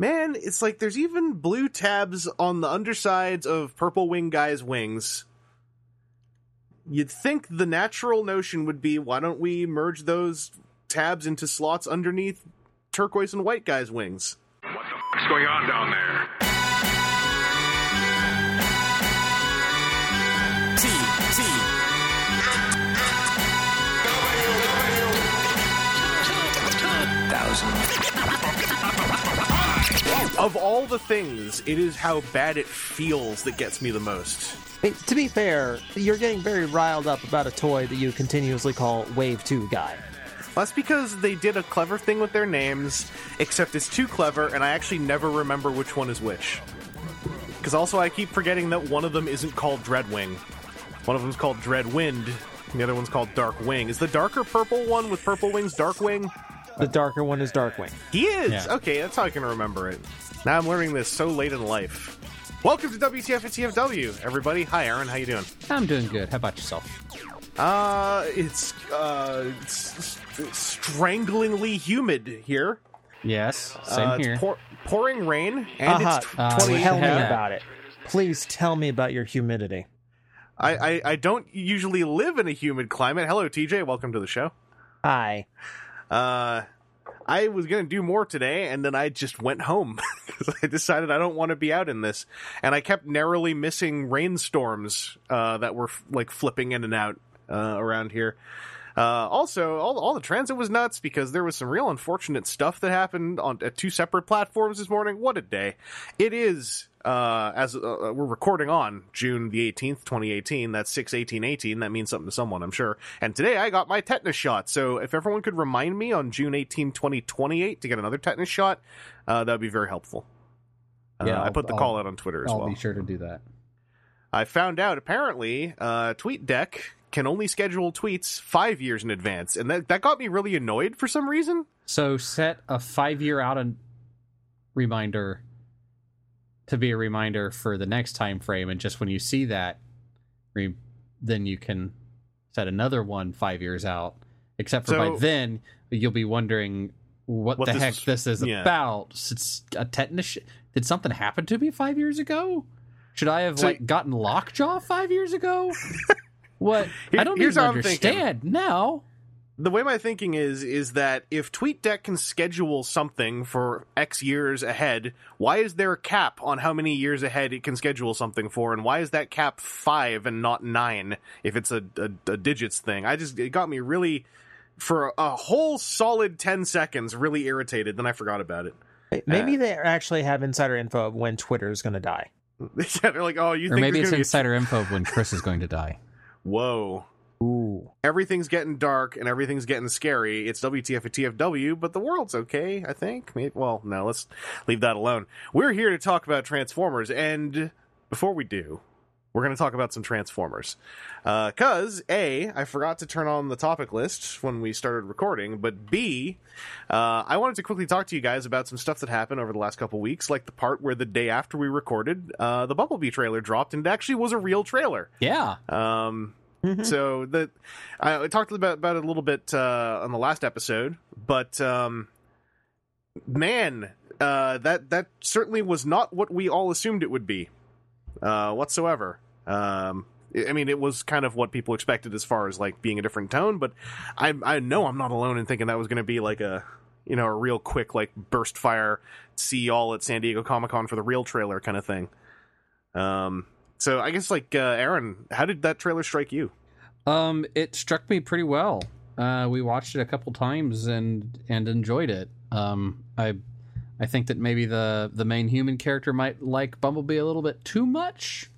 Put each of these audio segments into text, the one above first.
Man, it's like there's even blue tabs on the undersides of purple wing guys' wings. You'd think the natural notion would be why don't we merge those tabs into slots underneath turquoise and white guys' wings? What the fuck's going on down there? Of all the things, it is how bad it feels that gets me the most. I mean, to be fair, you're getting very riled up about a toy that you continuously call Wave 2 Guy. That's because they did a clever thing with their names, except it's too clever, and I actually never remember which one is which. Because also, I keep forgetting that one of them isn't called Dreadwing. One of them's called Dreadwind, and the other one's called Darkwing. Is the darker purple one with purple wings Darkwing? The darker one is Darkwing. He is! Yeah. Okay, that's how I can remember it. Now I'm learning this so late in life. Welcome to WTF and TFW, everybody. Hi, Aaron. How you doing? I'm doing good. How about yourself? Uh, it's, uh, it's stranglingly humid here. Yes, same Uh, here. Pour- pouring rain, and Aha, it's uh, 20. tell me about it. Please tell me about your humidity. I, I, I don't usually live in a humid climate. Hello, TJ. Welcome to the show. Hi. Uh, I was going to do more today, and then I just went home because I decided I don't want to be out in this. And I kept narrowly missing rainstorms uh, that were like flipping in and out uh, around here. Uh, also, all, all the transit was nuts because there was some real unfortunate stuff that happened on at two separate platforms this morning. What a day! It is uh, as uh, we're recording on June the eighteenth, twenty eighteen. That's six eighteen eighteen. That means something to someone, I'm sure. And today I got my tetanus shot. So if everyone could remind me on June 18, 2028 to get another tetanus shot, uh, that would be very helpful. Uh, Yeah, I I'll- put the I'll- call out on Twitter as I'll well. be sure to do that. I found out apparently uh, TweetDeck can only schedule tweets five years in advance, and that that got me really annoyed for some reason. So set a five year out a reminder to be a reminder for the next time frame, and just when you see that, re- then you can set another one five years out. Except for So- by then you'll be wondering what, What the this heck is- this is yeah. about. It's a tetanus. Did something happen to me five years ago? Should I have So- like gotten lockjaw five years ago? what? Here- I don't even thinking. understand now. The way my thinking is is that if TweetDeck can schedule something for X years ahead, why is there a cap on how many years ahead it can schedule something for, and why is that cap five and not nine if it's a, a, a digits thing? I just it got me really for a whole solid ten seconds really irritated. Then I forgot about it. Maybe Uh, they actually have insider info of when Twitter is going to die. yeah, they're like, oh, you Or think maybe it's gonna be a- insider info of when Chris is going to die. Whoa. Ooh. everything's getting dark and everything's getting scary. It's WTF and TFW, but the world's okay, I think. Maybe, well, no, let's leave that alone. We're here to talk about Transformers, and before we do, we're going to talk about some Transformers. Because, A, I forgot to turn on the topic list when we started recording, but B, uh, I wanted to quickly talk to you guys about some stuff that happened over the last couple weeks, like the part where the day after we recorded, uh, the Bumblebee trailer dropped, and it actually was a real trailer. Yeah. Um, so the I, talked about about it a little bit uh, on the last episode, but um, man, uh, that that certainly was not what we all assumed it would be, uh, whatsoever. Um, I mean, it was kind of what people expected as far as like being a different tone, but I I know I'm not alone in thinking that was going to be like a you know a real quick like burst fire, see y'all at San Diego Comic Con for the real trailer kind of thing. Um, so I guess like uh, Aaron, how did that trailer strike you? Um, it struck me pretty well. Uh, we watched it a couple times and and enjoyed it. Um, I I think that maybe the the main human character might like Bumblebee a little bit too much.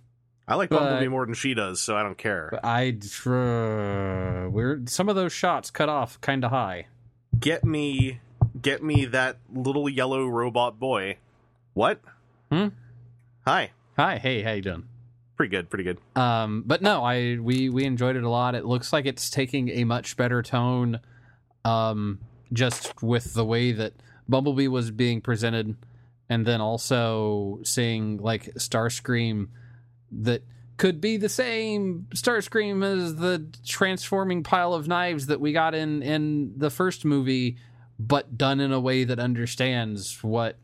I like But- Bumblebee more than she does, so I don't care. I uh, we're some of those shots cut off kind of high. Get me, get me that little yellow robot boy. What? Hmm? Hi. Hi, hey, how you doing? Pretty good. Pretty good. Um, but no, I we we enjoyed it a lot. It looks like it's taking a much better tone, um, just with the way that Bumblebee was being presented, and then also seeing like Starscream that could be the same Starscream as the transforming pile of knives that we got in in the first movie, but done in a way that understands what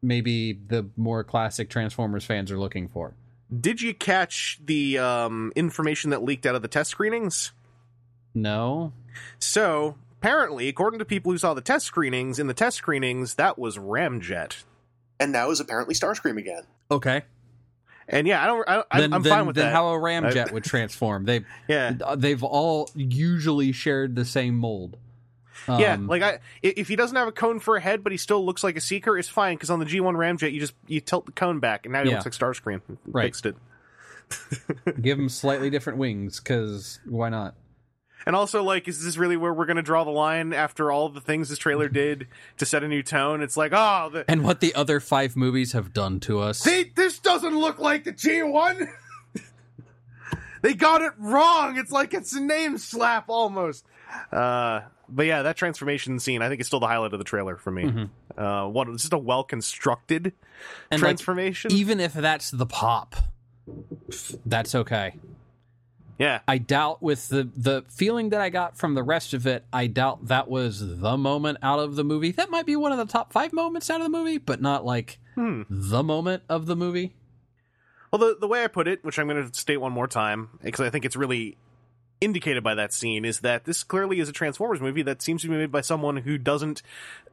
maybe the more classic Transformers fans are looking for. Did you catch the um, information that leaked out of the test screenings? No, So apparently, according to people who saw the test screenings, in the test screenings, that was Ramjet, and now is apparently Starscream again. okay. And yeah, I don't. I, I, then, I'm then, fine with then that. how a ramjet would transform. They yeah, they've all usually shared the same mold. Yeah. Um, Like, I if he doesn't have a cone for a head, but he still looks like a seeker, it's fine because on the G1 Ramjet, you just you tilt the cone back, and now he Yeah. looks like Starscream. Right. Fixed it. give him slightly different wings because why not? And also, like, is this really where we're going to draw the line after all the things this trailer did to set a new tone? It's like, oh, the, And what the other five movies have done to us. See, this doesn't look like the G1. they got it wrong. It's like it's a name slap almost. Uh, but yeah, that transformation scene, I think, is still the highlight of the trailer for me. Uh, what it's just a well constructed And, like, transformation. even if that's the pop, that's okay. yeah, I doubt with the the feeling that I got from the rest of it, I doubt that was the moment out of the movie. That might be one of the top five moments out of the movie, but not like Hmm. the moment of the movie. Well, the, the way I put it, which I'm going to state one more time, because I think it's really indicated by that scene, is that this clearly is a Transformers movie that seems to be made by someone who doesn't,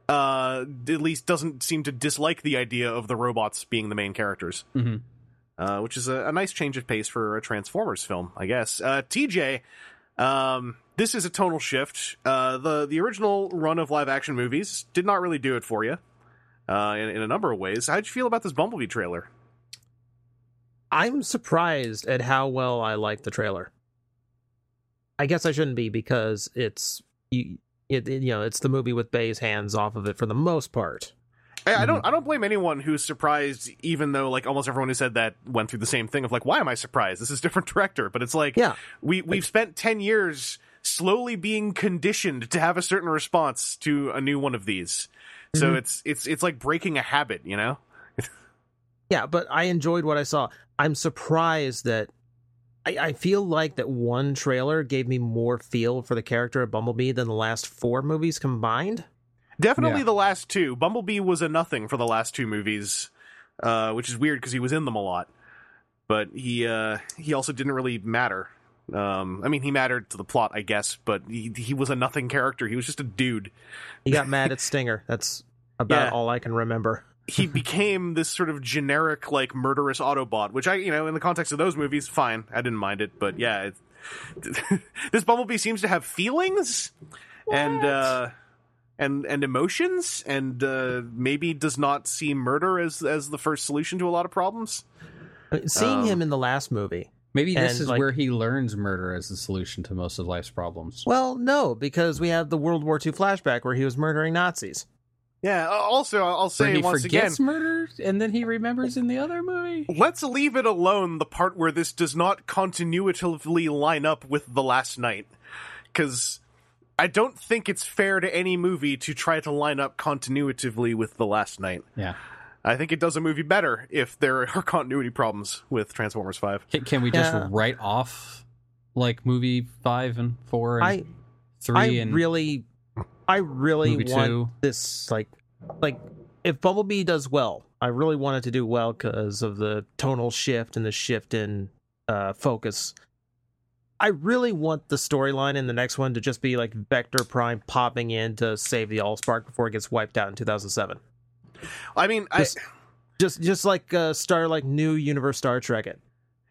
uh, at least doesn't seem to dislike the idea of the robots being the main characters. Mhm. Uh, which is a, a nice change of pace for a Transformers film, I guess. Uh, TJ, um, this is a tonal shift. Uh, the the original run of live action movies did not really do it for you. Uh, in, in a number of ways. How'd you feel about this Bumblebee trailer? I'm surprised at how well I like the trailer. I guess I shouldn't be because it's you, it, it- you know it's the movie with Bay's hands off of it for the most part. I, I don't. I don't blame anyone who's surprised, even though like almost everyone who said that went through the same thing of like, why am I surprised? This is different director, but it's like, Yeah. we we've spent ten years slowly being conditioned to have a certain response to a new one of these. So Mhm. it's it's it's like breaking a habit, you know. Yeah, but I enjoyed what I saw. I'm surprised that I, I feel like that one trailer gave me more feel for the character of Bumblebee than the last four movies combined. Definitely Yeah. the last two. Bumblebee was a nothing for the last two movies, uh, which is weird because he was in them a lot, but he uh, he also didn't really matter. Um, I mean, he mattered to the plot, I guess, but he he was a nothing character. He was just a dude. He got mad at Stinger. That's about Yeah. all I can remember. He became this sort of generic, like murderous Autobot, which I, you know, in the context of those movies, fine, I didn't mind it. But yeah, it, this Bumblebee seems to have feelings and uh, and and emotions, and uh, maybe does not see murder as as the first solution to a lot of problems. I Seeing Um, him in the last movie. Maybe this is like- where he learns murder as the solution to most of life's problems. Well, no, because we have the World War II flashback where he was murdering Nazis. Yeah. Also, I'll Where say he once again, forgets murder and then he remembers in the other movie. let's leave it alone the part where this does not continuatively line up with the Last Knight because i don't think it's fair to any movie to try to line up continuatively with the Last Knight Yeah. i think it does a movie better if there are continuity problems with transformers 5 Can, can we just Yeah. write off like movie five and four and I three I and really I really Movie want two. this like like if Bumblebee does well, I really want it to do well because of the tonal shift and the shift in uh focus. I really want the storyline in the next one to just be like Vector Prime popping in to save the Allspark before it gets wiped out in 2007. i mean i Just- Just just like uh Star like new universe Star Trek it.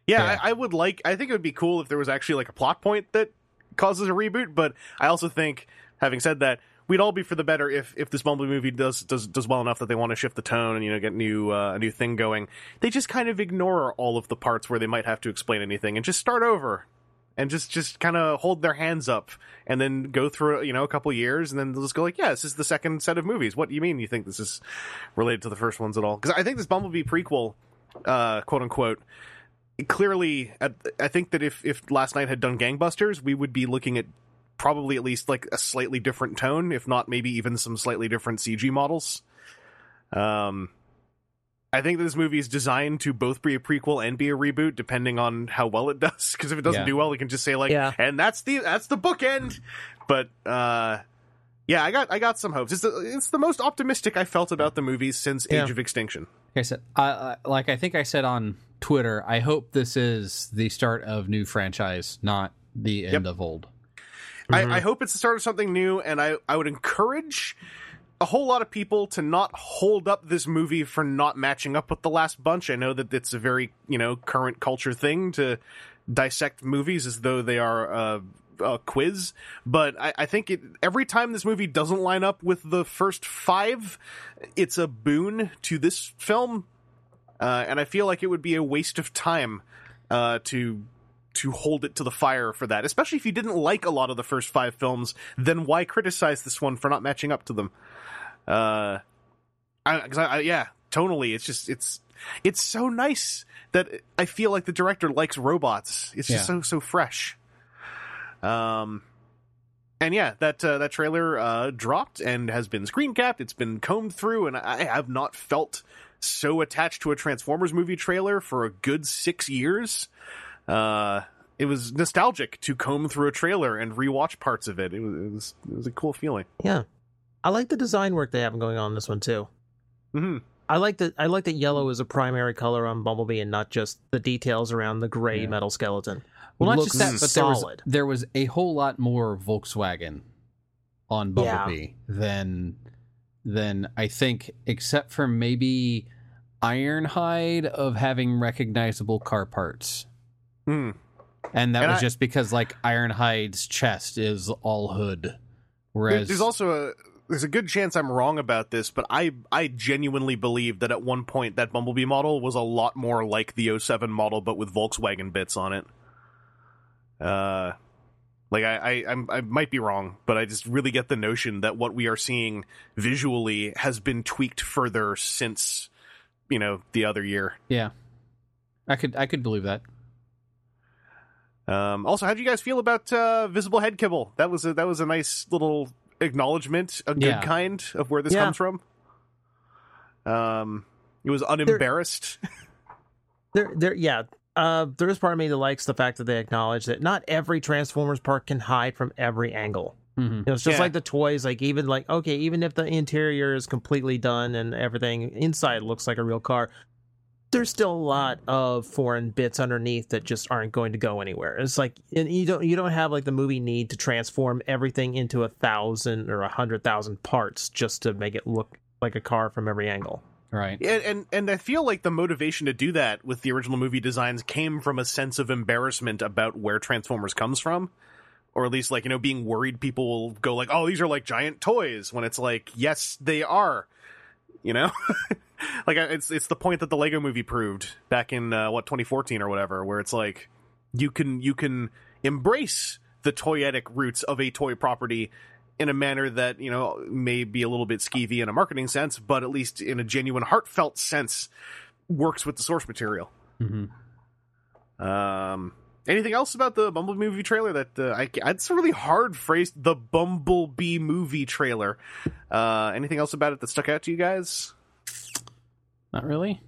yeah, Yeah. I, I would like i think it would be cool if there was actually like a plot point that causes a reboot but i also think having said that we'd all be for the better if if this Bumblebee movie does does does well enough that they want to shift the tone and you know get new uh, a new thing going. They just kind of ignore all of the parts where they might have to explain anything and just start over and just just kind of hold their hands up and then go through you know a couple years and then they'll just go like, yeah, this is the second set of movies. What do you mean you think this is related to the first ones at all? Because I think this Bumblebee prequel, uh, quote unquote. Clearly, I think that if if Last Knight had done gangbusters, we would be looking at probably at least like a slightly different tone, if not maybe even some slightly different CG models. Um, I think this movie is designed to both be a prequel and be a reboot, depending on how well it does. Because if it doesn't Yeah. do well, we can just say like, Yeah. and that's the that's the bookend. But uh, yeah, I got I got some hopes. It's the it's the most optimistic I felt about the movies since Yeah. Age of Extinction. Like I said, I, I, like I think I said on Twitter, I hope this is the start of new franchise, not the end Yep. of old. I, I hope it's the start of something new, and I, I would encourage a whole lot of people to not hold up this movie for not matching up with the last bunch. I know that it's a very you know current culture thing to dissect movies as though they are a, a quiz, but I, I think it every time this movie doesn't line up with the first five, it's a boon to this film, uh, and I feel like it would be a waste of time uh, to to hold it to the fire for that. Especially if you didn't like a lot of the first five films, then why criticize this one for not matching up to them? Uh, I, 'cause I, I yeah, tonally, it's just it's it's so nice that I feel like the director likes robots. It's just Yeah. so so fresh. Um, and yeah, that uh, that trailer uh, dropped and has been screen capped. It's been combed through, and I have not felt so attached to a Transformers movie trailer for a good six years. Uh, it was nostalgic to comb through a trailer and rewatch parts of it. It was it was, it was a cool feeling. Yeah, I like the design work they have going on in this one too. hmm I like that. I like that yellow is a primary color on Bumblebee and not just the details around the gray Yeah. metal skeleton. Well, not Looks just that, but there was there was a whole lot more Volkswagen on Yeah. Bumblebee than than I think, except for maybe Ironhide of having recognizable car parts. Hmm. And that And was I- just because like Ironhide's chest is all hood, whereas There's also a there's a good chance I'm wrong about this, but I I genuinely believe that at one point that Bumblebee model was a lot more like the 07 model, but with Volkswagen bits on it. Uh, like I I I'm, I might be wrong, but I just really get the notion that what we are seeing visually has been tweaked further since you know the other year. yeah, I could I could believe that. Um, also, how do you guys feel about uh, visible head kibble? That was a, that was a nice little acknowledgement, a good Yeah. kind of where this Yeah. comes from. Um, it was unembarrassed. There, there, yeah. Uh, there is part of me that likes the fact that they acknowledge that not every Transformers part can hide from every angle. hmm You know, it's just Yeah. like the toys. Like even like okay, even if the interior is completely done and everything inside looks like a real car, there's still a lot of foreign bits underneath that just aren't going to go anywhere. It's like and you don't you don't have like the movie need to transform everything into a thousand or a hundred thousand parts just to make it look like a car from every angle. Right. and, and and I feel like the motivation to do that with the original movie designs came from a sense of embarrassment about where Transformers comes from, or at least like you know being worried people will go like, oh, these are like giant toys, when it's like, yes, they are. You know, like it's it's the point that the Lego Movie proved back in uh, what 2014 or whatever, where it's like you can you can embrace the toyetic roots of a toy property in a manner that you know may be a little bit skeevy in a marketing sense, but at least in a genuine, heartfelt sense, works with the source material. hmm Um, anything else about the Bumblebee movie trailer that uh, I? It's a really hard phrase. The Bumblebee movie trailer. Uh, anything else about it that stuck out to you guys? Not really.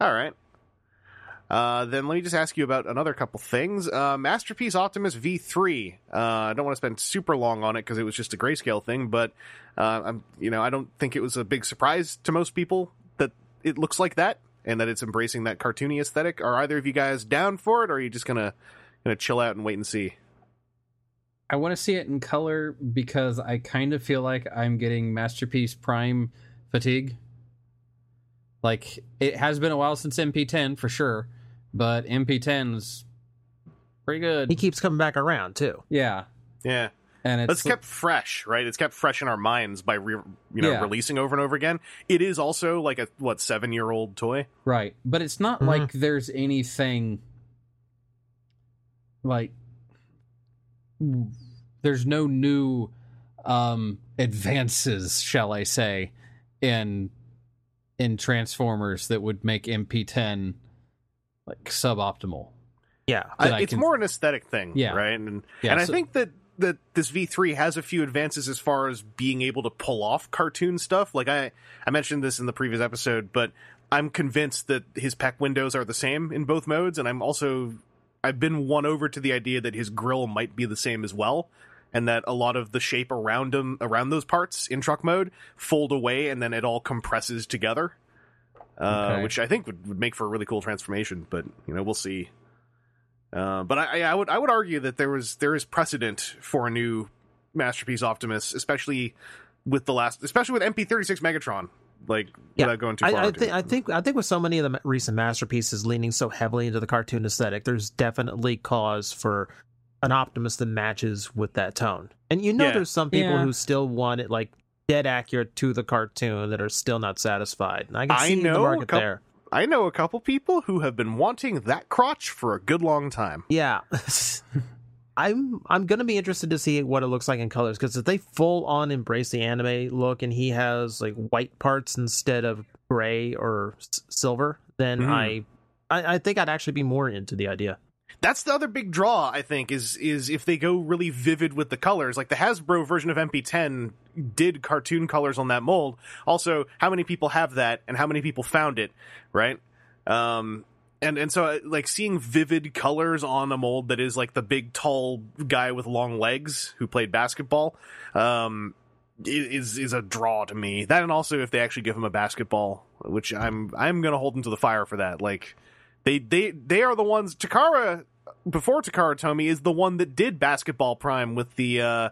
All right. Uh, then let me just ask you about another couple things. Uh, Masterpiece Optimus V3. Uh, I don't want to spend super long on it because it was just a grayscale thing, but uh, I'm, you know, I don't think it was a big surprise to most people that it looks like that and that it's embracing that cartoony aesthetic. Are either of you guys down for it, or are you just gonna gonna chill out and wait and see? I want to see it in color because I kind of feel like I'm getting Masterpiece Prime fatigue. Like it has been a while since MP10 for sure, but MP10's pretty good. He keeps coming back around too. Yeah, Yeah. and It's it's kept fresh, right? It's kept fresh in our minds by re- you know Yeah. releasing over and over again. It is also like a what seven year old toy. right, but it's not Mhm. like there's anything like there's no new um advances, shall I say, in in Transformers that would make MP10 like suboptimal. Yeah, I, I it's can- more an aesthetic thing, Yeah. right? And Yeah, and I so- think that that this V3 has a few advances as far as being able to pull off cartoon stuff. Like I I mentioned this in the previous episode, but I'm convinced that his peck windows are the same in both modes, and I'm also I've been won over to the idea that his grill might be the same as well. And that a lot of the shape around them around those parts in truck mode fold away and then it all compresses together. Uh, Okay. which I think would, would make for a really cool transformation, but you know we'll see. Uh, but I, I would I would argue that there was there is precedent for a new masterpiece Optimus, especially with the last, especially with MP36 Megatron. Like Yeah. without going too far. I, I think. I think I think with so many of the recent masterpieces leaning so heavily into the cartoon aesthetic, there's definitely cause for an Optimus that matches with that tone. And you know, Yeah. there's some people Yeah. who still want it like dead accurate to the cartoon that are still not satisfied. And I can I see know the a market couple- there. I know a couple people who have been wanting that crotch for a good long time. Yeah. I'm I'm gonna be interested to see what it looks like in colors because if they full on embrace the anime look and he has like white parts instead of gray or s- silver, then Mhm. I, I I think I'd actually be more into the idea. That's the other big draw, I think, is is if they go really vivid with the colors. Like the Hasbro version of MP10 did cartoon colors on that mold. Also, how many people have that, and how many people found it, right? Um, and and so uh, like seeing vivid colors on a mold that is like the big tall guy with long legs who played basketball, um, is is a draw to me. That and also if they actually give him a basketball, which I'm I'm gonna hold him to the fire for that. Like they they they are the ones Takara before Takara Tomy is the one that did Basketball Prime with the uh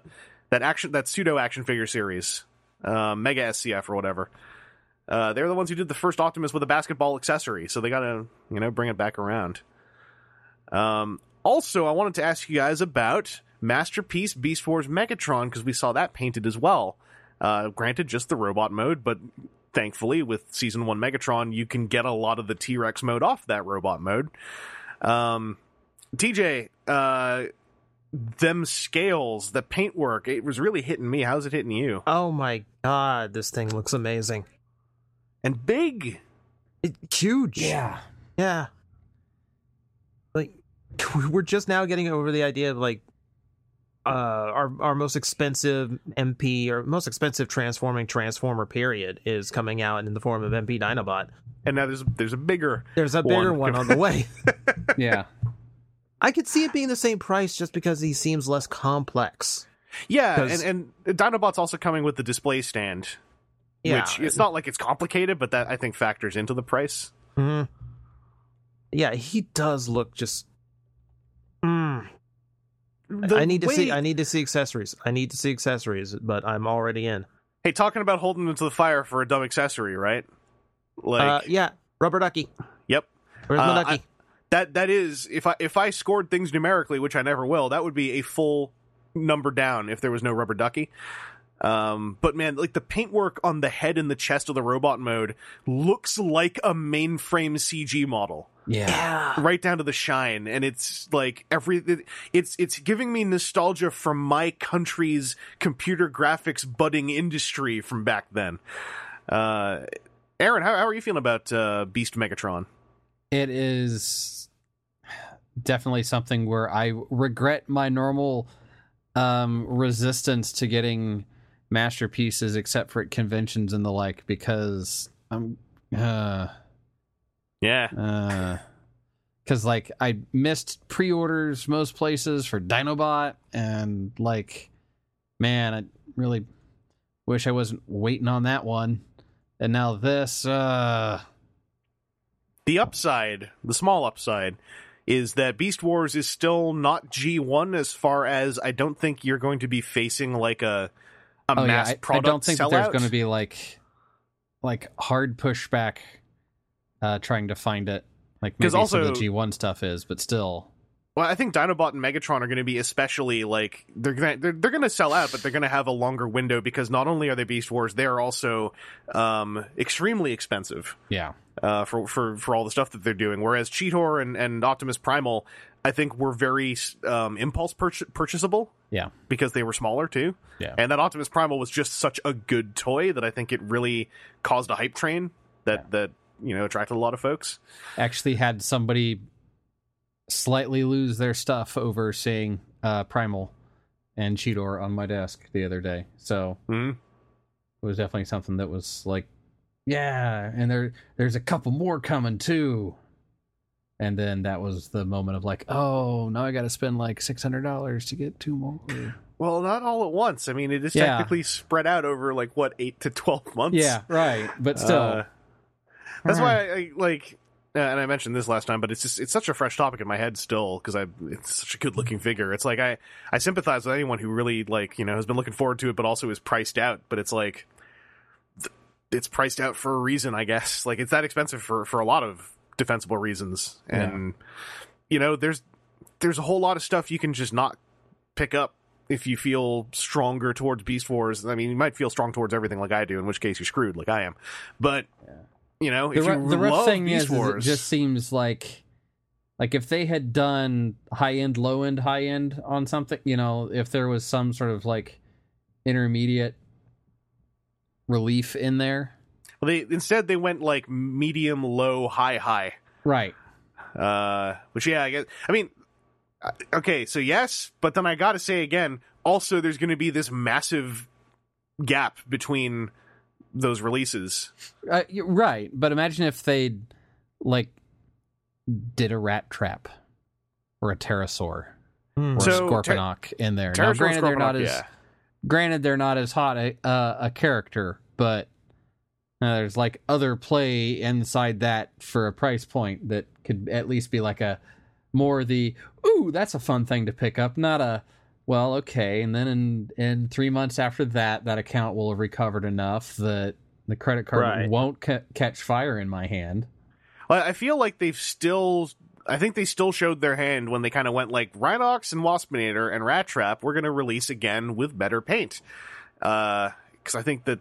that action that pseudo action figure series, uh, Mega SCF or whatever. Uh, they're the ones who did the first Optimus with a basketball accessory, so they gotta you know bring it back around. Um, also, I wanted to ask you guys about Masterpiece Beast Wars Megatron because we saw that painted as well. Uh, granted, just the robot mode, but thankfully with season one Megatron, you can get a lot of the T Rex mode off that robot mode. Um, TJ, uh, them scales, the paintwork, it was really hitting me. How's it hitting you? Oh my god, this thing looks amazing. And big. It, huge. Yeah. Yeah. Like we're just now getting over the idea of like uh our our most expensive MP or most expensive transforming transformer period is coming out in the form of MP Dinobot. And now there's there's a bigger. There's a bigger One. one on the way. Yeah. I could see it being the same price just because he seems less complex. Yeah, and and Dinobot's also coming with the display stand, Yeah. which it's not like it's complicated, but that I think factors into the price. Mhm. Yeah, he does look just Mm. I need to way- see I need to see accessories. I need to see accessories, but I'm already in. Hey, talking about holding into the fire for a dumb accessory, right? Like, uh yeah, rubber ducky. yep. Where's my Uh, ducky? That that is if I if I scored things numerically, which I never will, that would be a full number down if there was no rubber ducky. Um, but man, like the paintwork on the head and the chest of the robot mode looks like a mainframe CG model. Yeah. right down to the shine and it's like every it's it's giving me nostalgia from my country's computer graphics budding industry from back then uh aaron how, how are you feeling about uh beast megatron It is definitely something where I regret my normal um, resistance to getting masterpieces, except for at conventions and the like, because I'm. Uh, yeah uh because like i missed pre-orders most places for dinobot and like man i really wish i wasn't waiting on that one and now this uh the upside the small upside is that beast wars is still not g1 as far as i don't think you're going to be facing like a a oh mass I, I product don't think that there's going to be like like hard pushback uh trying to find it like 'Cause maybe some of also- the g1 stuff is but still Well, I think Dinobot and Megatron are going to be especially like they're gonna they're, they're going to sell out, but they're going to have a longer window because not only are they Beast Wars, they are also um, extremely expensive yeah uh, for for for all the stuff that they're doing. Whereas Cheetor and, and Optimus Primal, I think were very um, impulse purch- purchasable yeah because they were smaller too. Yeah. and that Optimus Primal was just such a good toy that I think it really caused a hype train that that you know attracted a lot of folks. actually had somebody slightly lose their stuff over seeing uh, Primal and Cheetor on my desk the other day. So Mhm. it was definitely something that was like, yeah, and there there's a couple more coming too. And then that was the moment of like, oh, now I got to spend like six hundred dollars to get two more. Well, not all at once. I mean, it is Yeah. technically spread out over like what eight to twelve months. Yeah, right. But still, Uh, that's why I, I like, uh, Uh, and I mentioned this last time, but it's just it's such a fresh topic in my head still because I it's such a good looking figure. It's like I I sympathize with anyone who really like you know has been looking forward to it, but also is priced out. But it's like th- it's priced out for a reason, I guess. Like it's that expensive for for a lot of defensible reasons, and you know there's there's a whole lot of stuff you can just not pick up if you feel stronger towards Beast Wars. I mean, you might feel strong towards everything like I do, in which case you're screwed, like I am. But you know, the, if you the rough thing Beast is, is it just seems like like if they had done high end, low end, high end on something, you know, if there was some sort of like intermediate relief in there, well, they instead they went like medium, low, high, high. right? Uh, which yeah, I guess. I mean, uh, okay, so yes, but then I got to say again, also there's going to be this massive gap between those releases. Uh, right, but imagine if they like did a rat trap or a Terrorsaur Hmm. or So, a scorponok in there. Now, granted, they're not as yeah. granted they're not as hot a uh, a character, but uh, there's like other play inside that for a price point that could at least be like a more the ooh that's a fun thing to pick up, not a well okay, and then in in three months after that, that account will have recovered enough that the credit card Right. won't ca- catch fire in my hand. Well, I feel like they've still. I think they still showed their hand when they kind of went like Rhinox and Waspinator and Rat Trap. We're going to release again with better paint, because I think that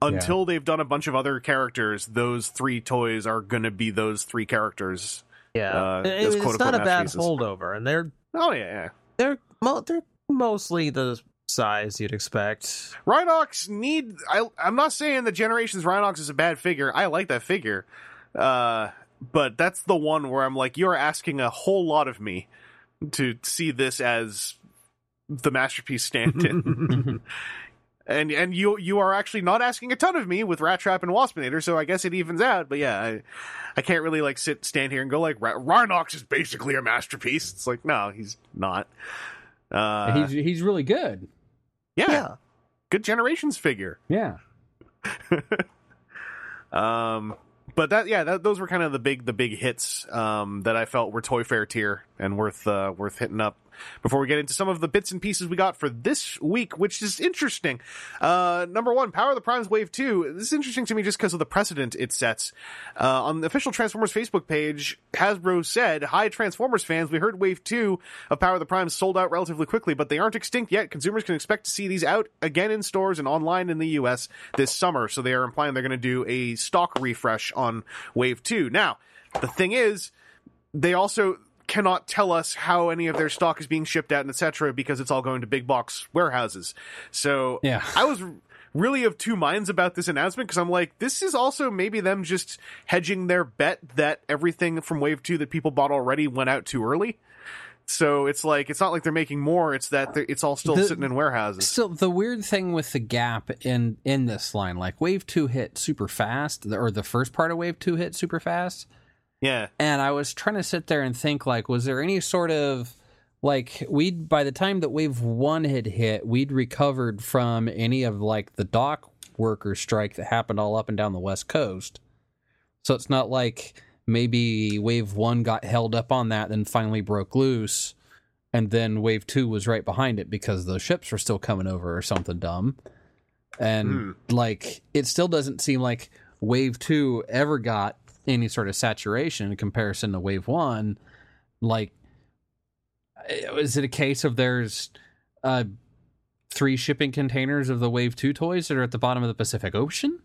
until they've done a bunch of other characters, those three toys are going to be those three characters. Yeah, uh, I- I those it's quote-unquote not a bad masterpieces. holdover, and they're Oh yeah, yeah. they're mo- they're mostly the size you'd expect. Rhinox need. I, I'm not saying that Generations Rhinox is a bad figure. I like that figure, uh, but that's the one where I'm like, you're asking a whole lot of me to see this as the masterpiece stand-in. and and you you are actually not asking a ton of me with Rat Trap and Waspinator, so I guess it evens out. But yeah, I, I can't really like sit stand here and go like Ra- Rhinox is basically a masterpiece. It's like no, he's not. Uh, he's he's really good. yeah, yeah, good Generations figure. Yeah. Um, but that yeah, that, those were kind of the big the big hits um, that I felt were Toy Fair tier and worth uh, worth hitting up. Before we get into some of the bits and pieces we got for this week, which is interesting. Uh, number one, Power of the Primes Wave Two. This is interesting to me just because of the precedent it sets. Uh, on the official Transformers Facebook page, Hasbro said, "Hi Transformers fans, we heard Wave Two of Power of the Primes sold out relatively quickly, but they aren't extinct yet. Consumers can expect to see these out again in stores and online in the U.S. this summer. So they are implying they're going to do a stock refresh on Wave Two. Now, the thing is, they also cannot tell us how any of their stock is being shipped out and etc because it's all going to big box warehouses. So Yeah. i was really of two minds about this announcement because i'm like this is also maybe them just hedging their bet that everything from wave 2 that people bought already went out too early. So it's like it's not like they're making more it's that it's all still The- sitting in warehouses. So the weird thing with the gap in in this line, like Wave Two hit super fast, or the first part of Wave Two hit super fast, yeah and I was trying to sit there and think, like, was there any sort of like we'd by the time that Wave One had hit, we'd recovered from any of like the dock worker strike that happened all up and down the West Coast. So it's not like maybe Wave One got held up on that, then finally broke loose, and then Wave Two was right behind it because the ships were still coming over or something dumb. And Hmm. like, it still doesn't seem like Wave Two ever got any sort of saturation in comparison to Wave One. Like, is it a case of there's uh, three shipping containers of the Wave Two toys that are at the bottom of the Pacific Ocean?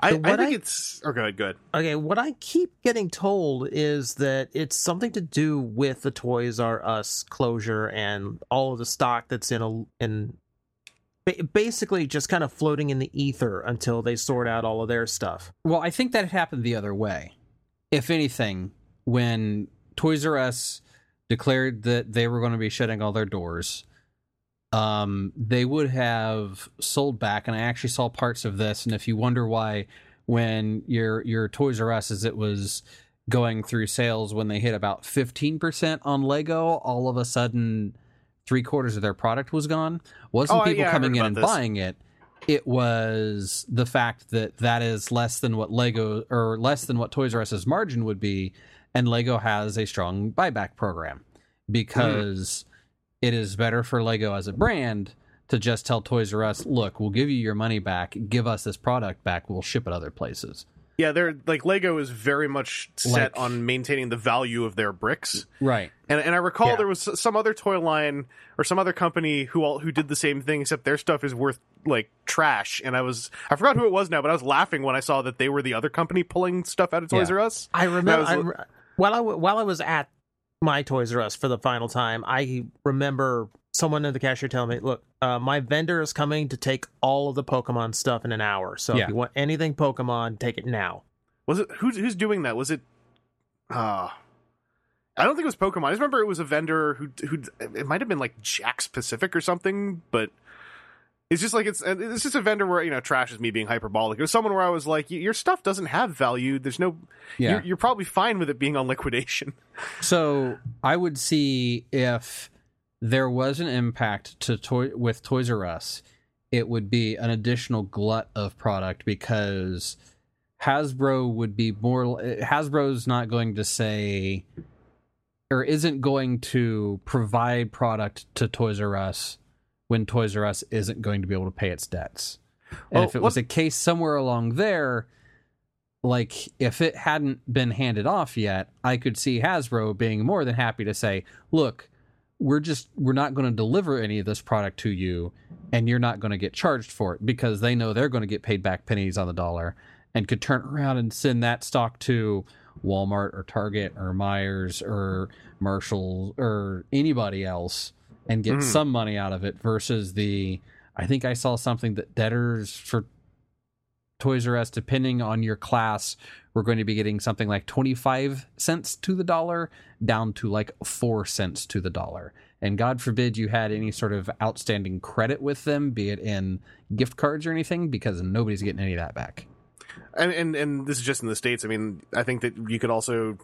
i, I think I- it's oh good good Okay, what I keep getting told is that it's something to do with the Toys R Us closure and all of the stock that's in a in ba- basically just kind of floating in the ether until they sort out all of their stuff. Well, I think that happened the other way. If anything, when Toys R Us declared that they were going to be shutting all their doors, um, they would have sold back. And I actually saw parts of this. And if you wonder why, when your your Toys R Us as it was going through sales when they hit about fifteen percent on Lego, all of a sudden three quarters of their product was gone wasn't Oh, people yeah, coming in and this. buying it. It was the fact that that is less than what Lego or less than what Toys R Us's margin would be, and Lego has a strong buyback program because it is better for Lego as a brand to just tell Toys R Us, look, we'll give you your money back, give us this product back, we'll ship it other places. Yeah, they're like Lego is very much set Like- on maintaining the value of their bricks. Right. And and I recall Yeah. there was some other toy line or some other company who all who did the same thing, except their stuff is worth like trash. And I was I forgot who it was now, but I was laughing when I saw that they were the other company pulling stuff out of Toys Yeah. R Us. I remember was I, while I while I was at my Toys R Us for the final time, I remember someone in the cashier telling me, "Look, uh, my vendor is coming to take all of the Pokemon stuff in an hour. So Yeah. if you want anything Pokemon, take it now." Was it who's who's doing that? Was it? Uh I don't think it was Pokemon. I just remember it was a vendor who who it might have been like Jakks Pacific or something, but it's just like it's it's just a vendor where you know trash is me being hyperbolic. It was someone where I was like, your stuff doesn't have value. There's no. Yeah. You're, you're probably fine with it being on liquidation. So I would see if there was an impact to toy with Toys R Us, it would be an additional glut of product because Hasbro would be more. Hasbro's not going to say or isn't going to provide product to Toys R Us when Toys R Us isn't going to be able to pay its debts. And Well, if it was what- a case somewhere along there, like if it hadn't been handed off yet, I could see Hasbro being more than happy to say, "Look, we're just we're not going to deliver any of this product to you and you're not going to get charged for it because they know they're going to get paid back pennies on the dollar and could turn around and send that stock to Walmart or Target or Meijers or Marshall or anybody else and get Mhm. some money out of it versus the I think I saw something that debtors for Toys R Us, depending on your class, we're going to be getting something like 25 cents to the dollar down to like 4 cents to the dollar. And God forbid you had any sort of outstanding credit with them, be it in gift cards or anything, because nobody's getting any of that back. and and and this is just in the states. I mean, I think that you could also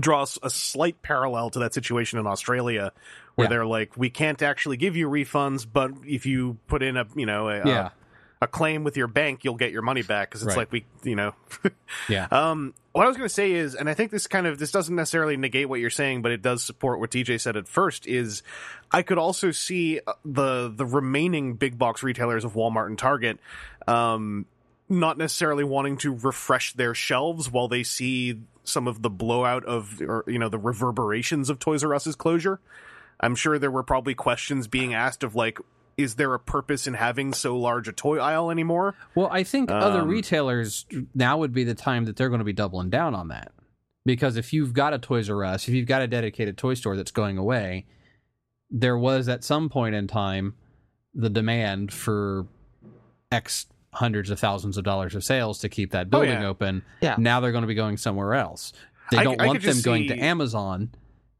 draw a slight parallel to that situation in Australia, where Yeah. they're like, we can't actually give you refunds, but if you put in a you know a, Yeah. A, claim with your bank, you'll get your money back because it's Right. like we you know. Yeah. Um, what I was going to say is, and I think this kind of this doesn't necessarily negate what you're saying, but it does support what TJ said at first. Is I could also see uh, the the remaining big box retailers of Walmart and Target, um, not necessarily wanting to refresh their shelves while they see some of the blowout of or you know the reverberations of Toys R Us's closure. I'm sure there were probably questions being asked of like, is there a purpose in having so large a toy aisle anymore? Well, I think other Um, retailers now would be the time that they're going to be doubling down on that. Because if you've got a Toys R Us, if you've got a dedicated toy store that's going away, there was at some point in time the demand for X hundreds of thousands of dollars of sales to keep that building Oh, yeah. open. Yeah. Now they're going to be going somewhere else. They don't I want could them just going to Amazon,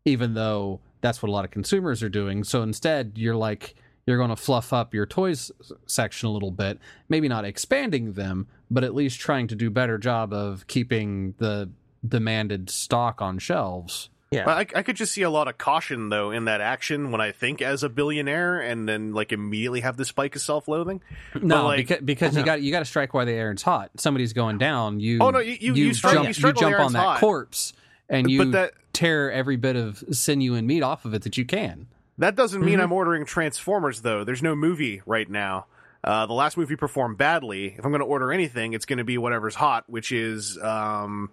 even though that's what a lot of consumers are doing. So instead, you're like, you're going to fluff up your toys section a little bit, maybe not expanding them, but at least trying to do better job of keeping the demanded stock on shelves. Yeah. I, I could just see a lot of caution though in that action when I think as a billionaire, and then like immediately have the spike of self-loathing. No, like- because, because you got you got to strike while the iron's hot. Somebody's going down. You Oh, no, you- you- you strike- jump you strike while jump on that hot. corpse and But you that- tear every bit of sinew and meat off of it that you can. That doesn't mean Mm-hmm. I'm ordering Transformers though. There's no movie right now. Uh, the last movie performed badly. If I'm going to order anything, it's going to be whatever's hot, which is um,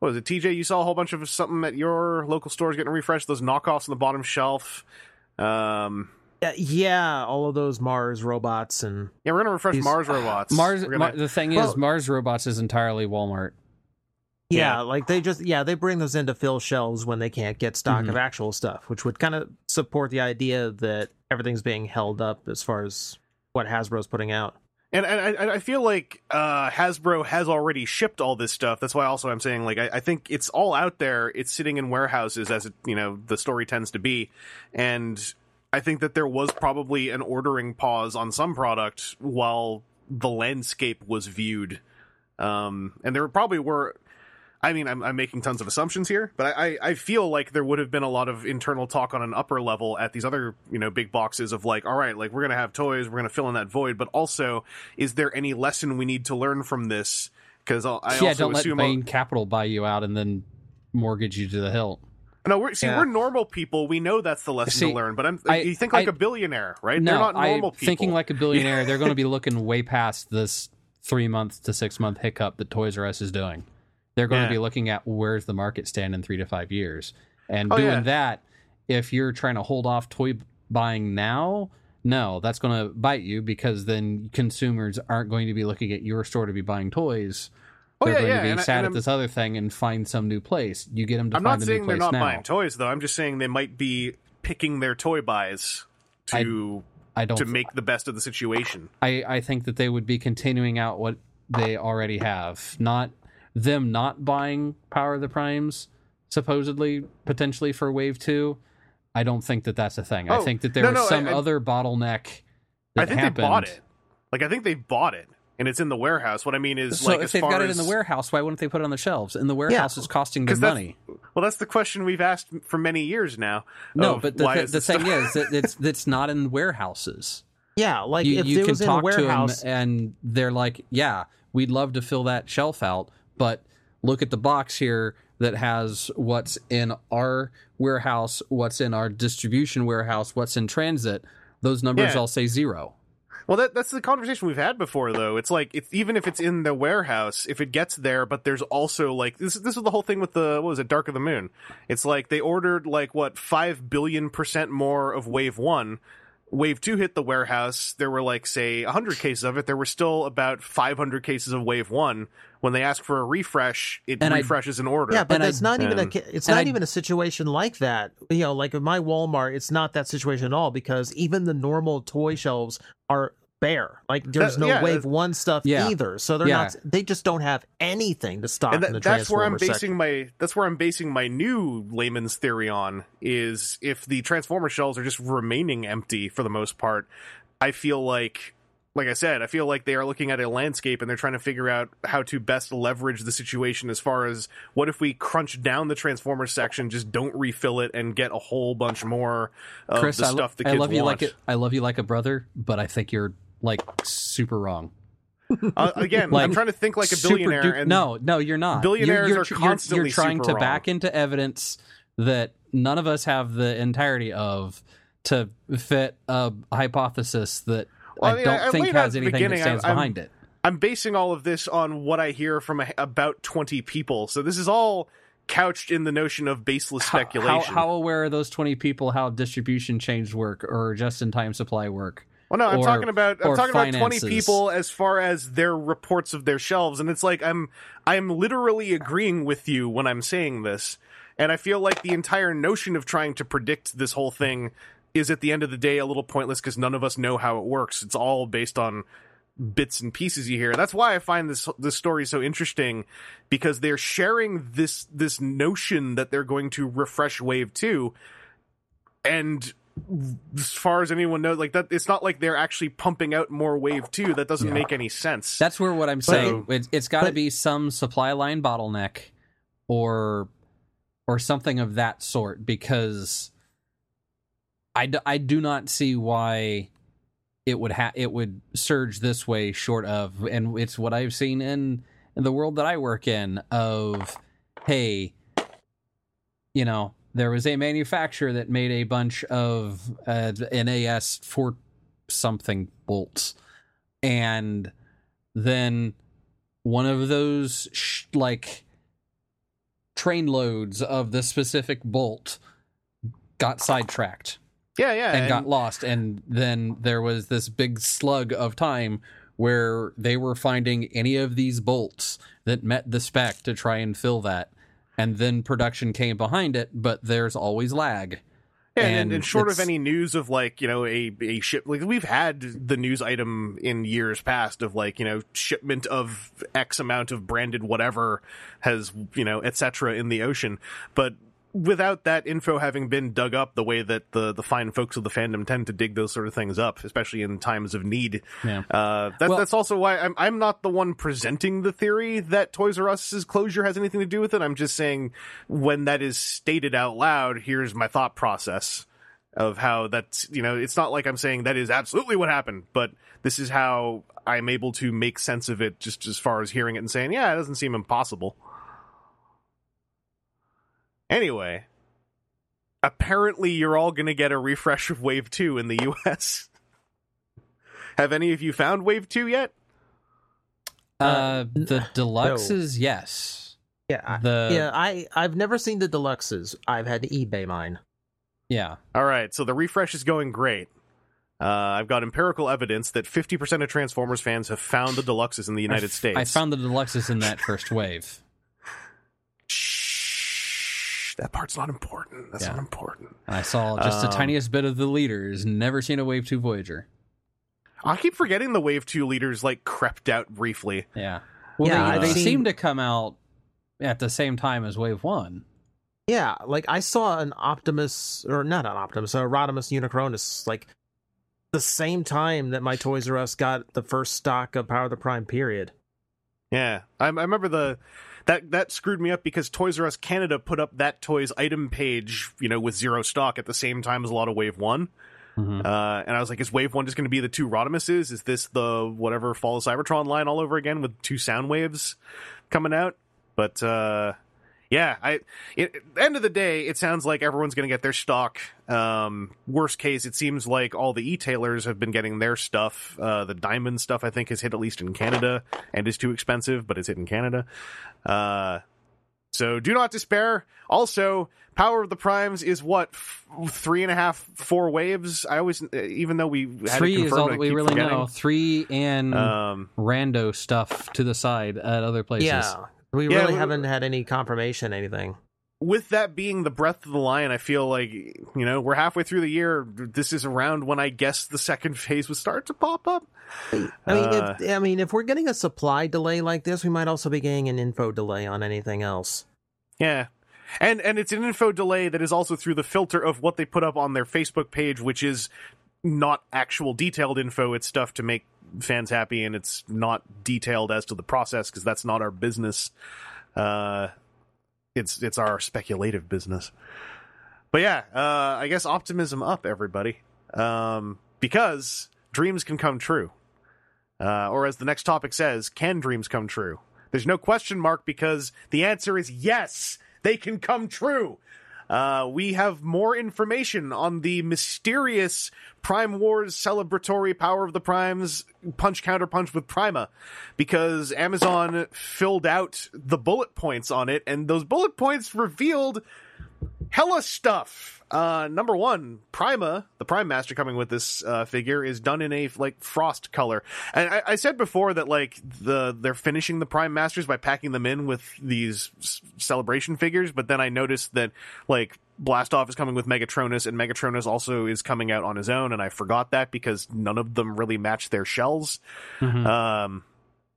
what was it? TJ, you saw a whole bunch of something at your local stores getting refreshed. Those knockoffs on the bottom shelf. Um, Yeah, yeah, all of those Mars robots and yeah, we're going to refresh These- Mars robots. Mars. Gonna- Mar- the thing Well- is, Mars Robots is entirely Walmart. Yeah, Yeah. like they just yeah they bring those in to fill shelves when they can't get stock Mhm. of actual stuff, which would kind of support the idea that everything's being held up as far as what Hasbro's putting out. And, and I, I feel like uh, Hasbro has already shipped all this stuff. That's why also I'm saying like I, I think it's all out there. It's sitting in warehouses as it you know the story tends to be, and I think that there was probably an ordering pause on some product while the landscape was viewed, um, and there probably were. I mean, I'm, I'm making tons of assumptions here, but I, I, I feel like there would have been a lot of internal talk on an upper level at these other, you know, big boxes of like, all right, like we're going to have toys, we're going to fill in that void, but also, is there any lesson we need to learn from this? Because I yeah, also don't let assume Bain Capital buy you out and then mortgage you to the hilt. no, we're see, Yeah. we're normal people. We know that's the lesson See, to learn. But I'm I- you think like I- a billionaire, right? No, They're not normal I, people. thinking like a billionaire, they're going to be looking way past this three month to six month hiccup that Toys R Us is doing. They're going Yeah. to be looking at where's the market stand in three to five years, and Oh, doing yeah. that. If you're trying to hold off toy buying now, no, that's going to bite you because then consumers aren't going to be looking at your store to be buying toys. Oh, They're yeah, going yeah, to be and sad and at I'm- this other thing and find some new place. You get them to I'm find not a saying new they're not now. buying toys though. I'm just saying they might be picking their toy buys to I don't to make the best of the situation. I, I think that they would be continuing out what they already have. Not them not buying Power of the Primes, supposedly, potentially for Wave 2. I don't think that that's a thing. I Oh, think that there no, was no, some I- I- other bottleneck that I think happened. they bought it. Like I think they bought it and it's in the warehouse. What I mean is So like if as they've far got it in the warehouse, why wouldn't they put it on the shelves? And the warehouse is costing them 'Cause that's- money. Well, that's the question we've asked for many years now. No, but the, why the, is the thing stuff- is that it's it's not in warehouses. Yeah, like you, if you it can was in a talk to them and they're like, "Yeah, we'd love to fill that shelf out, but look at the box here that has what's in our warehouse, what's in our distribution warehouse, what's in transit. Those numbers Yeah. all say zero. Well, that, that's the conversation we've had before, though. It's like it's even if it's in the warehouse, if it gets there, but there's also like this. This is the whole thing with the what was it, Dark of the Moon? It's like they ordered like what five billion percent more of Wave One. Wave Two hit the warehouse. There were like say hundred cases of it. There were still about five hundred cases of Wave One. When they ask for a refresh, it And I- refreshes an order. Yeah, but And I- it's not even a and- ca- it's not I- even a situation like that. You know, like in my Walmart, it's not that situation at all because even the normal toy shelves are bare. Like there's That- no yeah, wave one stuff Yeah. either. So they're Yeah. not. They just don't have anything to stop and in the that, that's where I'm basing section. my that's where I'm basing my new layman's theory on is if the transformer shells are just remaining empty for the most part, I feel like like I said, I feel like they are looking at a landscape and they're trying to figure out how to best leverage the situation as far as what if we crunch down the transformer section, just don't refill it and get a whole bunch more of Chris, the I, lo- stuff the I kids love you like it. I love you like a brother, but I think you're like super wrong. Uh, again, Like, I'm trying to think like a billionaire du- and no, no, you're not. Billionaires you're, you're, are tr- you're- You're, trying to back into evidence that none of us have the entirety of to fit a hypothesis that Well, I I, don't I- I think has anything that stands I'm- behind it. I'm basing all of this on what I hear from a, about 20 people. So this is all couched in the notion of baseless How- speculation. How, how aware are those 20 people how distribution chains work or just-in-time supply work? Well, no, I'm or- talking about I'm talking about 20 people as far as their reports of their shelves, and it's like I'm I'm literally agreeing with you when I'm saying this, and I feel like the entire notion of trying to predict this whole thing is at the end of the day a little pointless because none of us know how it works. It's all based on bits and pieces you hear. That's why I find this this story so interesting because they're sharing this this notion that they're going to refresh Wave 2 and as far as anyone knows like that it's not like they're actually pumping out more Wave 2 that doesn't Yeah. make any sense. That's where what I'm But saying. It's, it's got to be some supply line bottleneck, or or something of that sort. Because I, d- I do not see why it would ha- it would surge this way. Short of, and it's what I've seen in in the world that I work in. Of hey, you know, there was a manufacturer that made a bunch of uh, NAS for something bolts. And then one of those sh- like train loads of the specific bolt got sidetracked. Yeah, yeah. and, got lost. And then there was this big slug of time where they were finding any of these bolts that met the spec to try and fill that and then production came behind it but there's always lag Yeah, and, and and short of any news of like you know a a ship like we've had the news item in years past of like you know shipment of X amount of branded whatever has you know etc. in the ocean, but without that info having been dug up the way that the the fine folks of the fandom tend to dig those sort of things up, especially in times of need. Yeah. Uh, that, Well- that's also why I'm I'm not the one presenting the theory that Toys R Us's closure has anything to do with it. I'm just saying when that is stated out loud, here's my thought process of how that's you know it's not like I'm saying that is absolutely what happened, but this is how I'm able to make sense of it just as far as hearing it and saying, yeah, it doesn't seem impossible. Anyway, apparently you're all going to get a refresh of Wave 2 in the US. Have any of you found Wave 2 yet? Uh, the no. deluxes, yes. Yeah, I, The yeah. I I've never seen the deluxes. I've had to eBay mine. yeah. All right, so the refresh is going great. Uh, I've got empirical evidence that 50% of Transformers fans have found the deluxes in the United I f- States. I found the deluxes in that first wave. Shh, that part's not important. That's Yeah. not important. And I saw just the Um, tiniest bit of the leaders. Never seen a Wave 2 Voyager. I keep forgetting the Wave 2 leaders like crept out briefly. Yeah. Well, Yeah, they, they seen- seem to come out at the same time as Wave 1. Yeah, like I saw an Optimus or not an Optimus, a Rodimus Unicronus, like the same time that my Toys R Us got the first stock of Power of the Prime. Period. Yeah, I, I remember the that that screwed me up because Toys R Us Canada put up that toy's item page, you know, with zero stock at the same time as a lot of Wave One. Mhm. Uh, and I was like, is Wave One just going to be the two Rodimuses? Is this the whatever Fall of Cybertron line all over again with two Soundwaves coming out? But uh, yeah, I it, at the end of the day, it sounds like everyone's going to get their stock. Um, worst case, it seems like all the e-tailers have been getting their stuff. Uh, the diamond stuff, I think, has hit at least in Canada and is too expensive, but it's hit in Canada. Uh, so do not despair. Also, Power of the Primes is what f- three and a half, four waves. I always, even though we had Three it is all that we really forgetting. know. Three and Um, rando stuff to the side at other places. Yeah, we Yeah, really we- haven't had any confirmation, anything. with that being the breath of the lion, I feel like you know we're halfway through the year. This is around when I guess the second phase would start to pop up. I mean, Uh, if, I mean, if we're getting a supply delay like this, we might also be getting an info delay on anything else. Yeah. And and it's an info delay that is also through the filter of what they put up on their Facebook page, which is not actual detailed info. It's stuff to make fans happy, and it's not detailed as to the process because that's not our business. Uh, it's it's our speculative business. But yeah, uh, I guess optimism up, everybody, um, because dreams can come true. Uh, or as the next topic says, can dreams come true? There's no question mark because the answer is yes, they can come true. Uh, we have more information on the mysterious Prime Wars celebratory Power of the Primes punch counter punch with Prima because Amazon filled out the bullet points on it, and those bullet points revealed hella stuff. Uh, number one, Prima, the Prime Master coming with this uh, figure, is done in a like frost color. And I, I said before that like the they're finishing the Prime Masters by packing them in with these s- celebration figures, but then I noticed that like Blastoff is coming with Megatronus, and Megatronus also is coming out on his own, and I forgot that because none of them really match their shells. Um,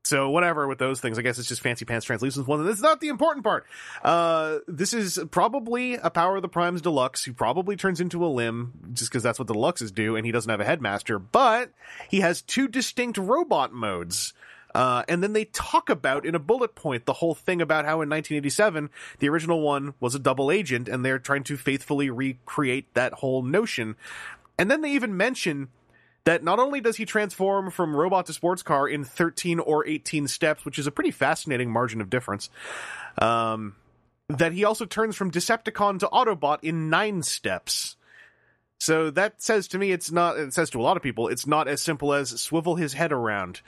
so whatever with those things, I guess it's just fancy pants translucent one. That's not the important part. Uh, this is probably a Power of the Primes Deluxe who probably turns into a limb just because that's what the Deluxes do, and he doesn't have a headmaster, but he has two distinct robot modes. Uh, and then they talk about in a bullet point the whole thing about how in 1987 the original one was a double agent, and they're trying to faithfully recreate that whole notion. And then they even mention that not only does he transform from robot to sports car in 13 or 18 steps, which is a pretty fascinating margin of difference, um, that he also turns from Decepticon to Autobot in nine steps. So that says to me, it's not, it says to a lot of people, it's not as simple as swivel his head around.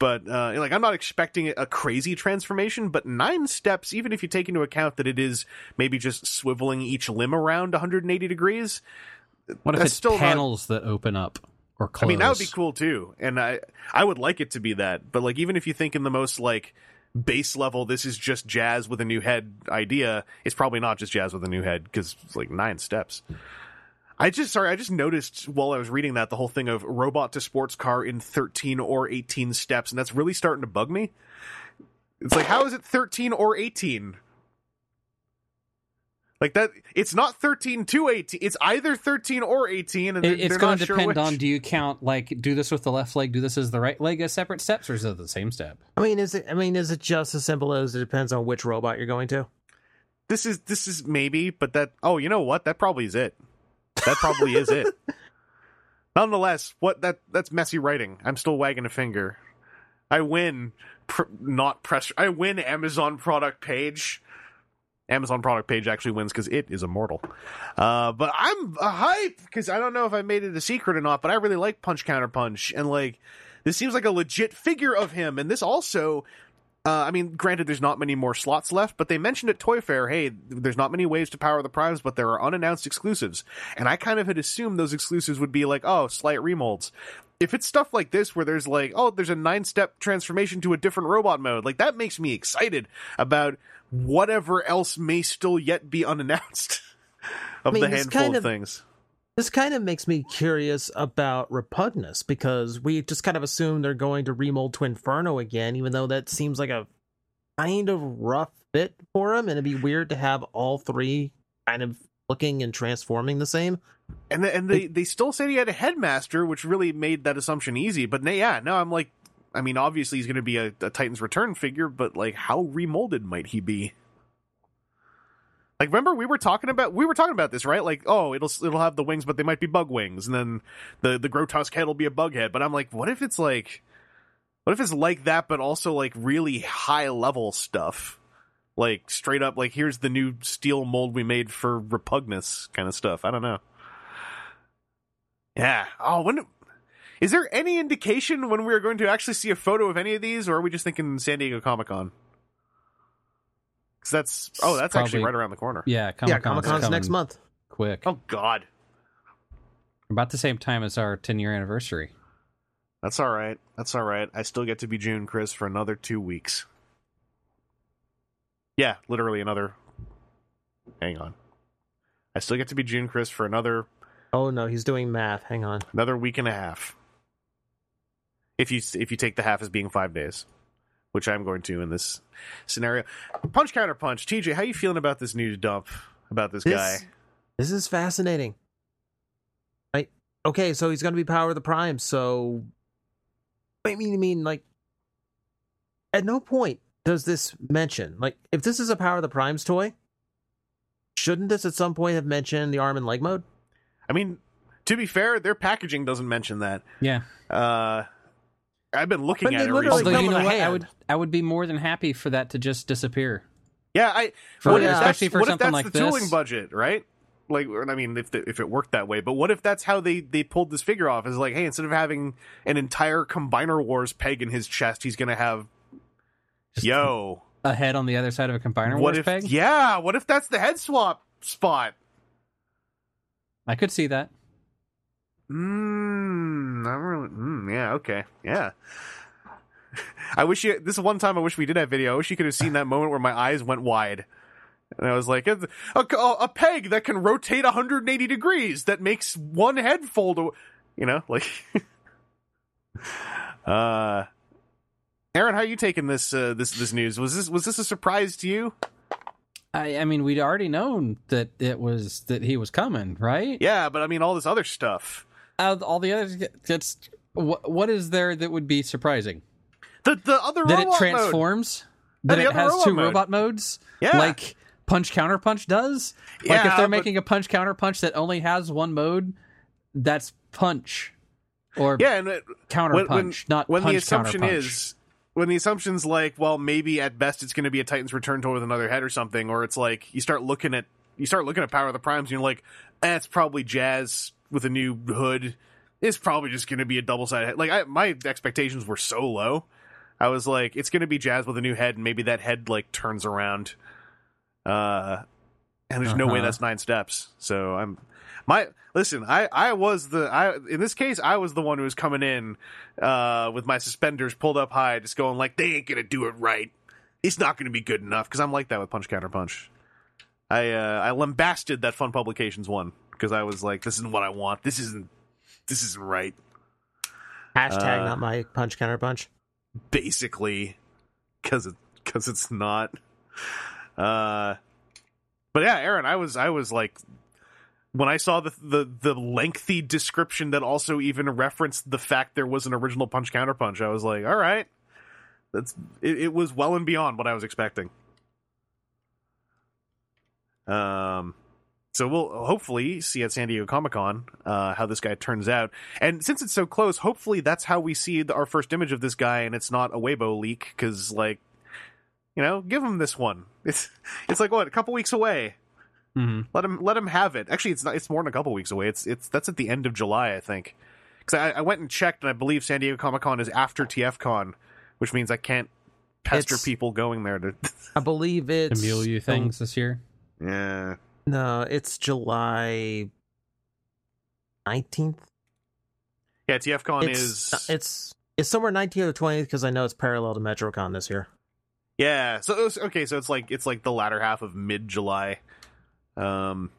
But, uh, like, I'm not expecting a crazy transformation, but nine steps, even if you take into account that it is maybe just swiveling each limb around 180 degrees, What if it's still not- panels that open up or? I mean, that would be cool too, and I I would like it to be that. But like, even if you think in the most like base level, this is just jazz with a new head idea. It's probably not just jazz with a new head because it's like nine steps. I just sorry, I just noticed while I was reading that the whole thing of robot to sports car in thirteen or eighteen steps, and that's really starting to bug me. It's like, how is it thirteen or eighteen? Like that, it's not thirteen to eighteen. It's either thirteen or eighteen, and It, they're it's going to depend which. on do you count like do this with the left leg, do this as the right leg as separate steps, or is it the same step? I mean, is it? I mean, is it just as simple as it depends on which robot you're going to? This is this is maybe, but that. Oh, you know what? That probably is it. That probably is it. Nonetheless, what that that's messy writing. I'm still wagging a finger. I win, pr- not press. I win Amazon product page. Amazon product page actually wins because it is immortal. Uh, but I'm a hype because I don't know if I made it a secret or not, but I really like Punch Counter Punch, and like this seems like a legit figure of him, and this also. Uh, I mean, granted, there's not many more slots left, but they mentioned at Toy Fair, hey, there's not many ways to power the primes, but there are unannounced exclusives. And I kind of had assumed those exclusives would be like, oh, slight remolds. If it's stuff like this where there's like, oh, there's a nine step transformation to a different robot mode, like that makes me excited about whatever else may still yet be unannounced of I mean, the handful kind of of- things. This kind of makes me curious about Repugnus because we just kind of assume they're going to remold to Inferno again, even though that seems like a kind of rough fit for him, and it'd be weird to have all three kind of looking and transforming the same. And the, and they, they still said he had a headmaster, which really made that assumption easy. But yeah, no, I'm like, I mean, obviously he's going to be a, a Titans Return figure, but like, how remolded might he be? Like, remember we were talking about we were talking about this, right? Like, oh, it'll it'll have the wings, but they might be bug wings, and then the the Grotusk head will be a bug head. But I'm like, what if it's like, what if it's like that, but also like really high level stuff? Like straight up, like here's the new steel mold we made for Repugnus kind of stuff. I don't know. Yeah. Oh, when is there any indication when we are going to actually see a photo of any of these, or are we just thinking San Diego Comic Con? Because that's oh, that's actually right around the corner. Yeah, yeah, Comic Comic Con's next month. Quick, Oh God, about the same time as our 10 year anniversary. that's all right. That's all right. I still get to be June, Chris, for another two weeks. Yeah, literally another. Hang on. I still get to be June, Chris, for another Oh no, he's doing math. Hang on. another week and a half. If you if you take the half as being five days, which I'm going to in this scenario. Punch counter punch. TJ, how you feeling about this new dump about this, guy? This, this is fascinating. Like, okay, so he's going to be Power of the Prime. So, I mean, I mean, like, at no point does this mention like if this is a Power of the Primes toy. Shouldn't this at some point have mentioned the arm and leg mode? I mean, to be fair, their packaging doesn't mention that. Yeah. Uh, I've been looking But at it recently. Although you in know a what, I would I would be more than happy for that to just disappear. Yeah, I For- what if yeah. especially for what if that's like the tooling budget, right? Like, I mean, if the, if it worked that way, but what if that's how they they pulled this figure off? Is like, hey, instead of having an entire Combiner Wars peg in his chest, he's gonna have, Just yo, A head on the other side of a combiner what wars if? peg. Yeah, what if that's the head swap spot? I could see that. Mmm, I'm really, mm, yeah, okay, yeah. I wish you. This is one time I wish we did have video. I wish you could have seen that moment where my eyes went wide, and I was like, a, a, a peg that can rotate 180 degrees that makes one head fold. aw- You know, like. uh, Aaron, how are you taking this? Uh, this this news was this was this a surprise to you? I, I mean, we'd already known that it was that he was coming, right? Yeah, but I mean all this other stuff. Uh, all the others, it's what, what is there that would be surprising? The the other That it robot mode. transforms. Yeah, That the it has robot two mode. robot modes. Yeah. like punch counter punch does. Like Yeah, if they're but- making a punch counter punch that only has one mode, that's punch or Yeah, and it, counter when, punch, when, not when the punch counter assumption is when the assumption's like well maybe at best it's going to be a titans return toy with another head or something or it's like you start looking at you start looking at power of the primes and you're like eh, it's probably jazz with a new hood it's probably just going to be a double sided head. Like I, my expectations were so low. I was like it's going to be jazz with a new head and maybe that head like turns around. Uh and there's no way Uh-huh. that's nine steps. So i'm my listen i i was the i in this case i was the one who was coming in uh with my suspenders pulled up high just going like they ain't gonna do it right. It's not gonna be good enough because i'm like that with punch counter punch. I uh i lambasted that fun publications one because i was like this isn't what i want this isn't this isn't right Hashtag Uh, not my punch counter punch. basically because it because it's not uh But yeah, Aaron, I was I was like when I saw the the the lengthy description that also even referenced the fact there was an original punch counter punch, I was like, all right. That's it, it was well and beyond what I was expecting. Um so we'll hopefully see at San Diego Comic Con uh, how this guy turns out. And since it's so close, hopefully that's how we see the, our first image of this guy, and it's not a Weibo leak. Because like, you know, give him this one. It's it's like what a couple weeks away. hmm Let him let him have it. Actually, it's not. It's more than a couple weeks away. It's it's that's at the end of July, I think. Because I, I went and checked, and I believe San Diego Comic Con is after TFCon, which means I can't pester It's- people going there to. I believe it's Amelia things this year. yeah. No, it's July nineteenth. Yeah, TFCon It's is it's it's somewhere nineteenth or twentieth because I know it's parallel to MetroCon this year. Yeah. So was, okay, so it's like it's like the latter half of mid July. Um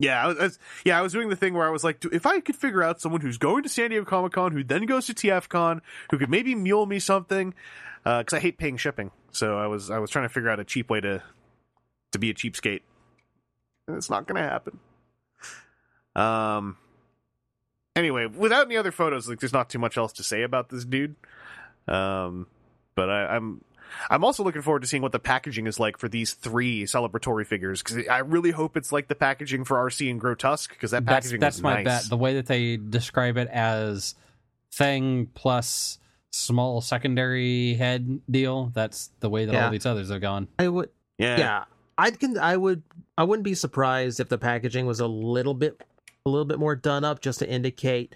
yeah, I was, yeah, I was doing the thing where I was like, if I could figure out someone who's going to San Diego Comic Con, who then goes to TFCon, who could maybe mule me something, because I hate paying shipping. So I was I was trying to figure out a cheap way to to be a cheapskate, and it's not going to happen. Um. Anyway, without any other photos, like there's not too much else to say about this dude. Um, but I, I'm I'm also looking forward to seeing what the packaging is like for these three celebratory figures because I really hope it's like the packaging for Arcee and Grotusk because that That's packaging that's is my nice. bet. The way that they describe it as thing plus small secondary head deal. That's the way that Yeah. all these others have gone. I would yeah, yeah. I can I would I wouldn't be surprised if the packaging was a little bit a little bit more done up just to indicate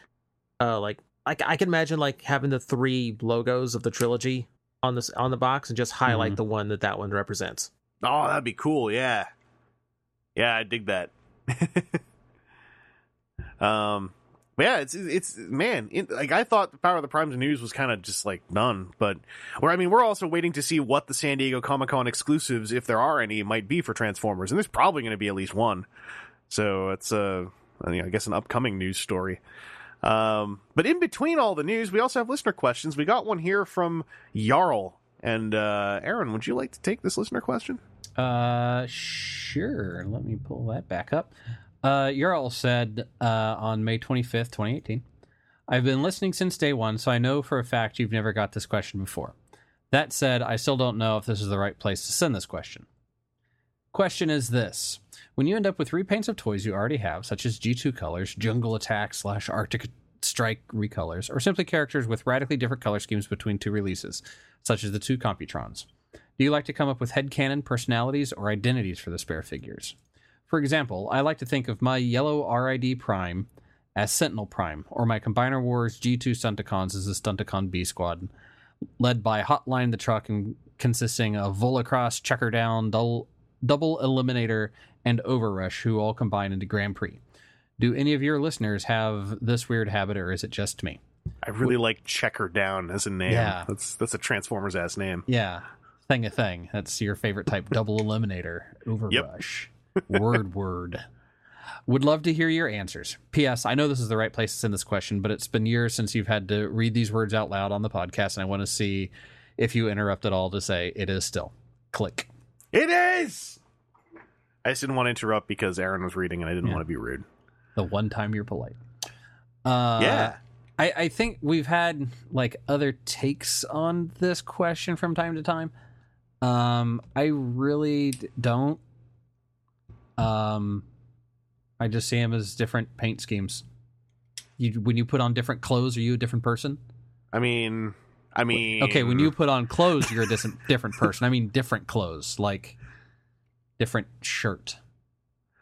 uh like like I can imagine like having the three logos of the trilogy on this on the box and just highlight Mhm. the one that that one represents. Oh, that'd be cool. Yeah, yeah, I dig that. um, yeah, it's it's man, it, like I thought, the Power of the Primes news was kind of just like done, but or I mean, we're also waiting to see what the San Diego Comic Con exclusives, if there are any, might be for Transformers, and there's probably going to be at least one. So it's uh, I guess an upcoming news story. Um, but in between all the news, we also have listener questions. We got one here from Jarl. And uh, Aaron, would you like to take this listener question? Uh, sure. Let me pull that back up. Uh, Jarl said uh, on May 25th, 2018, I've been listening since day one, so I know for a fact you've never got this question before. That said, I still don't know if this is the right place to send this question. Question is this When you end up with repaints of toys you already have, such as G2 colors, Jungle Attack slash Arctic Strike recolors, or simply characters with radically different color schemes between two releases, such as the two Computrons, do you like to come up with headcanon personalities or identities for the spare figures? For example, I like to think of my yellow RID Prime as Sentinel Prime, or my Combiner Wars G2 Stunticons as the Stunticon B Squad, led by Hotline the Truck and consisting of Volacross, Checkerdown, Double, Double Eliminator, and Overrush, who all combine into Grand Prix. Do any of your listeners have this weird habit, or is it just me? I really like Checker Down as a name. Yeah. That's that's a Transformers ass name. Yeah, thing a thing. That's your favorite type. Double Eliminator, Overrush, Word Word. Would love to hear your answers. P.S. I know this is the right place to send this question, but it's been years since you've had to read these words out loud on the podcast, and I want to see if you interrupt at all to say it is still. Click. It is. I just didn't want to interrupt because Aaron was reading and I didn't Yeah. want to be rude. The one time you're polite. Uh, yeah. I, I think we've had like other takes on this question from time to time. Um, I really don't. Um, I just see them as different paint schemes. You when you put on different clothes, are you a different person? I mean, I mean, Okay, when you put on clothes, you're a dis- different person. I mean, different clothes, like different shirt.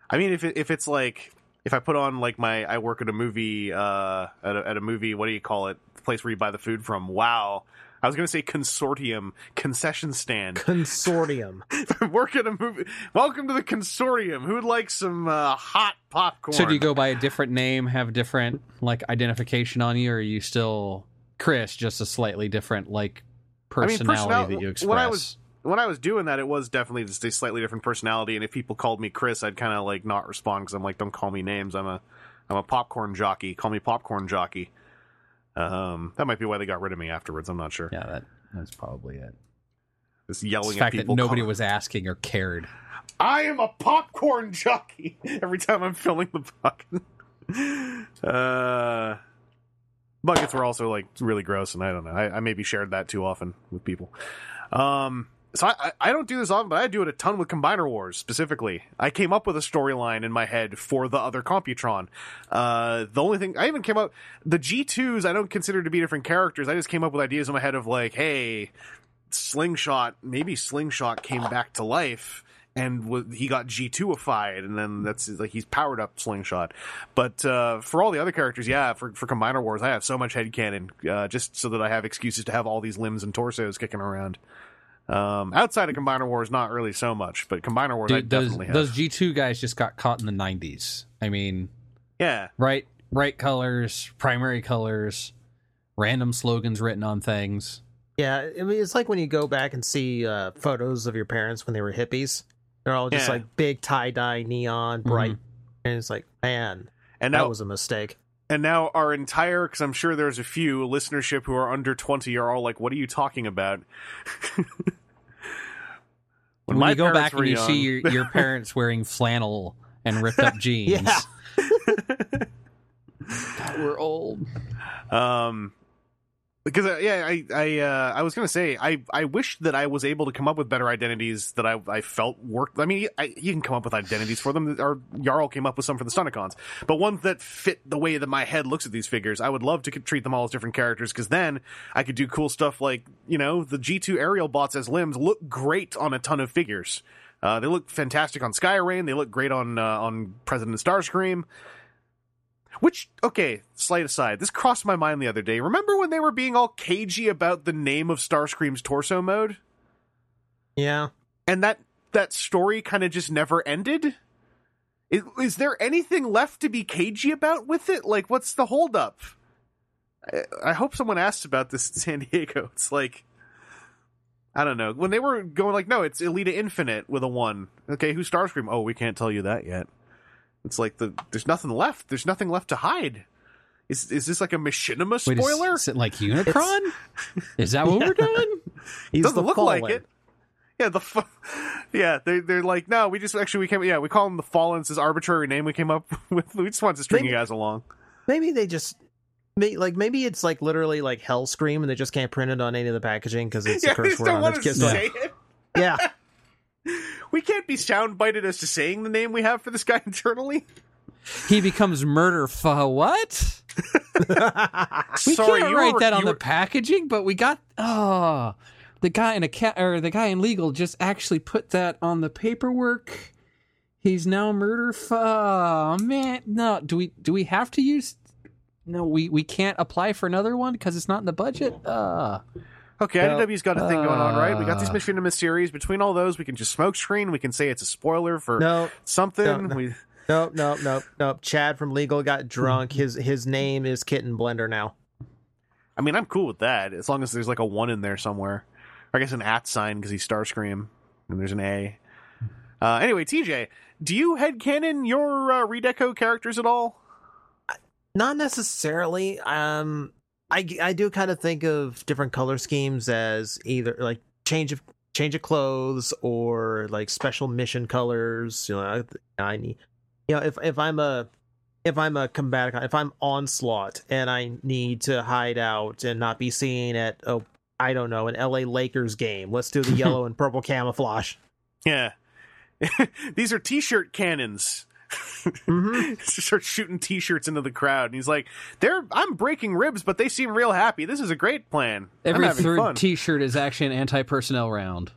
I mean, if it, if it's like if I put on like my I work at a movie uh at a, at a movie what do you call it the place where you buy the food from wow I was gonna say consortium concession stand Consortium. work at a movie welcome to the consortium who would like some uh, hot popcorn So do you go by a different name, have different like identification on you, or are you still Chris, just a slightly different like I mean, personality personal- that you express? when I was when I was doing that, it was definitely just a slightly different personality. And if people called me Chris, I'd kind of like not respond because I'm like, don't call me names. I'm a I'm a popcorn jockey. Call me popcorn jockey. Um, that might be why they got rid of me afterwards. I'm not sure. yeah, that that's probably it. It's yelling the fact at that nobody was asking or cared. I am a popcorn jockey every time I'm filling the bucket. uh, buckets were also like really gross, and I don't know. I, I maybe shared that too often with people. Um, so I, I- don't do this often, but I do it a ton with Combiner Wars specifically. I came up with a storyline in my head for the other Computron. Uh, the only thing I even came up the G twos I don't consider to be different characters. I just came up with ideas in my head of like, hey, Slingshot, maybe Slingshot came back to life and he got G2ified, and then that's like he's powered up Slingshot. But uh, for all the other characters, yeah, for, for Combiner Wars, I have so much headcanon uh, just so that I have excuses to have all these limbs and torsos kicking around. Um, outside of Combiner Wars, not really so much, but Combiner Wars, I Dude, those definitely have. those G two guys just got caught in the '90s. I mean, yeah, right, bright colors, primary colors, random slogans written on things. Yeah, I mean, it's like when you go back and see uh, photos of your parents when they were hippies. They're all just Yeah. like big tie dye, neon, bright, Mhm. and it's like, man, and that was a mistake. and now our entire because I'm sure there's a few listenership who are under 20 are all like, "What are you talking about?" When, my you go back were and you young- see your, your parents wearing flannel and ripped up jeans, God, we're old. um because uh, yeah i i uh i was gonna say i i wish that i was able to come up with better identities that i i felt worked i mean I, you can come up with identities for them or jarl came up with some for the Stunticons but ones that fit the way that my head looks at these figures i would love to treat them all as different characters because then i could do cool stuff like you know the g2 Aerialbots as limbs look great on a ton of figures uh, they look fantastic on Skyrain. They look great on uh, on President Starscream. Which, okay, slight aside, this crossed my mind the other day. Remember when they were being all cagey about the name of Starscream's torso mode? Yeah, And that that story kind of just never ended? Is, is there anything left to be cagey about with it? Like, what's the holdup? I, I hope someone asks about this in San Diego. It's like, I don't know. When they were going like, no, it's Elita Infinite with a one. Okay, who's Starscream? Oh, we can't tell you that yet. It's like the there's nothing left. There's nothing left to hide. Is is this like a machinima Wait, is- spoiler? is, it like Unicron? Is that what we're doing? he's Doesn't look fallen. like it. Yeah, the yeah they they're like no, we just actually we came yeah we call them the Fallen. It's this arbitrary name we came up with. We just wanted to string Maybe- you guys along. Maybe they just. May, like maybe it's like literally like hell scream and they just can't print it on any of the packaging because it's yeah, a curse word don't on want it. to say it. Yeah, We can't be soundbited as to saying the name we have for this guy internally. He becomes murder. Fa uh, what? We Sorry, can't write were- that on the were- packaging, but we got oh, the guy in a cat or the guy in legal just actually put that on the paperwork. He's now murder. Fa oh, uh, man, no. Do we do we have to use? No, we we can't apply for another one because it's not in the budget. Uh Okay, Well, IDW's got a thing going on, right? We got these uh, Machinima series. Between all those, we can just smoke screen. We can say it's a spoiler for no, something. No, no. We, nope, nope, nope, nope. Chad from Legal got drunk. His his name is Kitten Blender now. I mean, I'm cool with that as long as there's like a one in there somewhere. Or I guess an at sign because he's Starscream and there's an A. Uh, anyway, TJ, do you headcanon your uh, redeco characters at all? Not necessarily. Um, I I do kind of think of different color schemes as either like change of change of clothes or like special mission colors. You know, I, I need. You know, if if I'm a if I'm a combatant, if I'm onslaught and I need to hide out and not be seen at oh I don't know an L.A. Lakers game, let's do the yellow and purple camouflage. Yeah. These are t-shirt cannons. hmm starts shooting t-shirts into the crowd, and he's like, "They're I'm breaking ribs, but they seem real happy. This is a great plan. every I'm having third fun." T-shirt is actually an anti-personnel round.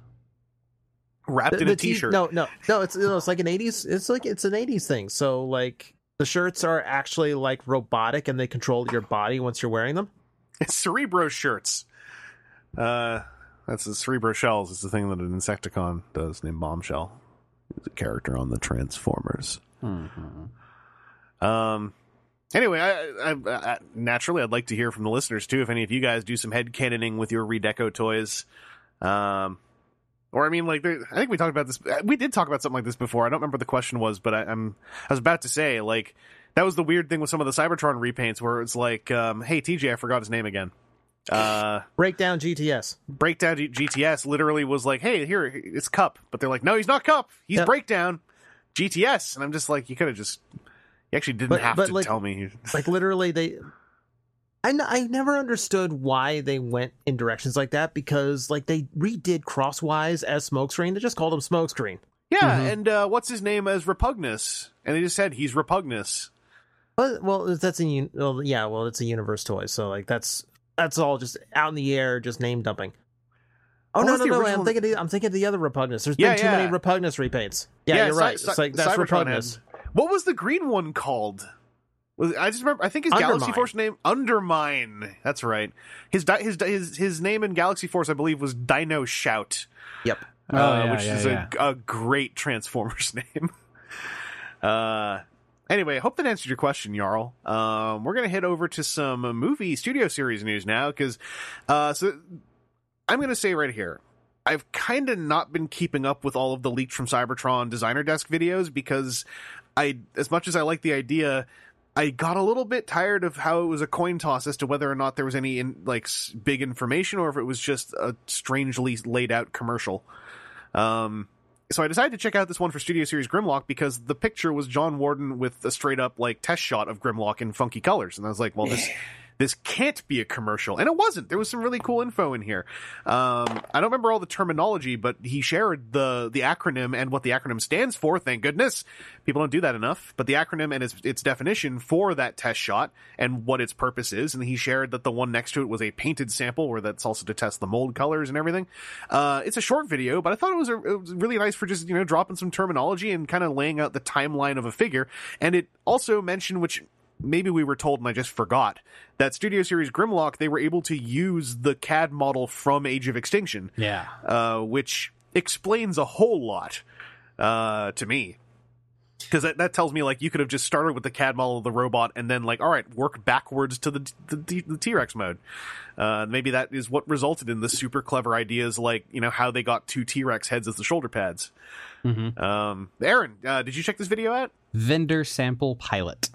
wrapped The- in the a t- t-shirt. No, no, no. It's no, it's like an '80s. It's like it's an '80s thing. So like the shirts are actually like robotic and they control your body once you're wearing them. It's Cerebro shirts. Uh, that's the Cerebro shells. It's the thing that an Insecticon does named Bombshell. He's a character on the Transformers. Um. Anyway, I, I, I naturally I'd like to hear from the listeners too. If any of you guys do some head canoning with your redeco toys, um, or I mean, like there, I think we talked about this. We did talk about something like this before. I don't remember what the question was, but I, I'm I was about to say like that was the weird thing with some of the Cybertron repaints where it's like, um, hey TJ, I forgot his name again. Uh, Breakdown GTS. Breakdown G- GTS literally was like, "Hey, here it's Kup," but they're like, "No, he's not Kup. He's Yep. Breakdown GTS." And I'm just like, you could have just, you actually didn't But- have but, to like- tell me. Like literally, they. I, n- I never understood why they went in directions like that because like they redid Crosswise as Smokescreen. They just called him Smokescreen. Yeah, Mhm. and uh, what's his name as Repugnus? And they just said he's Repugnus. But well, that's a un- well, yeah, well, it's a universe toy, so like that's that's all just out in the air, just name dumping. Oh What no, no, no! original- I'm thinking, of the, I'm thinking of the other Repugnus. There's Yeah, been too yeah. many Repugnus repaints. Yeah, you're Cy- right. Cy- it's like that's Cybertron Repugnus. had- What was the green one called? Was I just remember? I think his Galaxy Force name Undermine. That's right. His his his his name in Galaxy Force, I believe, was Dino Shout. Yep. Oh, uh, yeah, which yeah, is yeah. A, a great Transformers name. uh, anyway, I hope that answered your question, Jarl. Um, we're gonna head over to some movie studio series news now because, uh, so I'm gonna say right here. I've kind of not been keeping up with all of the leaked from Cybertron designer desk videos because I, as much as I like the idea, I got a little bit tired of how it was a coin toss as to whether or not there was any in, like big information or if it was just a strangely laid out commercial. Um, so I decided to check out this one for Studio Series Grimlock because the picture was John Warden with a straight up like test shot of Grimlock in funky colors, and I was like, well, this this can't be a commercial, and it wasn't. There was some really cool info in here. Um, I don't remember all the terminology, but he shared the the acronym and what the acronym stands for. Thank goodness, people don't do that enough. But the acronym and its its definition for that test shot and what its purpose is, and he shared that the one next to it was a painted sample, where that's also to test the mold colors and everything. Uh, it's a short video, but I thought it was, a, it was really nice for just you know dropping some terminology and kind of laying out the timeline of a figure. And it also mentioned which maybe we were told and I just forgot that Studio Series Grimlock they were able to use the CAD model from Age of Extinction, Yeah. uh, which explains a whole lot uh, to me. Because that, that tells me like you could have just started with the CAD model of the robot and then like all right work backwards to the the, the T Rex mode. Uh, maybe that is what resulted in the super clever ideas like you know how they got two T Rex heads as the shoulder pads. Mhm. Um, Aaron, uh, did you check this video out? Vendor sample pilot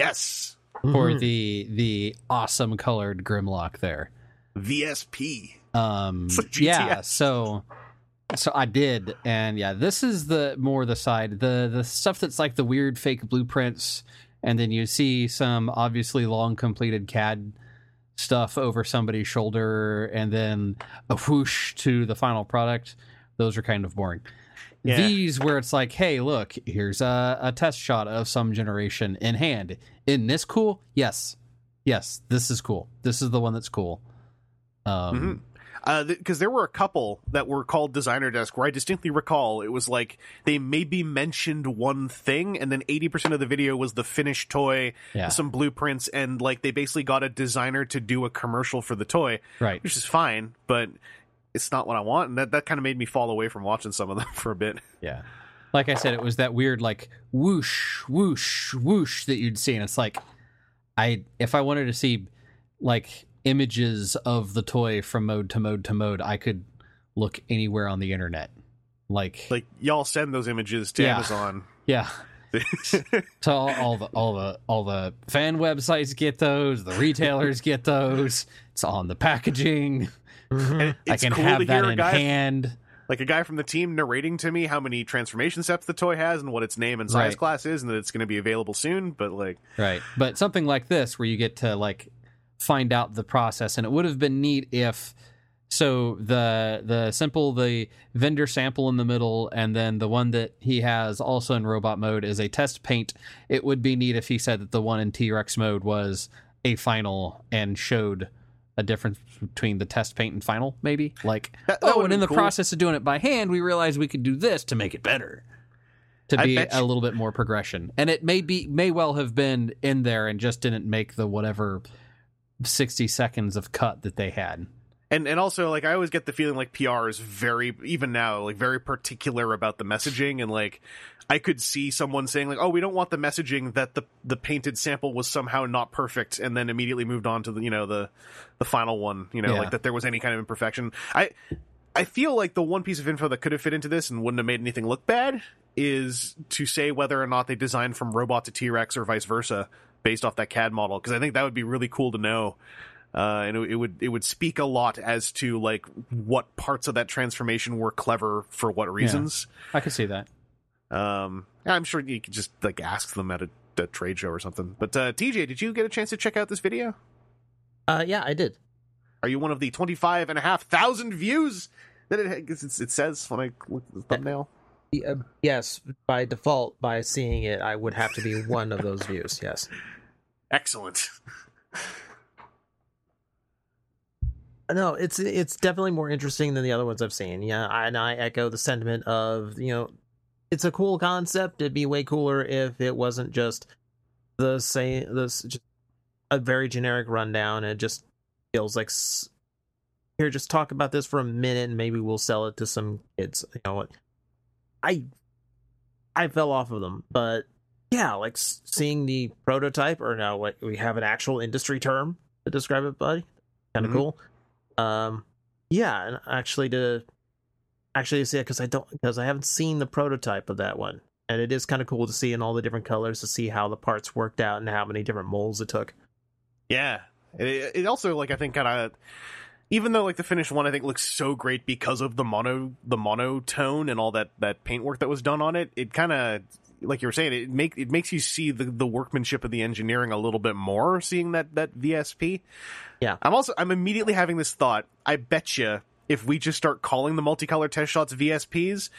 Yes, for Mhm. the the awesome colored Grimlock there. VSP. Um, like yeah. So, so I did, and yeah, this is the more the side the the stuff that's like the weird fake blueprints, and then you see some obviously long completed CAD stuff over somebody's shoulder, and then a whoosh to the final product. Those are kind of boring. Yeah. These where it's like, hey, look, here's a, a test shot of some generation in hand. Isn't this cool? Yes, yes, this is cool. This is the one that's cool. Um, Mhm. because there were a couple that were called designer desk where I distinctly recall it was like they maybe mentioned one thing and then 80% of the video was the finished toy, Yeah. some blueprints, and like they basically got a designer to do a commercial for the toy, Right. which is fine, but it's not what I want. And that, that kind of made me fall away from watching some of them for a bit. Yeah. Like I said, it was that weird like whoosh, whoosh, whoosh that you'd see, and it's like I if I wanted to see like images of the toy from mode to mode to mode, I could look anywhere on the internet. Like, Like, y'all send those images to Yeah. Amazon. yeah. To all, all the all the all the fan websites get those, the retailers get those. It's on the packaging. Mhm. And I can cool have to that hear a in guy hand. like a guy from the team narrating to me how many transformation steps the toy has and what its name and size Right. class is and that it's going to be available soon but like Right. But something like this where you get to like find out the process and it would have been neat if so the the simple the vendor sample in the middle and then the one that he has also in robot mode is a test paint. It would be neat if he said that the one in T-Rex mode was a final and showed a difference between the test paint and final maybe like That- that oh and in the cool. process of doing it by hand we realized we could do this to make it better to be a little bit more progression. And it may be may well have been in there and just didn't make the whatever 60 seconds of cut that they had. and and also like i always get the feeling like pr is very even now like very particular about the messaging and like i could see someone saying like oh we don't want the messaging that the the painted sample was somehow not perfect and then immediately moved on to the you know the the final one you know Yeah. like that there was any kind of imperfection i I feel like the one piece of info that could have fit into this and wouldn't have made anything look bad is to say whether or not they designed from robot to T Rex or vice versa based off that CAD model because I think that would be really cool to know. uh, and it, it would it would speak a lot as to like what parts of that transformation were clever for what reasons. I could see that. Um, I'm sure you could just like ask them at a, a trade show or something. But uh, TJ, did you get a chance to check out this video? Uh, yeah, I did. Are you one of the 25 and a half thousand views that it, it, it says when I look at the thumbnail? Uh, yes, by default, by seeing it, I would have to be one of those views. Yes. Excellent. No, it's it's definitely more interesting than the other ones I've seen. Yeah, I, and I echo the sentiment of you know, it's a cool concept. It'd be way cooler if it wasn't just the same, this just a very generic rundown. It just feels like here, just talk about this for a minute, and maybe we'll sell it to some kids. You know what? I I fell off of them, but yeah, like seeing the prototype, or now what we have an actual industry term to describe it, buddy. Kind of Mhm. cool. Um, yeah, and actually to actually see it because I don't because I haven't seen the prototype of that one, and it is kind of cool to see in all the different colors to see how the parts worked out and how many different molds it took. Yeah. It, it also like I think kind of even though like the finished one I think looks so great because of the mono the monotone and all that that paintwork that was done on it, it kind of like you were saying it make it makes you see the the workmanship of the engineering a little bit more seeing that that VSP. Yeah. I'm also I'm immediately having this thought. I bet you if we just start calling the multicolor test shots VSPs,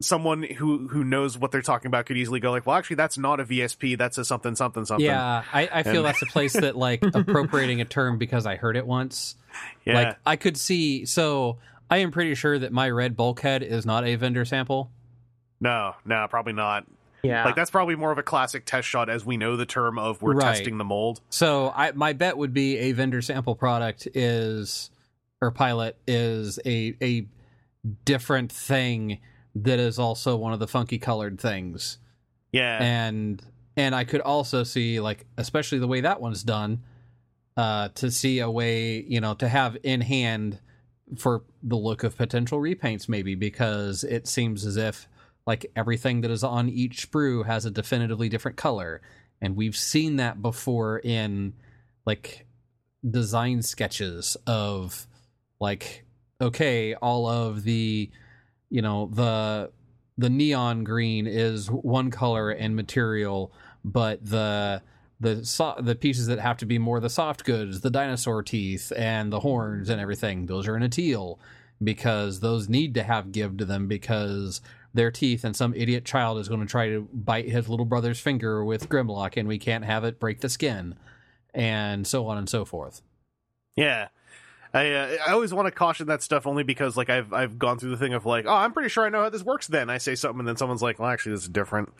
someone who who knows what they're talking about could easily go like, well, actually, that's not a VSP. That's a something something something. Yeah, I, I feel And- that's a place that like appropriating a term because I heard it once. yeah. Like I could see. So I am pretty sure that my red bulkhead is not a vendor sample. no, no, probably not. Yeah, Like that's probably more of a classic test shot as we know the term of we're Right. testing the mold. So I my bet would be a vendor sample product is or pilot is a a different thing that is also one of the funky colored things. Yeah. and and I could also see like especially the way that one's done uh to see a way you know to have in hand for the look of potential repaints maybe because it seems as if like everything that is on each sprue has a definitively different color and we've seen that before in like design sketches of like okay all of the you know the the neon green is one color and material, but the the so- the pieces that have to be more the soft goods, the dinosaur teeth and the horns and everything, those are in a teal because those need to have give to them because their teeth and some idiot child is going to try to bite his little brother's finger with Grimlock and we can't have it break the skin and so on and so forth. Yeah. I uh, I always want to caution that stuff only because like I've I've gone through the thing of like oh I'm pretty sure I know how this works then I say something and then someone's like well actually this is different.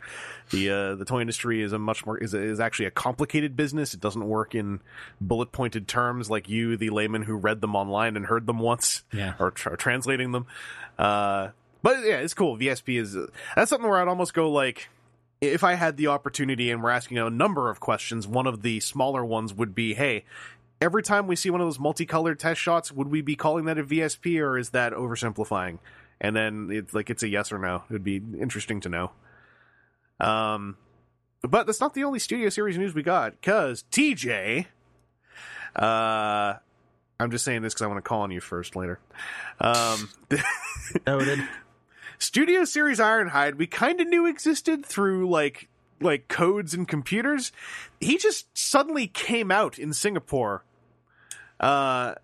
The uh, the toy industry is a much more is is actually a complicated business. It doesn't work in bullet pointed terms like you the layman who read them online and heard them once Yeah. or, tra- translating them. Uh but yeah it's cool. VSP is that's something where I'd almost go like if I had the opportunity and we're asking a number of questions, one of the smaller ones would be, hey, every time we see one of those multicolored test shots, would we be calling that a VSP or is that oversimplifying? And then it's like it's a yes or no. It would be interesting to know. Um, but that's not the only studio series news we got, because TJ, uh, I'm just saying this because I want to call on you first later. Um, noted. Studio Series Ironhide we kind of knew existed through like like codes and computers. He just suddenly came out in Singapore. Uh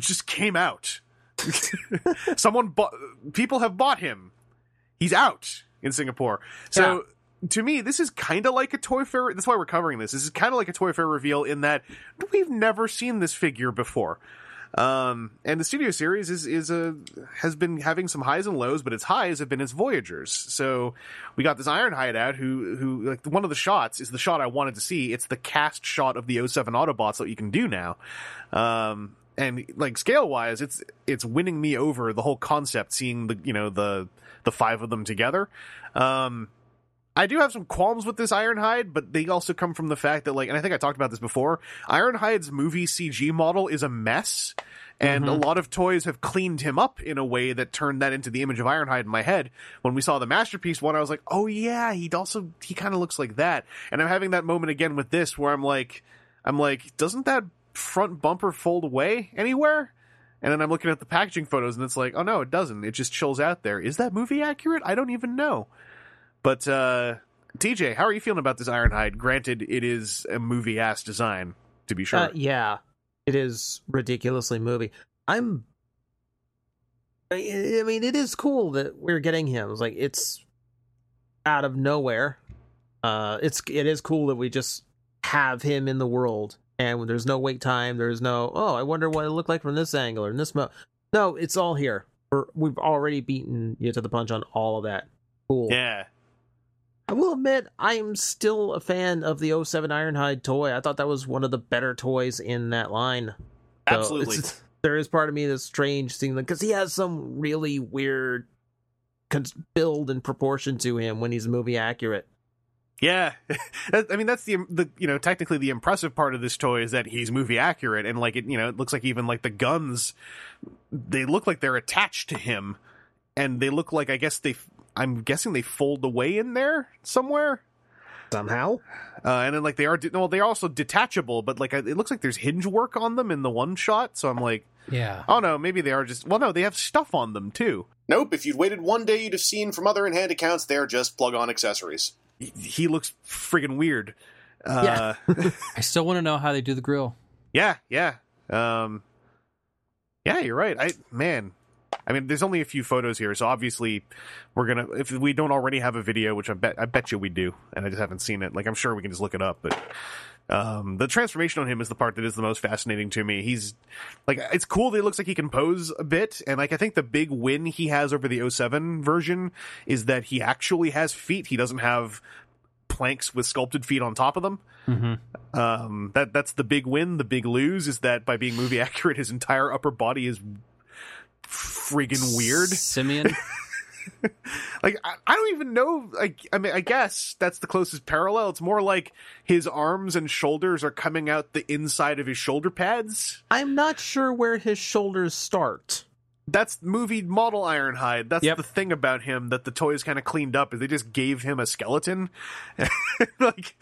just came out. Someone bought people have bought him. He's out in Singapore. So to me, this is kind of like a Toy Fair. That's why we're covering this. This is kind of like a Toy Fair reveal in that we've never seen this figure before. Um, and the studio series is is a has been having some highs and lows, but its highs have been its Voyagers. So we got this Ironhide out who who like one of the shots is the shot I wanted to see. It's the cast shot of the 07 Autobots that you can do now. Um, and like scale wise, it's it's winning me over the whole concept. Seeing the you know the the five of them together. Um, I do have some qualms with this Ironhide, but they also come from the fact that, like, and I think I talked about this before. Ironhide's movie CG model is a mess, and a mm-hmm. lot of toys have cleaned him up in a way that turned that into the image of Ironhide in my head. When we saw the masterpiece one, I was like, oh yeah, he also he kind of looks like that. And I'm having that moment again with this, where I'm like, I'm like, doesn't that front bumper fold away anywhere? And then I'm looking at the packaging photos and it's like, oh no, it doesn't. It just chills out there. Is that movie accurate? I don't even know. But uh TJ, how are you feeling about this Ironhide? Granted, it is a movie ass design, to be sure. Uh, yeah, it is ridiculously movie. I'm. I mean, it is cool that we're getting him. It's like it's out of nowhere. Uh, it's it is cool that we just have him in the world, and there's no wait time. There's no oh, I wonder what it looked like from this angle or in this mo. No, it's all here. We're, we've already beaten you to the punch on all of that. Cool. yeah. I will admit, I'm still a fan of the 07 Ironhide toy. I thought that was one of the better toys in that line. So Absolutely. there is part of me that's strange seeing them because he has some really weird build and proportion to him when he's movie accurate. Yeah, I mean that's the the you know technically the impressive part of this toy is that he's movie accurate and like it you know it looks like even like the guns they look like they're attached to him and they look like I guess they I'm guessing they fold away in there somewhere Somehow, uh, and then like they are de- well they're also detachable but like it looks like there's hinge work on them in the one shot so I'm like Yeah. oh no maybe they are just well no they have stuff on them too Nope, if you'd waited one day, you'd have seen from other in hand accounts they're just plug on accessories. he, he looks friggin' weird uh, I still want to know how they do the grill. Yeah, yeah. Um Yeah, you're right. I man, I mean there's only a few photos here, so obviously we're going to if we don't already have a video, which I bet I bet you we do, and I just haven't seen it. Like I'm sure we can just look it up, but um the transformation on him is the part that is the most fascinating to me. He's like it's cool that he looks like he can pose a bit and like I think the big win he has over the 07 version is that he actually has feet. He doesn't have planks with sculpted feet on top of them. Mm-hmm. Um, that that's the big win. The big lose is that by being movie accurate, his entire upper body is friggin' weird. Simeon. Like I, I don't even know. Like I mean, I guess that's the closest parallel. It's more like his arms and shoulders are coming out the inside of his shoulder pads. I'm not sure where his shoulders start. That's movie model Ironhide. That's Yep. the thing about him that the toys kind of cleaned up is they just gave him a skeleton. like,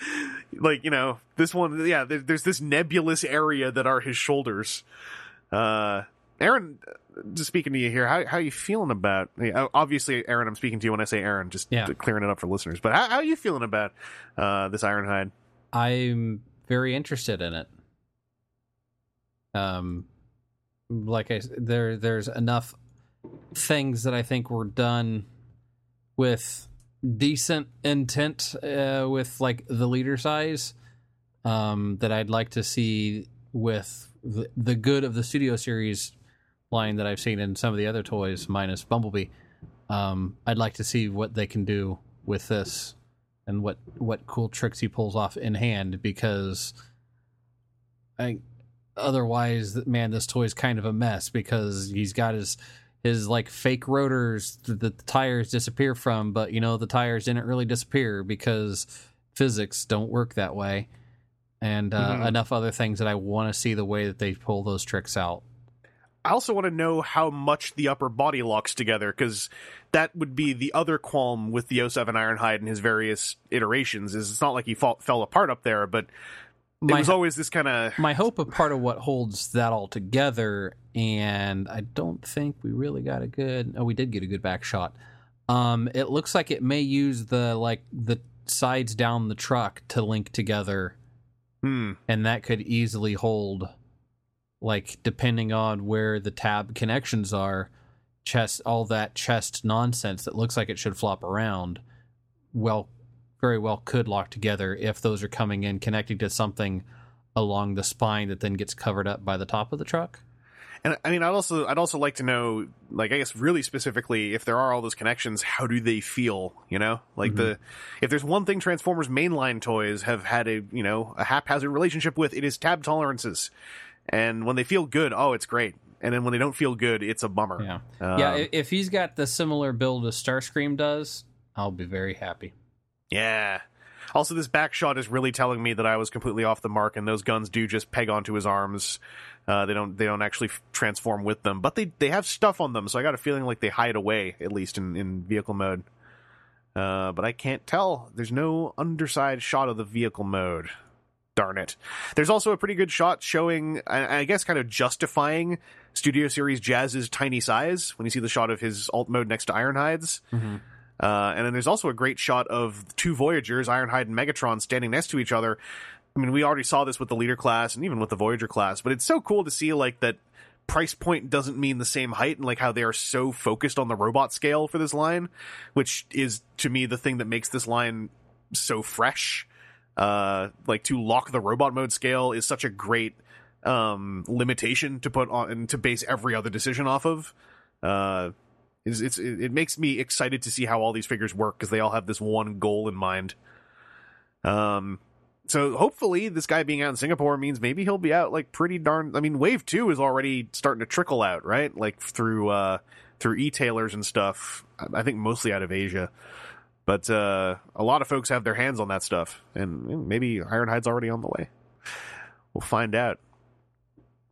like you know, this one. Yeah, there, there's this nebulous area that are his shoulders. Uh, Aaron, just speaking to you here, how how you feeling about? Obviously, Aaron, I'm speaking to you when I say Aaron, just Yeah. clearing it up for listeners. But how how are you feeling about uh, this Ironhide? I'm very interested in it. Um, like I there, there's enough things that I think were done with decent intent uh, with like the leader size um, that I'd like to see with the, the good of the studio series line that I've seen in some of the other toys, minus Bumblebee. Um, I'd like to see what they can do with this and what what cool tricks he pulls off in hand because I otherwise man this toy's kind of a mess because he's got his his like fake rotors that the tires disappear from but you know the tires didn't really disappear because physics don't work that way and uh, Mhm. enough other things that I want to see the way that they pull those tricks out I also want to know how much the upper body locks together because that would be the other qualm with the 07 Ironhide and his various iterations. Is it's not like he fall, fell apart up there, but it My- was always this kind of my hope of part of what holds that all together, and I don't think we really got a good. Oh, we did get a good back shot. Um, it looks like it may use the like the sides down the truck to link together, hmm, and that could easily hold, like depending on where the tab connections are, chest all that chest nonsense that looks like it should flop around. Well, very well could lock together if those are coming in connecting to something along the spine that then gets covered up by the top of the truck. and I mean, I'd also I'd also like to know, like, I guess really specifically, if there are all those connections, how do they feel? You know, like the mm-hmm. if there's one thing Transformers mainline toys have had a you know a haphazard relationship with, it is tab tolerances, and when they feel good, oh, it's great. And then when they don't feel good, it's a bummer. Yeah. Um, yeah, if he's got the similar build as Starscream does, I'll be very happy. Yeah. Also, this back shot is really telling me that I was completely off the mark, and those guns do just peg onto his arms. Uh, they don't. They don't actually f- transform with them, but they they have stuff on them, so I got a feeling like they hide away at least in in vehicle mode. Uh, but I can't tell. There's no underside shot of the vehicle mode. Darn it. There's also a pretty good shot showing, I, guess, kind of justifying Studio Series Jazz's tiny size when you see the shot of his alt mode next to Ironhide's. Mhm. Uh, and then there's also a great shot of two Voyagers, Ironhide and Megatron, standing next to each other. I mean, we already saw this with the leader class and even with the Voyager class, but it's so cool to see like that price point doesn't mean the same height and like how they are so focused on the robot scale for this line, which is to me the thing that makes this line so fresh. Uh, like to lock the robot mode scale is such a great um limitation to put on and to base every other decision off of. Uh, it's, it's it makes me excited to see how all these figures work because they all have this one goal in mind. Um, so hopefully this guy being out in Singapore means maybe he'll be out like pretty darn. I mean, Wave Two is already starting to trickle out, right? Like through uh through e-tailers and stuff. I think mostly out of Asia, but uh a lot of folks have their hands on that stuff, and maybe Ironhide's already on the way. We'll find out.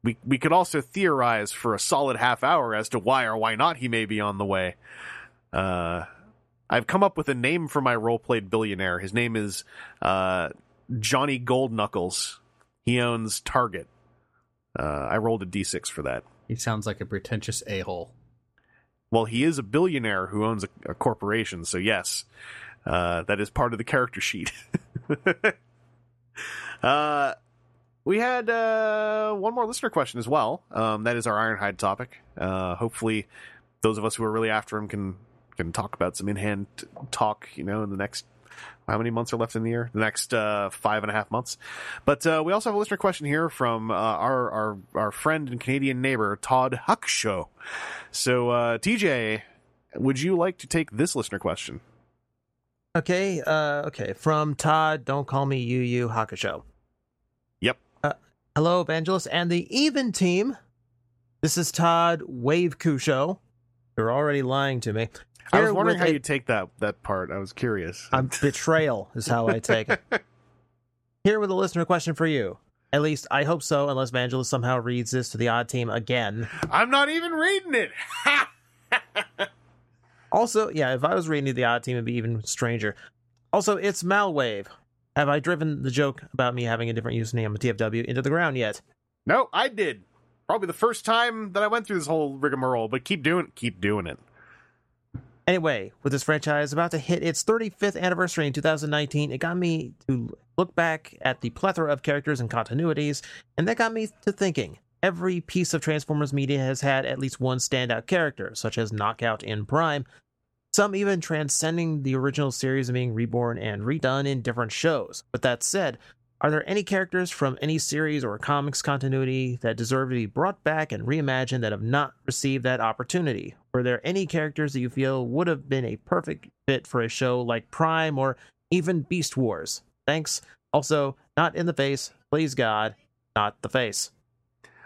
We we could also theorize for a solid half hour as to why or why not he may be on the way. Uh, I've come up with a name for my role played billionaire. His name is uh, Johnny Gold Knuckles. He owns Target. Uh, I rolled a d6 for that. He sounds like a pretentious a hole. Well, he is a billionaire who owns a, a corporation, so yes, uh, that is part of the character sheet. uh, we had uh, one more listener question as well. Um, that is our Ironhide topic. Uh, hopefully, those of us who are really after him can can talk about some in hand talk. You know, in the next how many months are left in the year? The next uh, five and a half months. But uh, we also have a listener question here from uh, our our our friend and Canadian neighbor Todd Huckshow. So uh, TJ, would you like to take this listener question? Okay, uh, okay. From Todd, don't call me Yu Yu Hakusho. Yep. Uh, hello, Evangelist and the Even team. This is Todd Wave Kusho. You're already lying to me. I was wondering how a- you take that that part. I was curious. I'm betrayal is how I take it. Here with a listener question for you. At least I hope so, unless Evangelist somehow reads this to the odd team again. I'm not even reading it. Also, yeah, if I was reading to the odd team, it'd be even stranger. Also, it's Malwave. Have I driven the joke about me having a different username on TFW into the ground yet? no, I did. Probably the first time that I went through this whole rigmarole. But keep doing keep doing it. Anyway, with this franchise about to hit its 35th anniversary in 2019, it got me to look back at the plethora of characters and continuities, and that got me to thinking. Every piece of Transformers media has had at least one standout character, such as Knockout in Prime, some even transcending the original series and being reborn and redone in different shows. With that said, are there any characters from any series or comics continuity that deserve to be brought back and reimagined that have not received that opportunity? Were there any characters that you feel would have been a perfect fit for a show like Prime or even Beast Wars? Thanks. Also, not in the face, please God, not the face.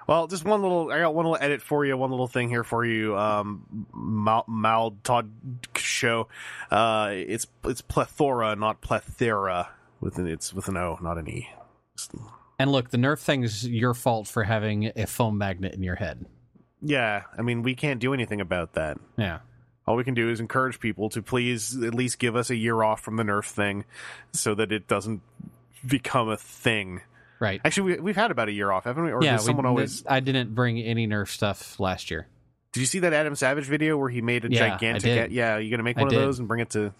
Well, just one little. I got one little edit for you. One little thing here for you. Um, Mal, Mal Todd show. Uh, it's it's plethora, not plethora. With an it's with an O, not an E. And look, the Nerf thing's your fault for having a foam magnet in your head. Yeah, I mean we can't do anything about that. Yeah. All we can do is encourage people to please at least give us a year off from the Nerf thing, so that it doesn't become a thing. Right. Actually, we, we've had about a year off, haven't we? Or yeah, does someone we, always? I didn't bring any Nerf stuff last year. Did you see that Adam Savage video where he made a Yeah, gigantic? did. Yeah, are you gonna make one of those and bring it to?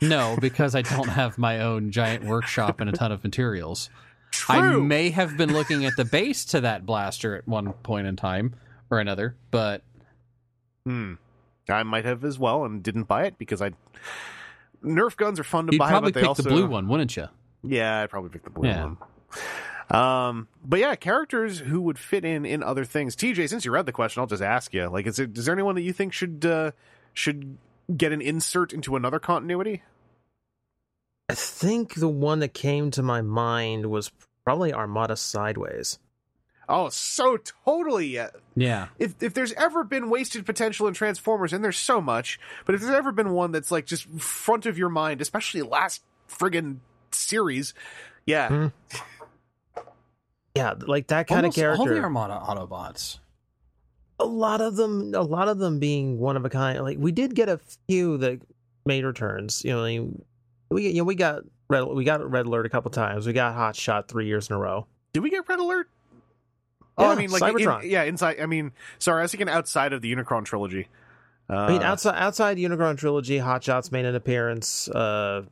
No, because I don't have my own giant workshop and a ton of materials. True. I may have been looking at the base to that blaster at one point in time or another, but Hmm. I might have as well and didn't buy it because I. Nerf guns are fun to you'd buy, probably but they pick also the blue one, wouldn't you? Yeah, I'd probably pick the blue Yeah. one. Um, but yeah, characters who would fit in in other things. TJ, since you read the question, I'll just ask you: like, is, it, is there anyone that you think should uh, should get an insert into another continuity? I think the one that came to my mind was probably Armada Sideways. Oh, so totally. Uh, Yeah. if if there's ever been wasted potential in Transformers, and there's so much, but if there's ever been one that's like just front of your mind, especially last friggin' series, yeah, Hmm. Yeah, like that kind Almost of character. All the Armada Autobots. a lot of them a lot of them being one of a kind like we did get a few that made returns you know like, We you know we got red we got red alert a couple times. We got hot shot three years in a row. Did we get Red Alert? Oh, I mean, like, in- Cybertron. yeah, inside. I mean, sorry, I was thinking outside of the Unicron trilogy. Uh, I mean, outside outside Unicron trilogy, Hot Shot's made an appearance. Uh,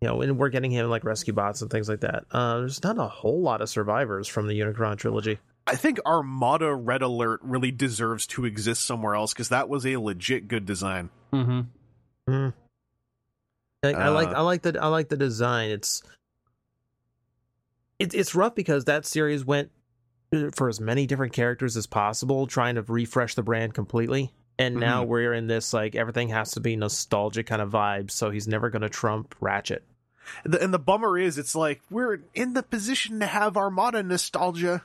you know, and we're getting him like rescue bots and things like that. Uh, there's not a whole lot of survivors from the Unicron trilogy. I think Armada Red Alert really deserves to exist somewhere else because that was a legit good design. Mm-hmm. I, I like Uh, I like the I like the design. It's it, it's rough because that series went uh, for as many different characters as possible, trying to refresh the brand completely. And now Mhm. we're in this like everything has to be nostalgic kind of vibe. So he's never going to trump Ratchet. The, and the bummer is, it's like we're in the position to have Armada nostalgia.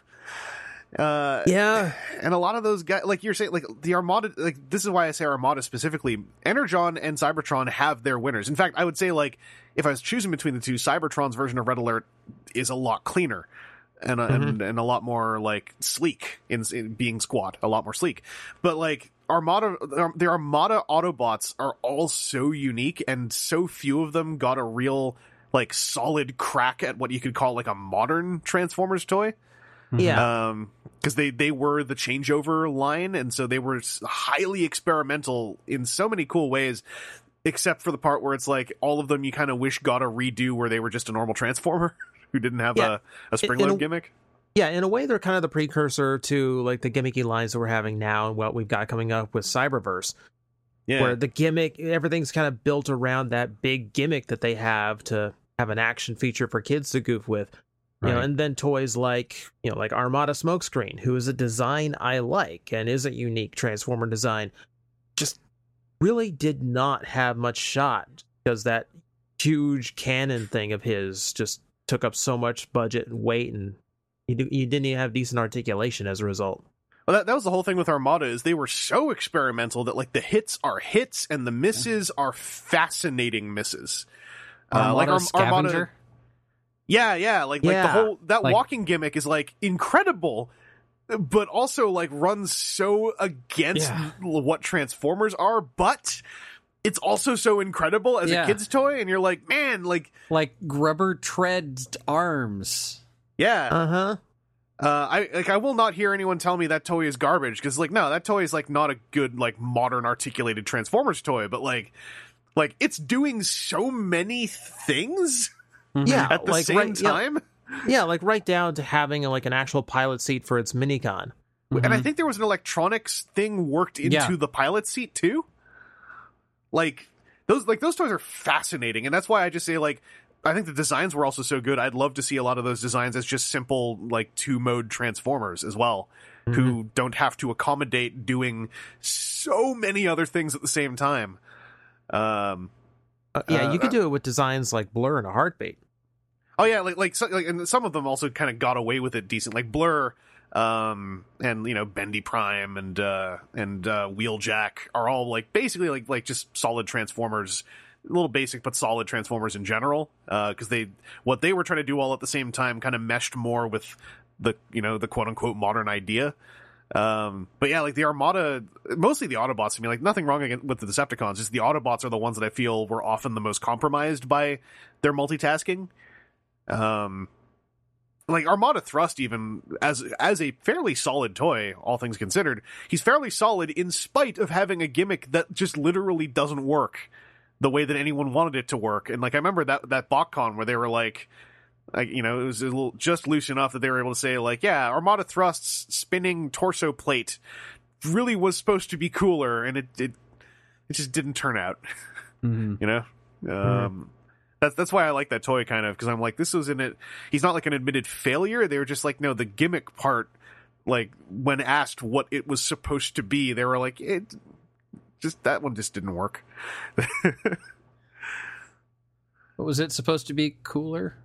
Uh, Yeah, and a lot of those guys, like you're saying, like the Armada, like this is why I say Armada specifically. Energon and Cybertron have their winners. In fact, I would say like if I was choosing between the two, Cybertron's version of Red Alert is a lot cleaner and uh, and, and a lot more like sleek in, in being squat, a lot more sleek. But like Armada, the Armada Autobots are all so unique, and so few of them got a real like solid crack at what you could call like a modern Transformers toy yeah. um because they they were the changeover line and so they were highly experimental in so many cool ways except for the part where it's like all of them you kind of wish got a redo where they were just a normal transformer who didn't have Yeah. a, a spring In- in load gimmick Yeah, in a way, they're kind of the precursor to like the gimmicky lines that we're having now and what we've got coming up with Cyberverse, yeah where the gimmick, everything's kind of built around that big gimmick that they have to have an action feature for kids to goof with. You know, and then toys like you know, like Armada Smokescreen, who is a design I like and is a unique Transformer design, just really did not have much shot because that huge cannon thing of his just took up so much budget and weight, and you, d- you didn't even have decent articulation as a result. well that, that was the whole thing with armada is they were so experimental that like the hits are hits and the misses are fascinating misses Uh, like Armada Arm- Scavenger. Yeah, yeah, like like the whole that like- walking gimmick is like incredible, but also like runs so against Yeah. what Transformers are, but it's also so incredible as Yeah. a kid's toy, and you're like, man, like like rubber tread arms. yeah, Uh huh. uh, I like I will not hear anyone tell me that toy is garbage because like no, that toy is like not a good like modern articulated Transformers toy, but like like it's doing so many things Yeah, at the like same right, time. yeah, like right down to having a, like an actual pilot seat for its minicon. And I Mhm. think there was an electronics thing worked into Yeah. the pilot seat too. Like those like those toys are fascinating and that's why I just say like I think the designs were also so good. I'd love to see a lot of those designs as just simple like two mode transformers as well who don't have to accommodate doing so many other things at the same time. Um Uh, yeah, Uh, you could uh, do it with designs like Blurr and a Heartbeat. Oh yeah, like like, so, like and some of them also kind of got away with it decent, like Blurr, um, and you know Bendy Prime and uh, and uh, Wheeljack are all like basically like like just solid Transformers, little basic but solid Transformers in general, Uh because they what they were trying to do all at the same time kind of meshed more with the you know the quote unquote modern idea. Um, but yeah, like the Armada, mostly the Autobots. I mean, like nothing wrong with the Decepticons. Just the Autobots are the ones that I feel were often the most compromised by their multitasking. Um, like Armada Thrust, even as as a fairly solid toy, all things considered, he's fairly solid in spite of having a gimmick that just literally doesn't work the way that anyone wanted it to work. And like I remember that that BotCon where they were like. Like you know, it was a little just loose enough that they were able to say like, yeah, Armada Thrust's spinning torso plate really was supposed to be cooler, and it it, it just didn't turn out. Mhm. you know um that's that's why i like that toy kind of because i'm like this was in it he's not like an admitted failure they were just like no the gimmick part like when asked what it was supposed to be they were like it just that one just didn't work But was it supposed to be cooler?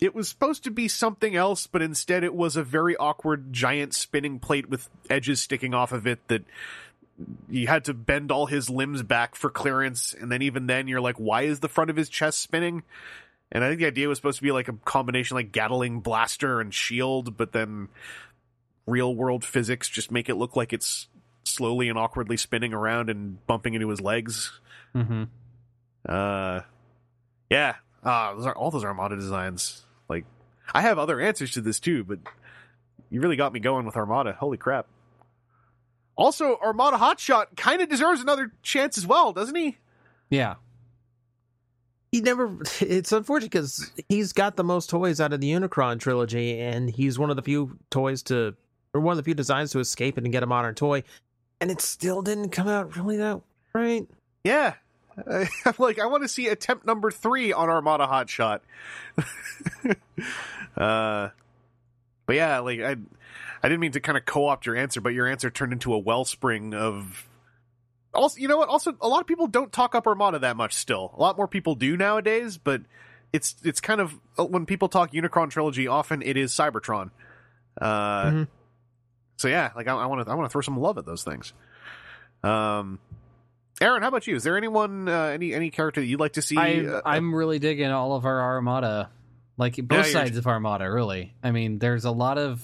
it was supposed to be something else but instead it was a very awkward giant spinning plate with edges sticking off of it that you had to bend all his limbs back for clearance and then even then you're like why is the front of his chest spinning and i think the idea was supposed to be like a combination like gatling blaster and shield but then real world physics just make it look like it's slowly and awkwardly spinning around and bumping into his legs Mm-hmm. uh Yeah, uh, those are all those Armada designs. Like, I have other answers to this too, but you really got me going with Armada. Holy crap! Also, Armada Hotshot kind of deserves another chance as well, doesn't he? Yeah. he never it's unfortunate because he's got the most toys out of the unicron trilogy and he's one of the few toys to or one of the few designs to escape it and get a modern toy and it still didn't come out really that right Yeah. Uh, I'm like, I want to see attempt number three on Armada Hotshot. uh, but yeah, like I, I didn't mean to kind of co-opt your answer, but your answer turned into a wellspring of. Also, you know what? Also, a lot of people don't talk up Armada that much. Still, a lot more people do nowadays. But it's it's kind of uh, when people talk Unicron trilogy, often it is Cybertron. Uh, Mhm. so yeah, like I want to I want to throw some love at those things. Um, Aaron, how about you? Is there anyone, uh, any any character that you'd like to see? I, uh, I'm really digging all of our Armada, like both you're- sides of Armada. Really, I mean, there's a lot of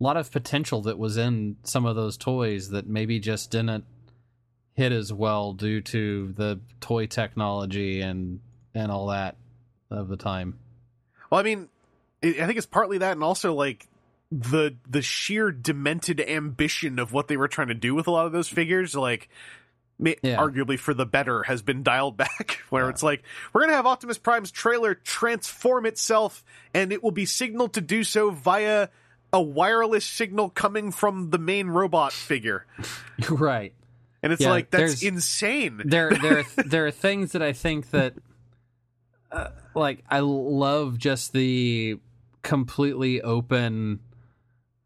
lot of potential that was in some of those toys that maybe just didn't hit as well due to the toy technology and and all that of the time. Well, I mean, I I think it's partly that, and also like the the sheer demented ambition of what they were trying to do with a lot of those figures, like. Yeah. Arguably for the better has been dialed back, where Yeah. it's like we're gonna have Optimus Prime's trailer transform itself, and it will be signaled to do so via a wireless signal coming from the main robot figure, right. and it's Yeah, like that's insane. there there are, there are things that I think that uh, like I love just the completely open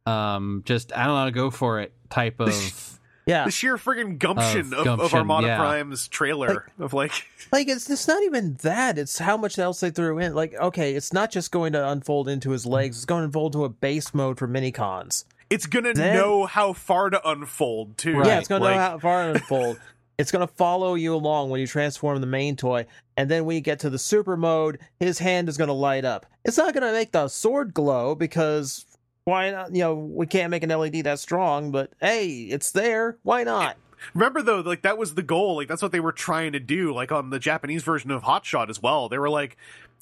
um just I don't know go for it type of yeah the sheer friggin' gumption Of of, of, Armada yeah. Prime's trailer of like like it's it's not even that it's how much else they threw in like okay it's not just going to unfold into his legs it's going to unfold to a base mode for mini cons it's gonna Then- know how far to unfold too. Right. Yeah, it's going to Like, know how far to unfold. it's going to follow you along when you transform the main toy. And then when you get to the super mode, his hand is going to light up. It's not going to make the sword glow because why not? You know, we can't make an LED that strong, but hey, it's there. Why not? Remember though, like that was the goal. Like that's what they were trying to do. Like on the Japanese version of Hot Shot as well. They were like,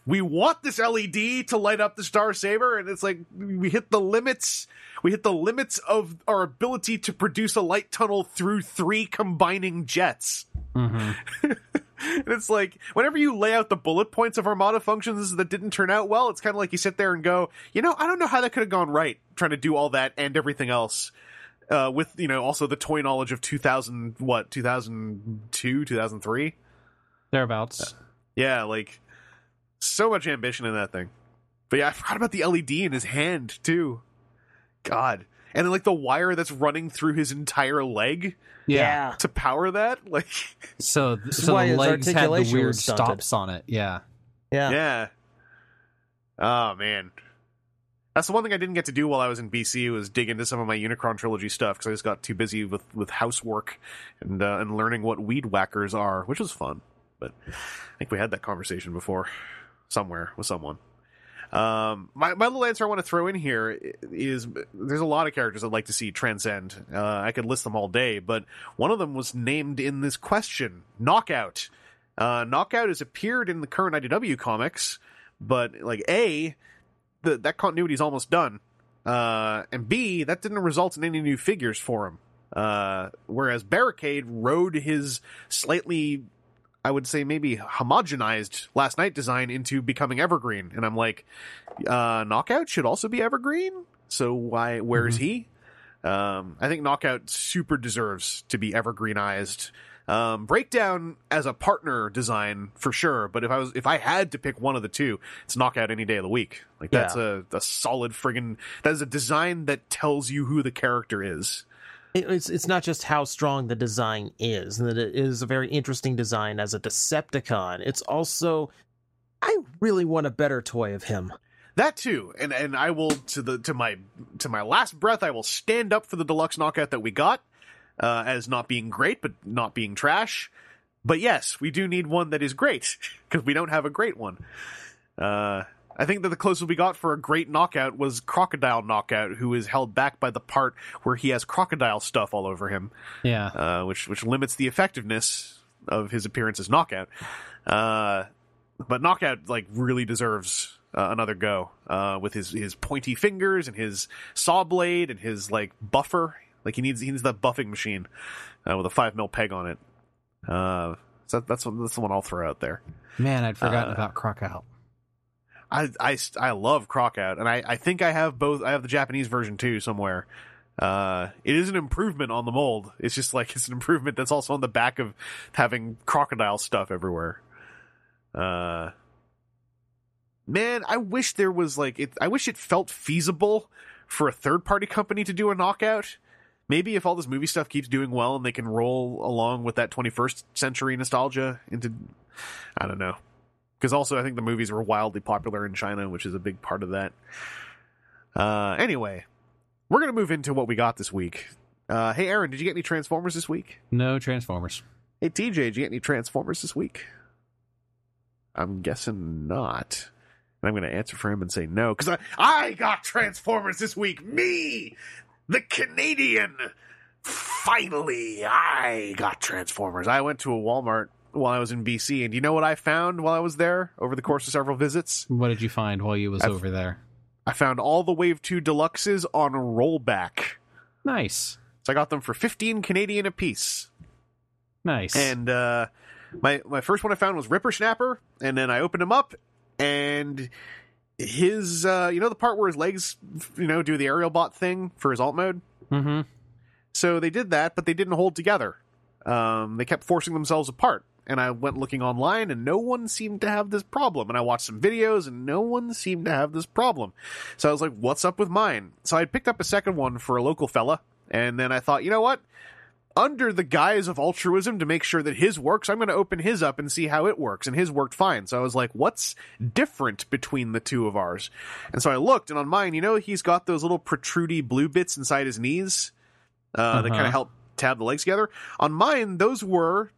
we want this LED to light up the Star Saber, and it's like we hit the limits. We hit the limits of our ability to produce a light tunnel through three combining jets. mhm. And it's like whenever you lay out the bullet points of Armada functions that didn't turn out well, it's kind of like you sit there and go, you know, I don't know how that could have gone right trying to do all that and everything else. Uh, with you know also the toy knowledge of 2000 what 2002 2003 thereabouts. yeah like so much ambition in that thing but yeah i forgot about the led in his hand too god and then like the wire that's running through his entire leg Yeah. to power that like So is so the legs had the weird was stops on it. Yeah. Yeah. Yeah. Oh man. That's the one thing I didn't get to do while I was in BC was dig into some of my Unicron trilogy stuff because I just got too busy with with housework and uh, and learning what weed whackers are, which was fun. But I think we had that conversation before somewhere with someone. Um, my my little answer I want to throw in here is there's a lot of characters I'd like to see transcend. Uh, I could list them all day, but one of them was named in this question: Knockout. Uh, Knockout has appeared in the current IDW comics, but like A, the, that continuity is almost done, uh, and B, that didn't result in any new figures for him. Uh, whereas Barricade rode his slightly, I would say maybe homogenized Last Knight design into becoming Evergreen, and I'm like, uh, Knockout should also be Evergreen. So why? Where's he? Um, I think Knockout super deserves to be evergreenized. Um, Breakdown as a partner design for sure, but if I was if I had to pick one of the two, it's Knockout any day of the week. Like that's a, a solid friggin' that is a design that tells you who the character is. It- It's it's not just how strong the design is, and that it is a very interesting design as a Decepticon. It's also, I really want a better toy of him. That too, and and I will to the to my to my last breath, I will stand up for the deluxe knockout that we got uh, as not being great, but not being trash. But yes, we do need one that is great because we don't have a great one. Uh, I think that the closest we got for a great knockout was Crocodile Knockout, who is held back by the part where he has crocodile stuff all over him Yeah. uh, which which limits the effectiveness of his appearance as knockout. Uh, but Knockout like really deserves uh, another go uh, with his his pointy fingers and his saw blade and his like buffer. Like he needs he needs that buffing machine uh, with a five mil peg on it. Uh, so that's that's the one I'll throw out there. Man, I'd forgotten about Crockout. I I I love Crockout, and I I think I have both. I have the Japanese version too somewhere. Uh, it is an improvement on the mold. It's just like it's an improvement that's also on the back of having crocodile stuff everywhere. Uh, man, I wish there was like it. I wish it felt feasible for a third party company to do a knockout. Maybe if all this movie stuff keeps doing well and they can roll along with that 21st century nostalgia into, I don't know. Because also, I think the movies were wildly popular in China, which is a big part of that. Uh, anyway, we're gonna move into what we got this week. Uh, hey, Aaron, did you get any Transformers this week? No Transformers. Hey, TJ, did you get any Transformers this week? I'm guessing not. And I'm going to answer for him and say no, because I, I got Transformers this week. Me, the Canadian. Finally, I got Transformers. I went to a Walmart while I was in BC, and you know what I found while I was there over the course of several visits? What did you find while you was I've- over there? I found all the Wave 2 Deluxes on rollback. Nice. So I got them for 15 Canadian apiece. Nice. And uh, my my first one I found was Rippersnapper, and then I opened him up, and his uh, you know the part where his legs you know do the aerial bot thing for his alt mode. mm-hmm. So they did that, but they didn't hold together. Um, they kept forcing themselves apart. And I went looking online, and no one seemed to have this problem. And I watched some videos, and no one seemed to have this problem. So I was like, "What's up with mine?" So I picked up a second one for a local fella, and then I thought, you know what? Under the guise of altruism to make sure that his works, I'm going to open his up and see how it works. And his worked fine. So I was like, what's different between the two of ours? And so I looked, and on mine, you know, he's got those little protrudy blue bits inside his knees uh, that Uh-huh. kind of help tab the legs together. On mine, those were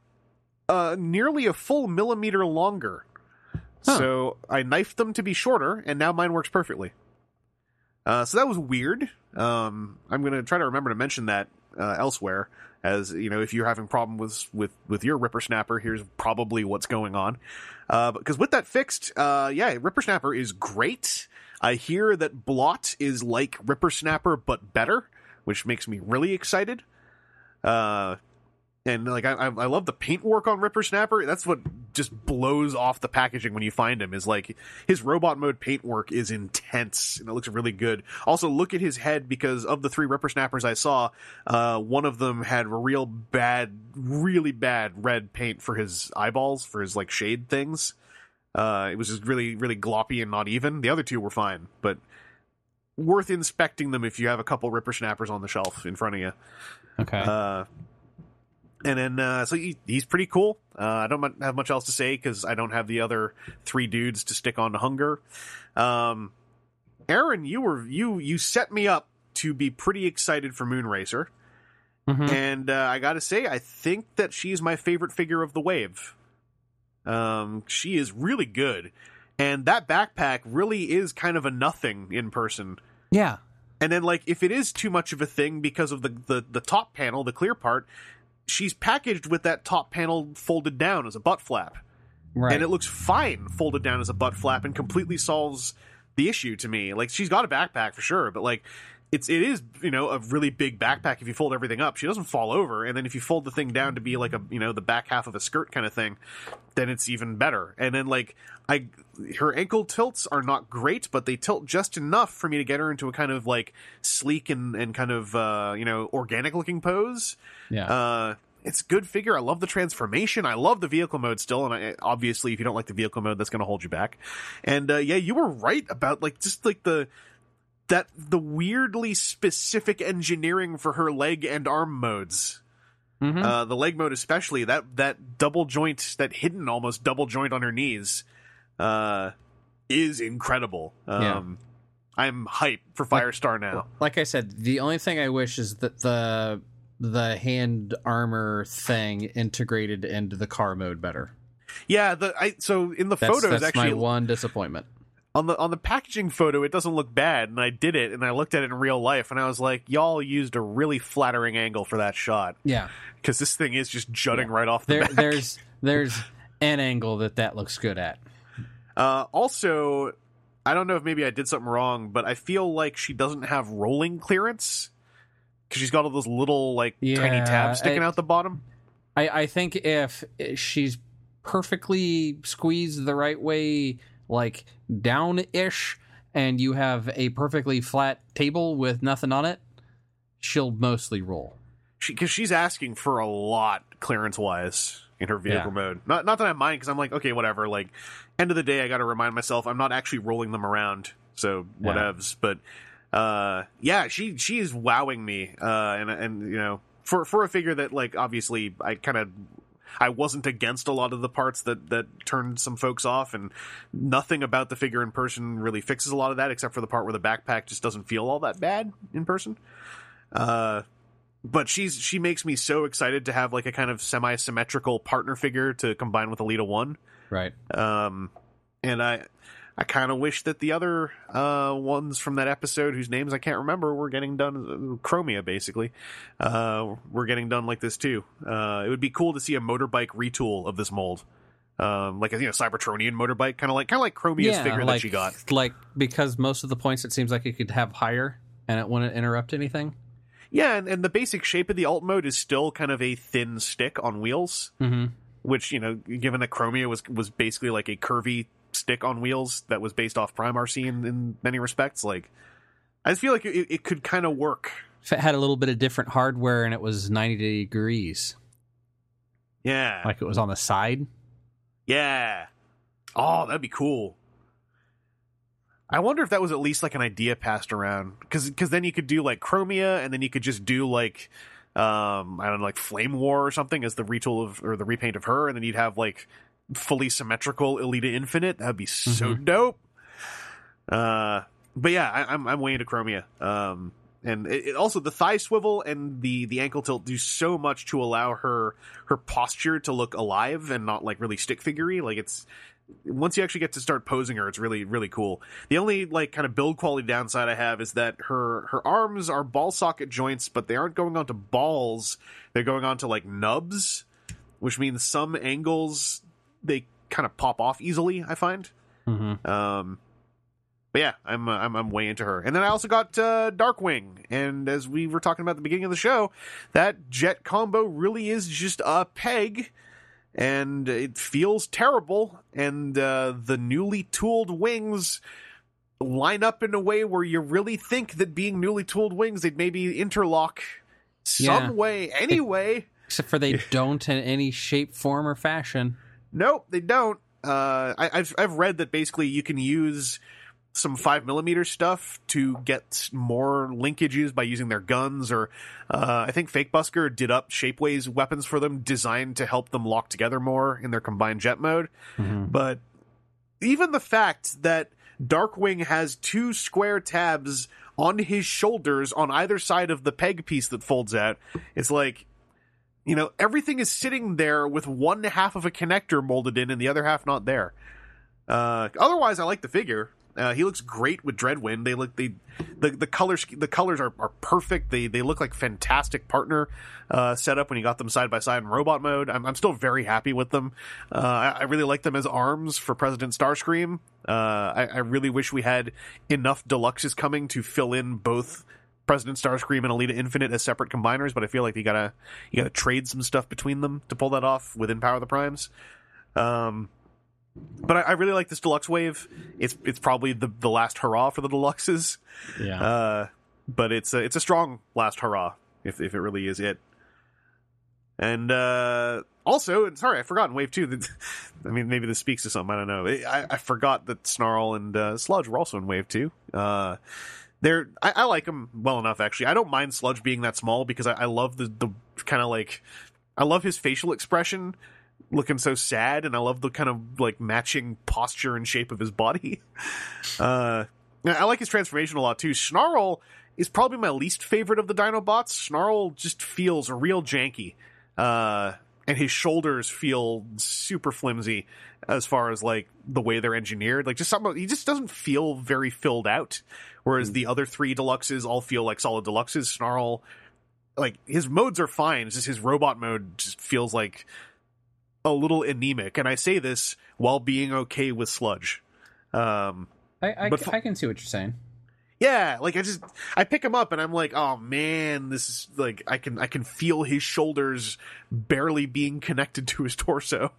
uh, nearly a full millimeter longer. Huh. So I knifed them to be shorter, and now mine works perfectly. Uh, so that was weird. Um, I'm going to try to remember to mention that uh, elsewhere, as you know, if you're having problem with with with your Rippersnapper, here's probably what's going on. Uh, because with that fixed, uh, yeah, Rippersnapper is great. I hear that Blot is like Rippersnapper but better, which makes me really excited. Uh, and like I, I I love the paintwork on Rippersnapper. That's what just blows off the packaging when you find him. Is like his robot mode paintwork is intense and it looks really good. Also, look at his head because of the three Rippersnappers I saw, uh, one of them had real bad, really bad red paint for his eyeballs for his like shade things. Uh, it was just really, really gloppy and not even. The other two were fine, but worth inspecting them if you have a couple Rippersnappers on the shelf in front of you. Okay. Uh, and then, uh, so he, he's pretty cool. Uh, I don't have much else to say because I don't have the other three dudes to stick on to Hun-Gurrr. Um, Aaron, you were you you set me up to be pretty excited for Moonracer, Mhm. and uh, I got to say, I think that she's my favorite figure of the wave. Um, she is really good, and that backpack really is kind of a nothing in person. yeah. And then, like, if it is too much of a thing because of the, the, the top panel, the clear part, she's packaged with that top panel folded down as a butt flap. Right. And it looks fine folded down as a butt flap and completely solves the issue to me. Like, she's got a backpack for sure, but, like, it's it is you know a really big backpack if you fold everything up she doesn't fall over and then if you fold the thing down to be like a you know the back half of a skirt kind of thing then it's even better and then like i her ankle tilts are not great but they tilt just enough for me to get her into a kind of like sleek and and kind of uh you know organic looking pose yeah. uh, it's good figure. I love the transformation. I love the vehicle mode still, and I, obviously, if you don't like the vehicle mode, that's going to hold you back. And uh, yeah, you were right about like just like the that the weirdly specific engineering for her leg and arm modes. Mhm. Uh, the leg mode, especially that that double joint, that hidden almost double joint on her knees, uh, is incredible. Um, I'm hype for Firestar now. like I said, the only thing I wish is that the the hand armor thing integrated into the car mode better. Yeah, the I so in the That's, photos that's actually my one disappointment. On the on the packaging photo it doesn't look bad and i did it and i looked at it in real life and i was like y'all used a really flattering angle for that shot Yeah, because this thing is just jutting right off the there back there's there's an angle that that looks good at. Uh, also, I don't know if maybe I did something wrong, but I feel like she doesn't have rolling clearance because she's got all those little like tiny tabs sticking I- out the bottom. I, I think if she's perfectly squeezed the right way, like down ish, and you have a perfectly flat table with nothing on it, she'll mostly roll. She because she's asking for a lot clearance wise in her vehicle Yeah. mode. Not not that I mind because I'm like okay whatever. Like end of the day, I got to remind myself I'm not actually rolling them around. So Yeah. whatevs. But uh, yeah, she she is wowing me. Uh, and and you know for for a figure that like obviously I kind of. I wasn't against a lot of the parts that that turned some folks off, and nothing about the figure in person really fixes a lot of that, except for the part where the backpack just doesn't feel all that bad in person. Uh, but she's she makes me so excited to have like a kind of semi symmetrical partner figure to combine with Elita One. Right. Um, and I I kind of wish that the other uh ones from that episode whose names I can't remember were getting done Chromia basically. Uh, we're getting done like this too. Uh, it would be cool to see a motorbike retool of this mold. Um, like a you know Cybertronian motorbike, kind of like kind of like Chromia's figure like, that she got. Like because most of the points it seems like it could have higher and it wouldn't interrupt anything. Yeah, and, and the basic shape of the alt mode is still kind of a thin stick on wheels. Mm-hmm. which you know given that chromia was was basically like a curvy stick on wheels that was based off prime Arcee in, in many respects like i just feel like it, it could kind of work. If it had a little bit of different hardware and it was 90 degrees, yeah. Like it was on the side. yeah. Oh that'd be cool. I wonder if that was at least like an idea passed around. Because then you could do like chromia and then you could just do like um i don't know like flame war or something as the retool of or the repaint of her. And then you'd have like fully symmetrical elita infinite. That'd be so dope. Uh but yeah I, i'm i'm way into chromia. Um and it, it also the thigh swivel and the the ankle tilt do so much to allow her her posture to look alive and not like really stick figurey. Like it's once you actually get to start posing her it's really really cool. The only like kind of build quality downside i have is that her her arms are ball socket joints but they aren't going onto balls. They're going onto like nubs which means some angles they kind of pop off easily i find Mm-hmm. um, but yeah, I'm, uh, I'm I'm way into her. And then I also got uh, Darkwing, and as we were talking about at the beginning of the show, that jet combo really is just a peg, and it feels terrible. And uh, the newly tooled wings line up in a way where you really think that being newly tooled wings, they'd maybe interlock some Yeah. way. Anyway, Except for they don't in any shape, form, or fashion. Nope, they don't. Uh, I, I've I've read that basically you can use some five millimeter stuff to get more linkages by using their guns, or uh, I think Fake Busker did up Shapeways weapons for them, designed to help them lock together more in their combined jet mode. But even the fact that Darkwing has two square tabs on his shoulders on either side of the peg piece that folds out, it's like you know everything is sitting there with one half of a connector molded in and the other half not there uh otherwise i like the figure uh, he looks great with Dreadwind. They look they the the colors the colors are, are perfect. They they look like fantastic partner uh, setup when you got them side by side in robot mode. I'm, I'm still very happy with them. Uh, I, I really like them as arms for President Starscream. Uh, I, I really wish we had enough deluxes coming to fill in both President Starscream and Elita Infinite as separate combiners, but I feel like you gotta you gotta trade some stuff between them to pull that off within Power of the Primes. Um, but I, I really like this deluxe wave. It's it's probably the the last hurrah for the deluxes. Yeah. Uh, but it's a, it's a strong last hurrah if if it really is it. And uh, also, and sorry, I forgot in Wave Two. That, I mean, maybe this speaks to something. I don't know. I, I forgot that Snarl and uh, Sludge were also in Wave Two. Uh, they're I, I like them well enough actually. I don't mind Sludge being that small because I, I love the the kind of like I love his facial expression looking so sad, and I love the kind of like matching posture and shape of his body. Uh, I like his transformation a lot too. Snarl is probably my least favorite of the Dinobots. Snarl just feels real janky, uh, and his shoulders feel super flimsy as far as like the way they're engineered. Like just something he just doesn't feel very filled out. Whereas the other three deluxes all feel like solid deluxes. Snarl, like his modes are fine. It's just his robot mode just feels like a little anemic. And I say this while being okay with Sludge. Um, I I, But fu- I can see what you're saying. Yeah, like I just I pick him up and I'm like, oh man, this is like I can I can feel his shoulders barely being connected to his torso.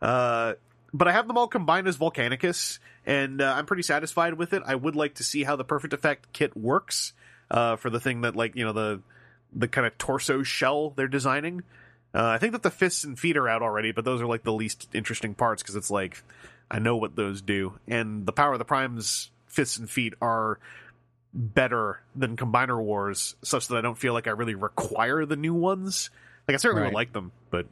Uh, but I have them all combined as Volcanicus, and uh, I'm pretty satisfied with it. I would like to see how the Perfect Effect kit works uh, for the thing that like you know the the kind of torso shell they're designing. Uh, I think that the fists and feet are out already, but those are like the least interesting parts because it's like I know what those do, and the Power of the Primes fists and feet are better than Combiner Wars, such that I don't feel like I really require the new ones. Like I certainly Right. would like them, but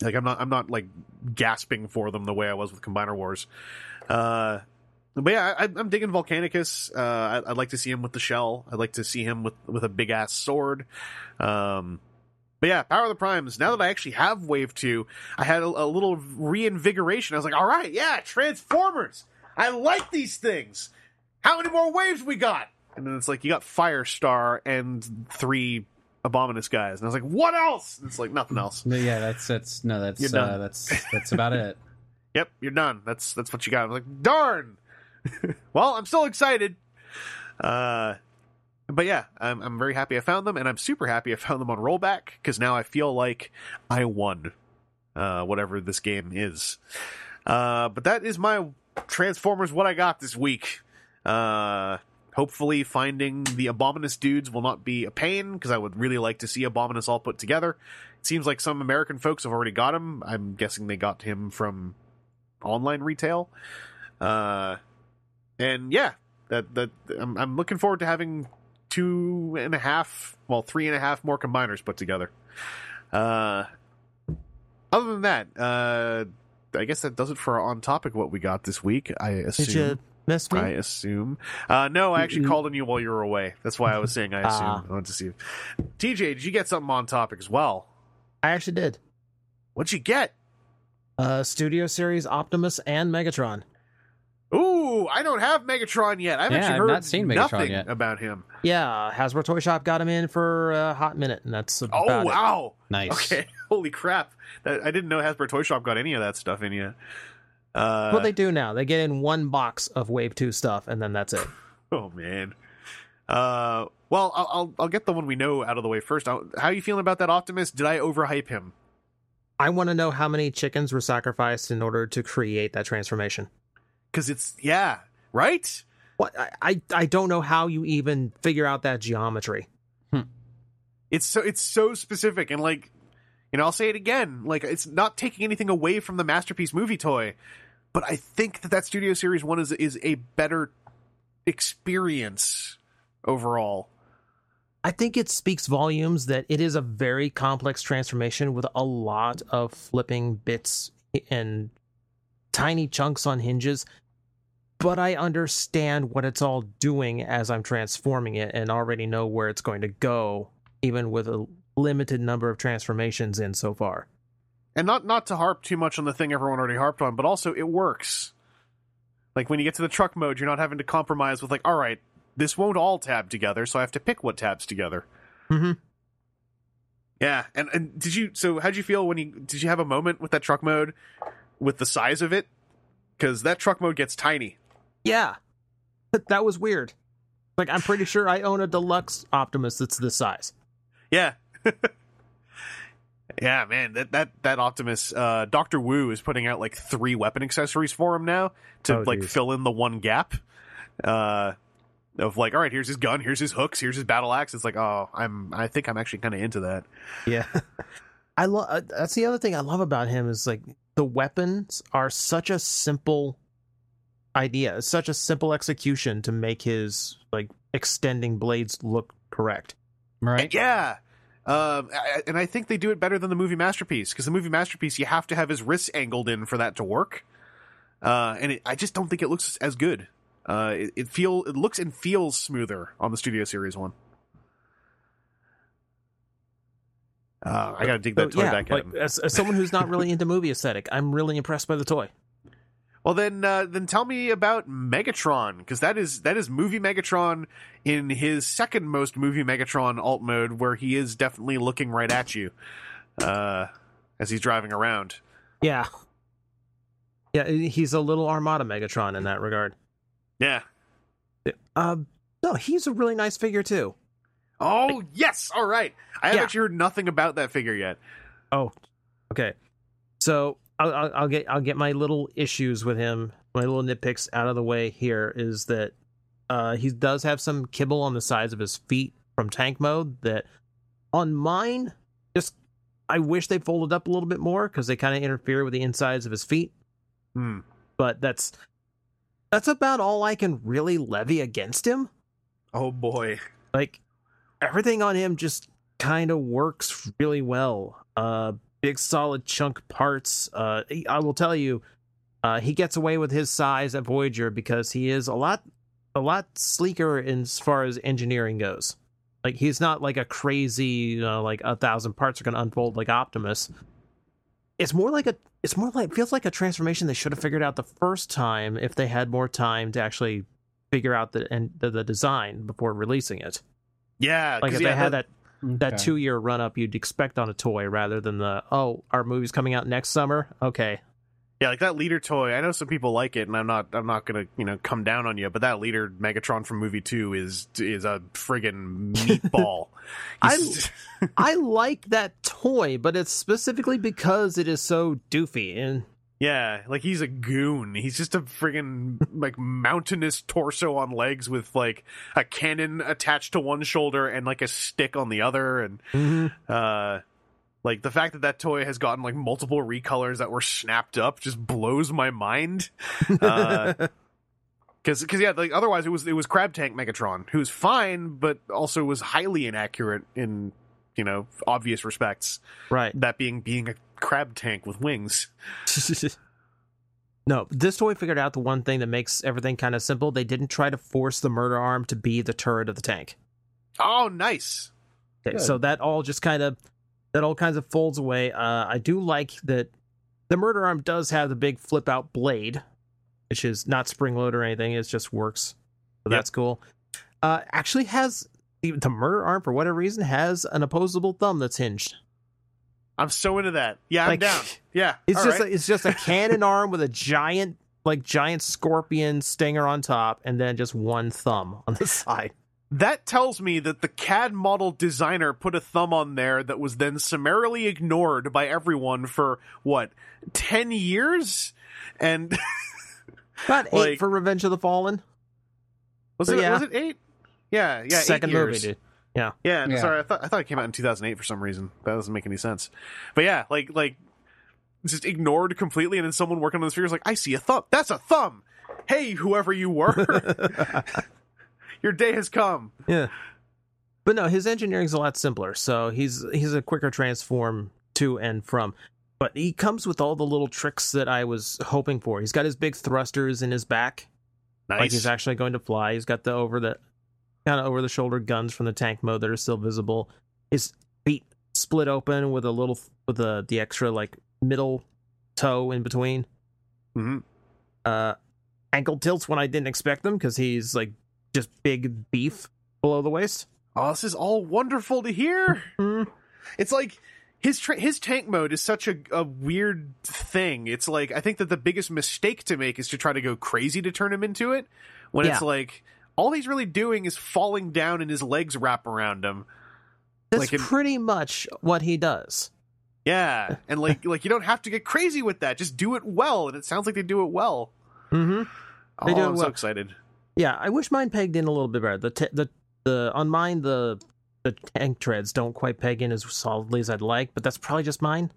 like I'm not I'm not like gasping for them the way I was with Combiner Wars. Uh, but yeah, I, I'm digging Volcanicus. Uh, I, I'd like to see him with the shell. I'd like to see him with with a big ass sword. Um, but yeah, Power of the Primes. Now that I actually have Wave Two, I had a, a little reinvigoration. I was like, all right, yeah, Transformers. I like these things. How many more waves we got? And then it's like you got Firestar and three Abominus guys, and I was like, what else? And it's like nothing else. No, Yeah, that's that's no, that's You're done. uh, that's that's about it. Yep, you're done. That's that's what you got. I was like, darn. well, I'm still excited. Uh, but yeah, I'm I'm very happy I found them, and I'm super happy I found them on rollback because now I feel like I won, uh, whatever this game is. Uh, but that is my Transformers. What I got this week. Uh, hopefully, finding the Abominus dudes will not be a pain because I would really like to see Abominus all put together. It seems like some American folks have already got him. I'm guessing they got him from online retail. Uh, and yeah, that that I'm, I'm looking forward to having two and a half, well, three and a half more combiners put together. Uh, other than that, uh, I guess that does it for on topic what we got this week. I assume. Did you miss me? I assume. Uh, no, I actually called on you while you were away. That's why I was saying I assume. Ah. I wanted to see. If... TJ, did you get something on topic as well? I actually did. What'd you get? Uh, Studio Series Optimus and Megatron. Ooh, I don't have Megatron yet. I've Yeah, actually I've heard not seen Megatron nothing yet. about him. Yeah, Hasbro Toy Shop got him in for a hot minute, and that's about Oh it. wow! Nice. Okay, holy crap! That, I didn't know Hasbro Toy Shop got any of that stuff in yet. Uh, what they do now, they get in one box of Wave Two stuff, and then that's it. oh man. Uh, well, I'll, I'll I'll get the one we know out of the way first. How how you feeling about that Optimus? Did I overhype him? I want to know how many chickens were sacrificed in order to create that transformation. Because it's yeah, right. What I, I I don't know how you even figure out that geometry. It's so it's so specific and like, know, I'll say it again. Like, it's not taking anything away from the masterpiece movie toy, but I think that that Studio Series one is is a better experience overall. I think it speaks volumes that it is a very complex transformation with a lot of flipping bits and tiny chunks on hinges. But I understand what it's all doing as I'm transforming it and already know where it's going to go, even with a limited number of transformations in so far. and not not to harp too much on the thing everyone already harped on, but also it works. Like when you get to the truck mode, you're not having to compromise with like, all right, this won't all tab together, so I have to pick what tabs together. Mhm. Yeah, and and did you? So how'd you feel when you did you have a moment with that truck mode, with the size of it? Because that truck mode gets tiny. Yeah. That was weird. Like, I'm pretty sure I own a deluxe Optimus that's this size. Yeah. yeah, man, that that that Optimus uh Dr. Wu is putting out like three weapon accessories for him now to Oh, like geez. fill in the one gap. Uh of like, all right, here's his gun, here's his hooks, here's his battle axe. It's like, oh, I'm I think I'm actually kind of into that. Yeah. I love that's the other thing I love about him is like the weapons are such a simple idea. It's such a simple execution to make his like extending blades look correct. Right. Yeah. Um, and I think they do it better than the movie masterpiece because the movie masterpiece you have to have his wrists angled in for that to work. Uh, and it, I just don't think it looks as good. Uh, it, it feel it looks and feels smoother on the Studio Series one. Uh, I gotta dig that toy yeah, back like in. as, as someone who's not really into movie aesthetic, I'm really impressed by the toy. Well, then, uh, then tell me about Megatron because that is that is movie Megatron in his second most movie Megatron alt mode, where he is definitely looking right at you uh, as he's driving around. Yeah. Yeah, he's a little Armada Megatron in that regard. Yeah. Um, no, he's a really nice figure too. Oh yes, all right. I haven't heard nothing about that figure yet. Oh, okay. So I'll, I'll, I'll get I'll get my little issues with him. My little nitpicks out of the way here is that uh, he does have some kibble on the sides of his feet from tank mode. That on mine, just I wish they folded up a little bit more because they kind of interfere with the insides of his feet. Hmm. But that's that's about all I can really levy against him. Oh boy. like everything on him just kind of works really well uh big solid chunk parts. Uh i will tell you uh he gets away with his size at voyager because he is a lot a lot sleeker in as far as engineering goes. Like he's not like a crazy you know like a thousand parts are going to unfold like optimus. It's more like a it's more like feels like a transformation they should have figured out the first time if they had more time to actually figure out the and the, the design before releasing it. Yeah, like if yeah, they had the- that that Okay. two year run up you'd expect on a toy rather than the oh our movie's coming out next summer okay Yeah, like that leader toy. I know some people like it, and I'm not. I'm not gonna, you know, come down on you. But that leader Megatron from movie two is is a friggin' meatball. He's- i like that toy but it's specifically because it is so doofy and yeah, like he's a goon. He's just a friggin' like mountainous torso on legs with like a cannon attached to one shoulder and like a stick on the other, and uh. Like the fact that that toy has gotten like multiple recolors that were snapped up just blows my mind. Uh, Because, because yeah, like otherwise it was it was Crab Tank Megatron, who's fine, but also was highly inaccurate in you know obvious respects. right That being being a crab tank with wings. no this toy figured out the one thing that makes everything kind of simple they didn't try to force the murder arm to be the turret of the tank Oh, nice. Okay, Good. so that all just kind of that all kinds of folds away. Uh, I do like that the murder arm does have the big flip out blade, which is not spring load or anything. It just works, so Yep. that's cool. Uh, actually has the, the murder arm for whatever reason has an opposable thumb that's hinged. I'm so into that. Yeah, I'm Like, down. Yeah, It's just right. a, it's just a cannon arm with a giant like giant scorpion stinger on top, and then just one thumb on the side. that tells me that the CAD model designer put a thumb on there that was then summarily ignored by everyone for what ten years, and About eight Like- for Revenge of the Fallen. was it yeah. was it eight? Yeah, yeah, second movie, dude. Yeah, Yeah. sorry, I thought I thought it came out in 2008 for some reason. That doesn't make any sense. But yeah, like like just ignored completely, and then someone working on this figure is like, "I see a thumb. That's a thumb. Hey, whoever you were, your day has come." Yeah. But no, his engineering's a lot simpler. So he's he's a quicker transform to and from. But he comes with all the little tricks that I was hoping for. He's got his big thrusters in his back, Nice. like he's actually going to fly. He's got the over the kind of over the shoulder guns from the tank mode that are still visible. His feet split open with a little with the the extra like middle toe in between. Mhm. Uh, ankle tilts when I didn't expect them because he's like just big beef below the waist. Oh, this is all wonderful to hear. Mm. It's like his tra- his tank mode is such a, a weird thing. It's like I think that the biggest mistake to make is to try to go crazy to turn him into it. When it's like all he's really doing is falling down and his legs wrap around him. That's Like in- pretty much what he does. Yeah, and like like you don't have to get crazy with that. Just do it well, and it sounds like they do it well. Mm-hmm. They oh, do it I'm so excited. Yeah, I wish mine pegged in a little bit better. The t- the the on mine the the tank treads don't quite peg in as solidly as I'd like, but that's probably just mine.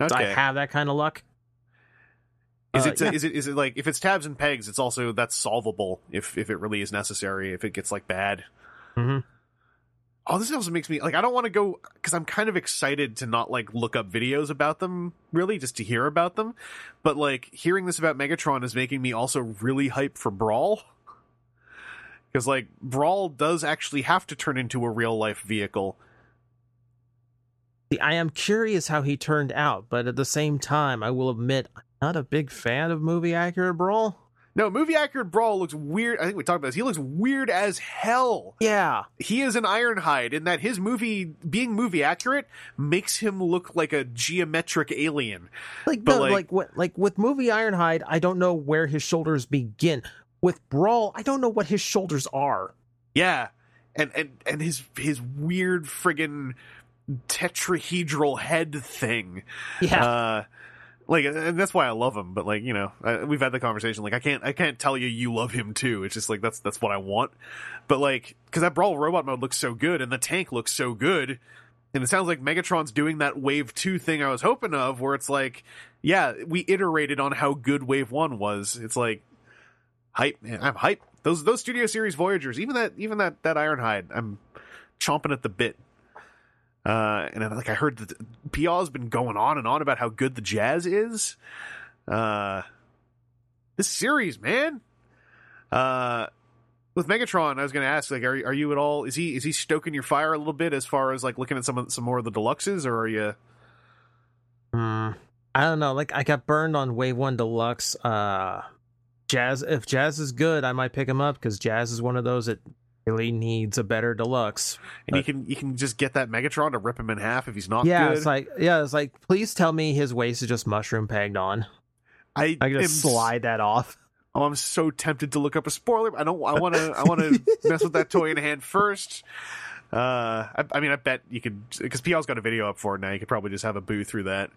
Okay. I have that kind of luck. Is Uh, it yeah. is it is it like if it's tabs and pegs, it's also that's solvable if if it really is necessary. If it gets like bad. Mhm. Oh, this also makes me like I don't want to go because I'm kind of excited to not like look up videos about them really just to hear about them, but like hearing this about Megatron is making me also really hype for Brawl because like Brawl does actually have to turn into a real life vehicle. See, I am curious how he turned out, but at the same time, I will admit not a big fan of movie accurate brawl. No, movie accurate Brawl looks weird. I think we talked about this. He looks weird as hell. Yeah, He is an Ironhide in that his movie, being movie accurate, makes him look like a geometric alien. like But, no, like- like, what like with movie Ironhide, I don't know where his shoulders begin. With Brawl, I don't know what his shoulders are. Yeah, and and and his his weird friggin' tetrahedral head thing. Yeah, Uh, like, and that's why I love him. But like, you know, uh, we've had the conversation. Like, I can't, I can't tell you you love him too. It's just like that's that's what I want. But like, because that brawl robot mode looks so good, and the tank looks so good, and it sounds like Megatron's doing that Wave Two thing I was hoping of, where it's like, yeah, we iterated on how good Wave One was. It's like hype. Man, I'm hype. Those those Studio Series Voyagers, even that even that that Ironhide, I'm chomping at the bit. Uh, and then, like I heard that has been going on and on about how good the jazz is. Uh, this series, man. Uh, with Megatron, I was going to ask, like, are are you at all? Is he is he stoking your fire a little bit as far as like looking at some of, some more of the deluxes, or are you? Hmm. I don't know. Like I got burned on Wave One Deluxe. Uh, Jazz. If Jazz is good, I might pick him up because Jazz is one of those that really needs a better deluxe. And you can you can just get that Megatron to rip him in half if he's not yeah, good. it's like yeah, it's like please tell me his waist is just mushroom pegged on. I I can am just slide that off. Oh, I'm so tempted to look up a spoiler. I don't. I want to. I want to mess with that toy in hand first. Uh, I, I mean, I bet you could because PL's got a video up for it now. You could probably just have a boo through that.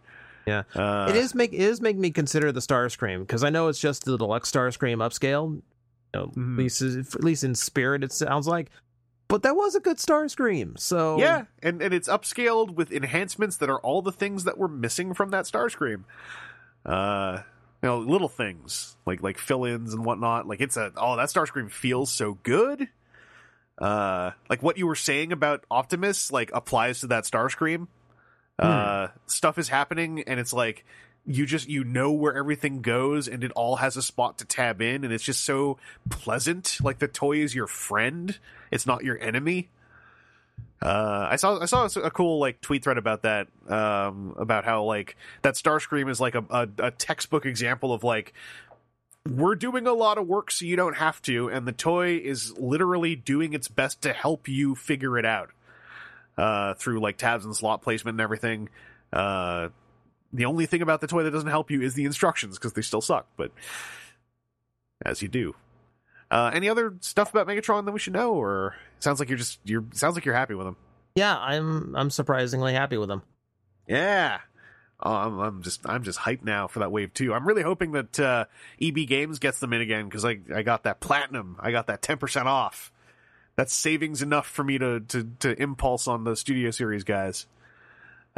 Yeah. Uh, it is make it is make me consider the Starscream because I know it's just the deluxe Starscream upscale. Know, Mhm. at least at least in spirit, it sounds like. But that was a good Starscream. So Yeah, and and it's upscaled with enhancements that are all the things that were missing from that Starscream. Uh, you know, little things like like fill-ins and whatnot. Like it's a oh that Starscream feels so good. Uh, like what you were saying about Optimus like applies to that Starscream. Uh, stuff is happening and it's like you just you know where everything goes and it all has a spot to tab in and it's just so pleasant. Like the toy is your friend. It's not your enemy. Uh, I saw I saw a cool like tweet thread about that um, about how like that Starscream is like a, a, a textbook example of like we're doing a lot of work so you don't have to, and the toy is literally doing its best to help you figure it out uh, through like tabs and slot placement and everything. Uh, the only thing about the toy that doesn't help you is the instructions because they still suck, but as you do. Uh, any other stuff about Megatron that we should know, or sounds like you're just you're sounds like you're happy with him. yeah, I'm I'm surprisingly happy with him. Yeah. Oh, I'm, I'm just I'm just hyped now for that wave two. I'm really hoping that uh, EB Games gets them in again because I I got that platinum. I got that ten percent off. That's savings enough for me to to to impulse on the Studio Series guys.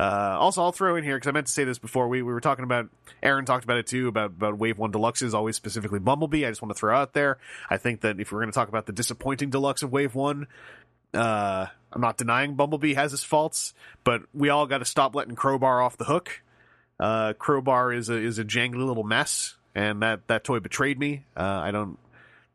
Uh, also, I'll throw in here because I meant to say this before. We, we were talking about Aaron talked about it too about about Wave One Deluxes, always specifically Bumblebee. I just want to throw out there. I think that if we're going to talk about the disappointing deluxe of Wave One, uh, I'm not denying Bumblebee has his faults, but we all got to stop letting Crowbar off the hook. Uh, Crowbar is a is a jangly little mess, and that that toy betrayed me. Uh, I don't.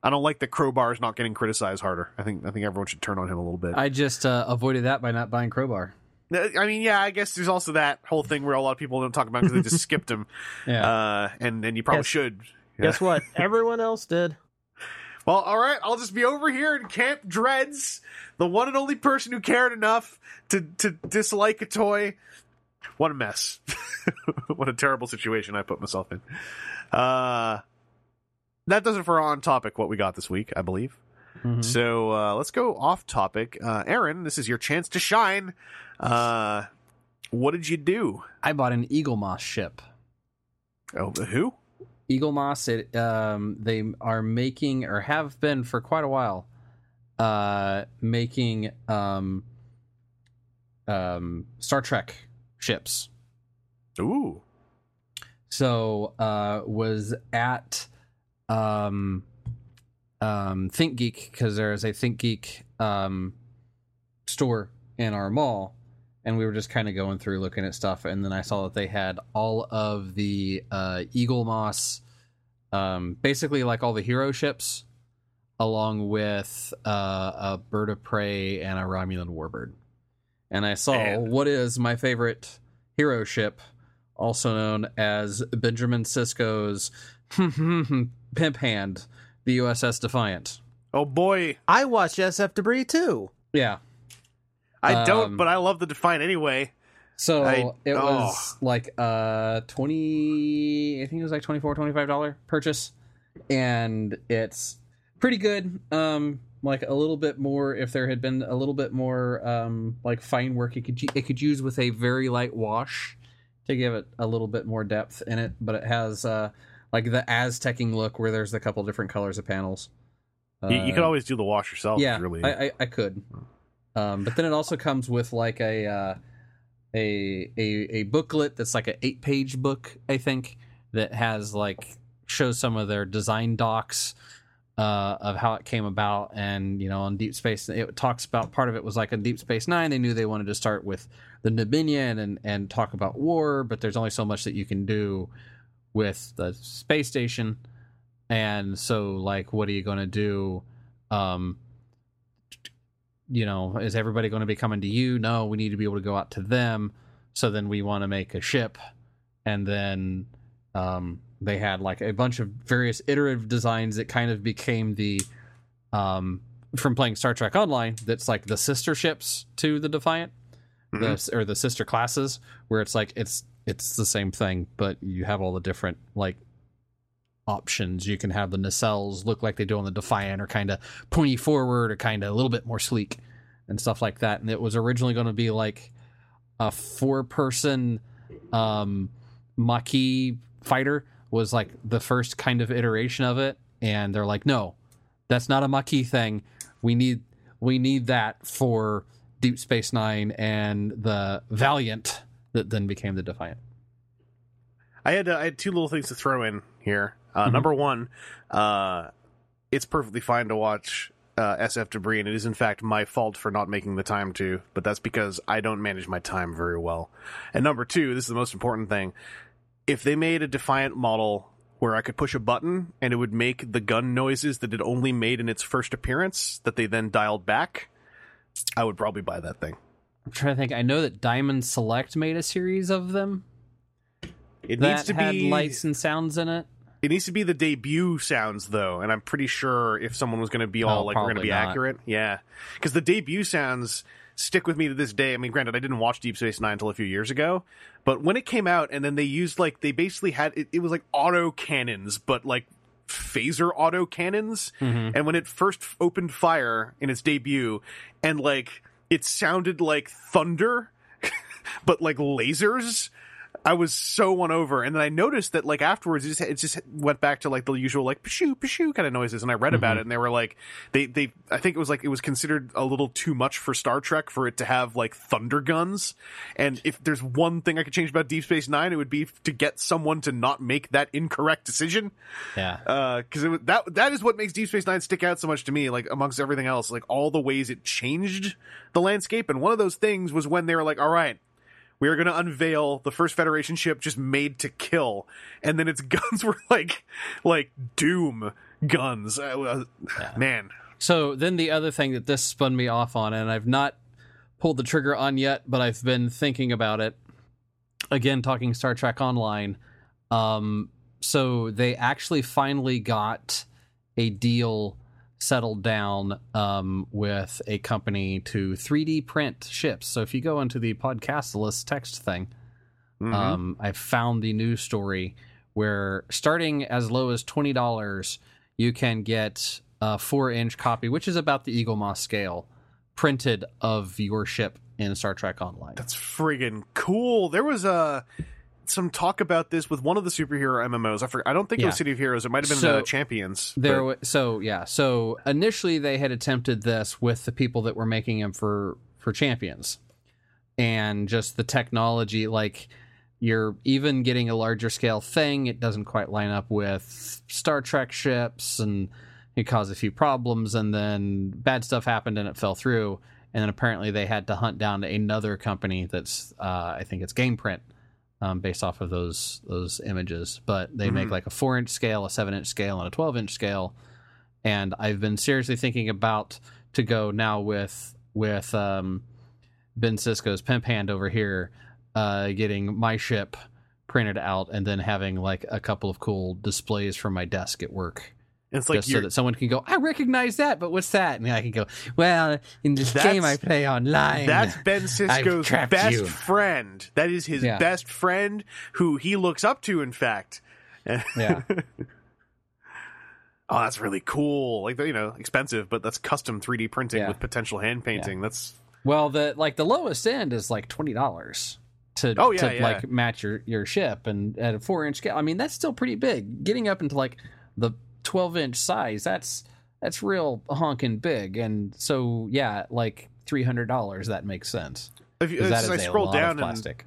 I don't like that Crowbar is not getting criticized harder. I think I think everyone should turn on him a little bit. I just uh, avoided that by not buying Crowbar. I mean, yeah, I guess there's also that whole thing where a lot of people don't talk about because they just skipped him, Yeah. uh, and and you probably Yes. should. Guess what? Everyone else did. Well, all right, I'll just be over here in Camp Dreads, the one and only person who cared enough to to dislike a toy. What a mess! what a terrible situation I put myself in. Uh, that does it for on topic. What we got this week, I believe. Mhm. So uh, let's go off topic. Uh, Aaron, this is your chance to shine. Uh, what did you do? I bought an Eaglemoss ship. Oh, who? Eaglemoss, it, um, they are making or have been for quite a while, uh, making um, um, Star Trek ships. Ooh, So uh, was at um, um, ThinkGeek because there is a ThinkGeek um, store in our mall, and we were just kind of going through looking at stuff, and then I saw that they had all of the uh, Eaglemoss, um, basically like all the hero ships, along with uh, a bird of prey and a Romulan warbird. And I saw Man. what is my favorite hero ship, also known as Benjamin Sisko's Pimp Hand, the USS Defiant. Oh boy, I watched SF Debris too. Yeah. I don't, Um, but I love the Defiant anyway. So I- it oh. was like a 20 I think it was like 24 25 dollar purchase and it's pretty good um like a little bit more if there had been a little bit more um like fine work it could it could use with a very light wash to give it a little bit more depth in it but it has uh like the Aztecing look where there's a couple different colors of panels You, you could Uh, always do the wash yourself. yeah, really. I, I, I could. Um, but then it also comes with like a uh, a a a booklet that's like an eight page book, I think, that has like shows some of their design docs uh, of how it came about, and you know, on Deep Space, it talks about part of it was like on Deep Space Nine. They knew they wanted to start with the Dominion and and talk about war, but there's only so much that you can do with the space station, and so like, what are you going to do? Um, you know, is everybody going to be coming to you? No, we need to be able to go out to them. So then we want to make a ship, and then um, they had like a bunch of various iterative designs that kind of became the um, from playing Star Trek Online. That's like the sister ships to the Defiant, the or the sister classes, where it's like it's it's the same thing, but you have all the different like options. You can have the nacelles look like they do on the Defiant, or kind of pointy forward, or kind of a little bit more sleek, and stuff like that. And it was originally going to be like a four-person um, Maquis fighter was like the first kind of iteration of it, and they're like, no, that's not a Maquis thing. We need we need that for Deep Space Nine and the Valiant that then became the Defiant. I had uh, I had two little things to throw in here. Uh, Mhm. Number one, uh, it's perfectly fine to watch uh, SF Debris, and it is in fact my fault for not making the time to. But that's because I don't manage my time very well. And number two, this is the most important thing: if they made a Defiant model where I could push a button and it would make the gun noises that it only made in its first appearance, that they then dialed back, I would probably buy that thing. I'm trying to think. I know that Diamond Select made a series of them It that needs to had be lights and sounds in it. It needs to be the debut sounds though, and I'm pretty sure if someone was going to be all Oh, like we're going to be not. accurate, yeah, because the debut sounds stick with me to this day. I mean, granted, I didn't watch Deep Space Nine until a few years ago, but when it came out, and then they used like they basically had it, it was like auto cannons, but like phaser auto cannons, Mm-hmm. and when it first opened fire in its debut, and like it sounded like thunder, but like lasers. I was so won over, and then I noticed that like afterwards, it just, it just went back to like the usual like pshoo pshoo kind of noises, and I read about it, and they were like they they I think it was like it was considered a little too much for Star Trek for it to have like thunder guns, and if there's one thing I could change about Deep Space Nine, it would be to get someone to not make that incorrect decision. Yeah. Uh because it was that that is what makes Deep Space Nine stick out so much to me. Like amongst everything else, like all the ways it changed the landscape, and one of those things was when they were like, "All right, we are going to unveil the first Federation ship just made to kill," and then its guns were like like Doom guns. Uh, uh, Man, So then the other thing that this spun me off on, and I've not pulled the trigger on yet, but I've been thinking about it. Again, talking Star Trek Online. Um, so they actually finally got a deal settled down um, with a company to 3D print ships. So if you go into the podcast list text thing, Mhm. um, I found the news story where starting as low as twenty dollars, you can get a four-inch copy, which is about the Eaglemoss scale, printed of your ship in Star Trek Online. that's friggin' cool. There was uh, some talk about this with one of the superhero MMOs. I forgot, I don't think it was City of Heroes. It might have been So, uh, Champions. There, but- so yeah, so initially they had attempted this with the people that were making them for for champions, and just the technology, like you're even getting a larger scale thing. It doesn't quite line up with Star Trek ships, and it caused a few problems. And then bad stuff happened, and it fell through. And then apparently they had to hunt down another company that's, uh, I think it's GamePrint, um, based off of those those images. But they make Mhm. like a four inch scale, a seven inch scale, and a twelve inch scale. And I've been seriously thinking about to go now with with um, Ben Sisko's pimp hand over here, uh, getting my ship printed out and then having like a couple of cool displays from my desk at work. It's like just so that someone can go, I recognize that, but what's that? And I can go, well, in this game I play online. That's Ben Sisko's best you. friend. That is his Yeah. best friend who he looks up to, in fact. Yeah. Oh, that's really cool. Like, you know, expensive, but that's custom 3D printing Yeah. with potential hand painting. That's Well, the like the lowest end is like twenty dollars to Oh, yeah, to yeah. like match your your ship, and at a four inch scale, I mean that's still pretty big. Getting up into like the twelve inch size, that's that's real honking big, and so yeah, like three hundred dollars that makes sense. if you, that is I a scroll down plastic.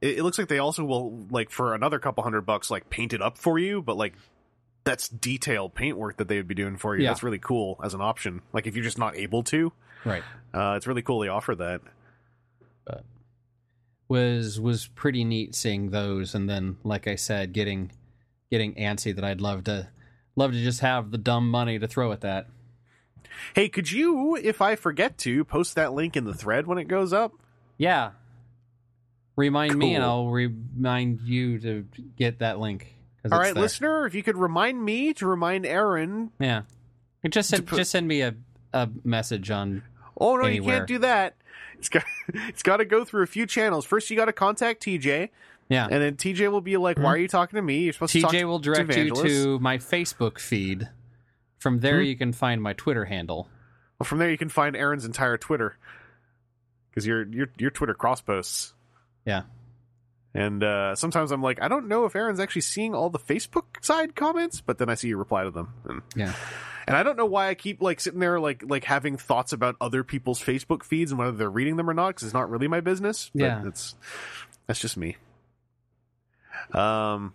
it, it looks like they also will like for another couple hundred bucks like paint it up for you, but like that's detailed paint work that they would be doing for you. Yeah. That's really cool as an option. Like if you're just not able to, Right. uh, it's really cool they offer that. was was pretty neat seeing those and then like i said getting getting antsy that i'd love to love to just have the dumb money to throw at that Hey, could you, if I forget to, post that link in the thread when it goes up? yeah remind me and i'll remind you to get that link. All right, there. listener, if you could remind me to remind Aaron. yeah just send, put- just send me a, a message on Oh no, you can't do that. It's got it's got to go through a few channels. First, you got to contact TJ, yeah and then TJ will be like, "Why are you talking to me? You're supposed to talk tj will direct to you to my facebook feed from there you can find my twitter handle Well, from there, you can find Aaron's entire Twitter because your your your Twitter cross posts. yeah And uh, sometimes I'm like, I don't know if Aaron's actually seeing all the Facebook side comments, but then I see you reply to them. And, yeah and I don't know why I keep like sitting there like like having thoughts about other people's Facebook feeds and whether they're reading them or not because it's not really my business. But Yeah. it's that's just me. Um,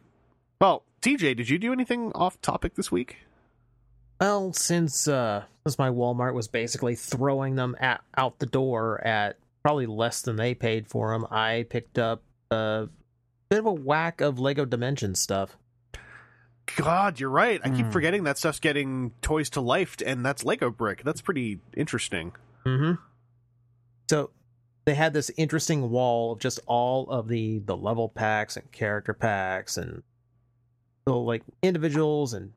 well, TJ, did you do anything off topic this week? Well, since uh since my Walmart was basically throwing them at, out the door at probably less than they paid for them, I picked up a bit of a whack of Lego Dimensions stuff. God, you're right. I keep Hmm. forgetting that stuff's getting toys to life, and that's Lego brick. That's pretty interesting. Mm-hmm. So they had this interesting wall of just all of the the level packs and character packs and so like individuals and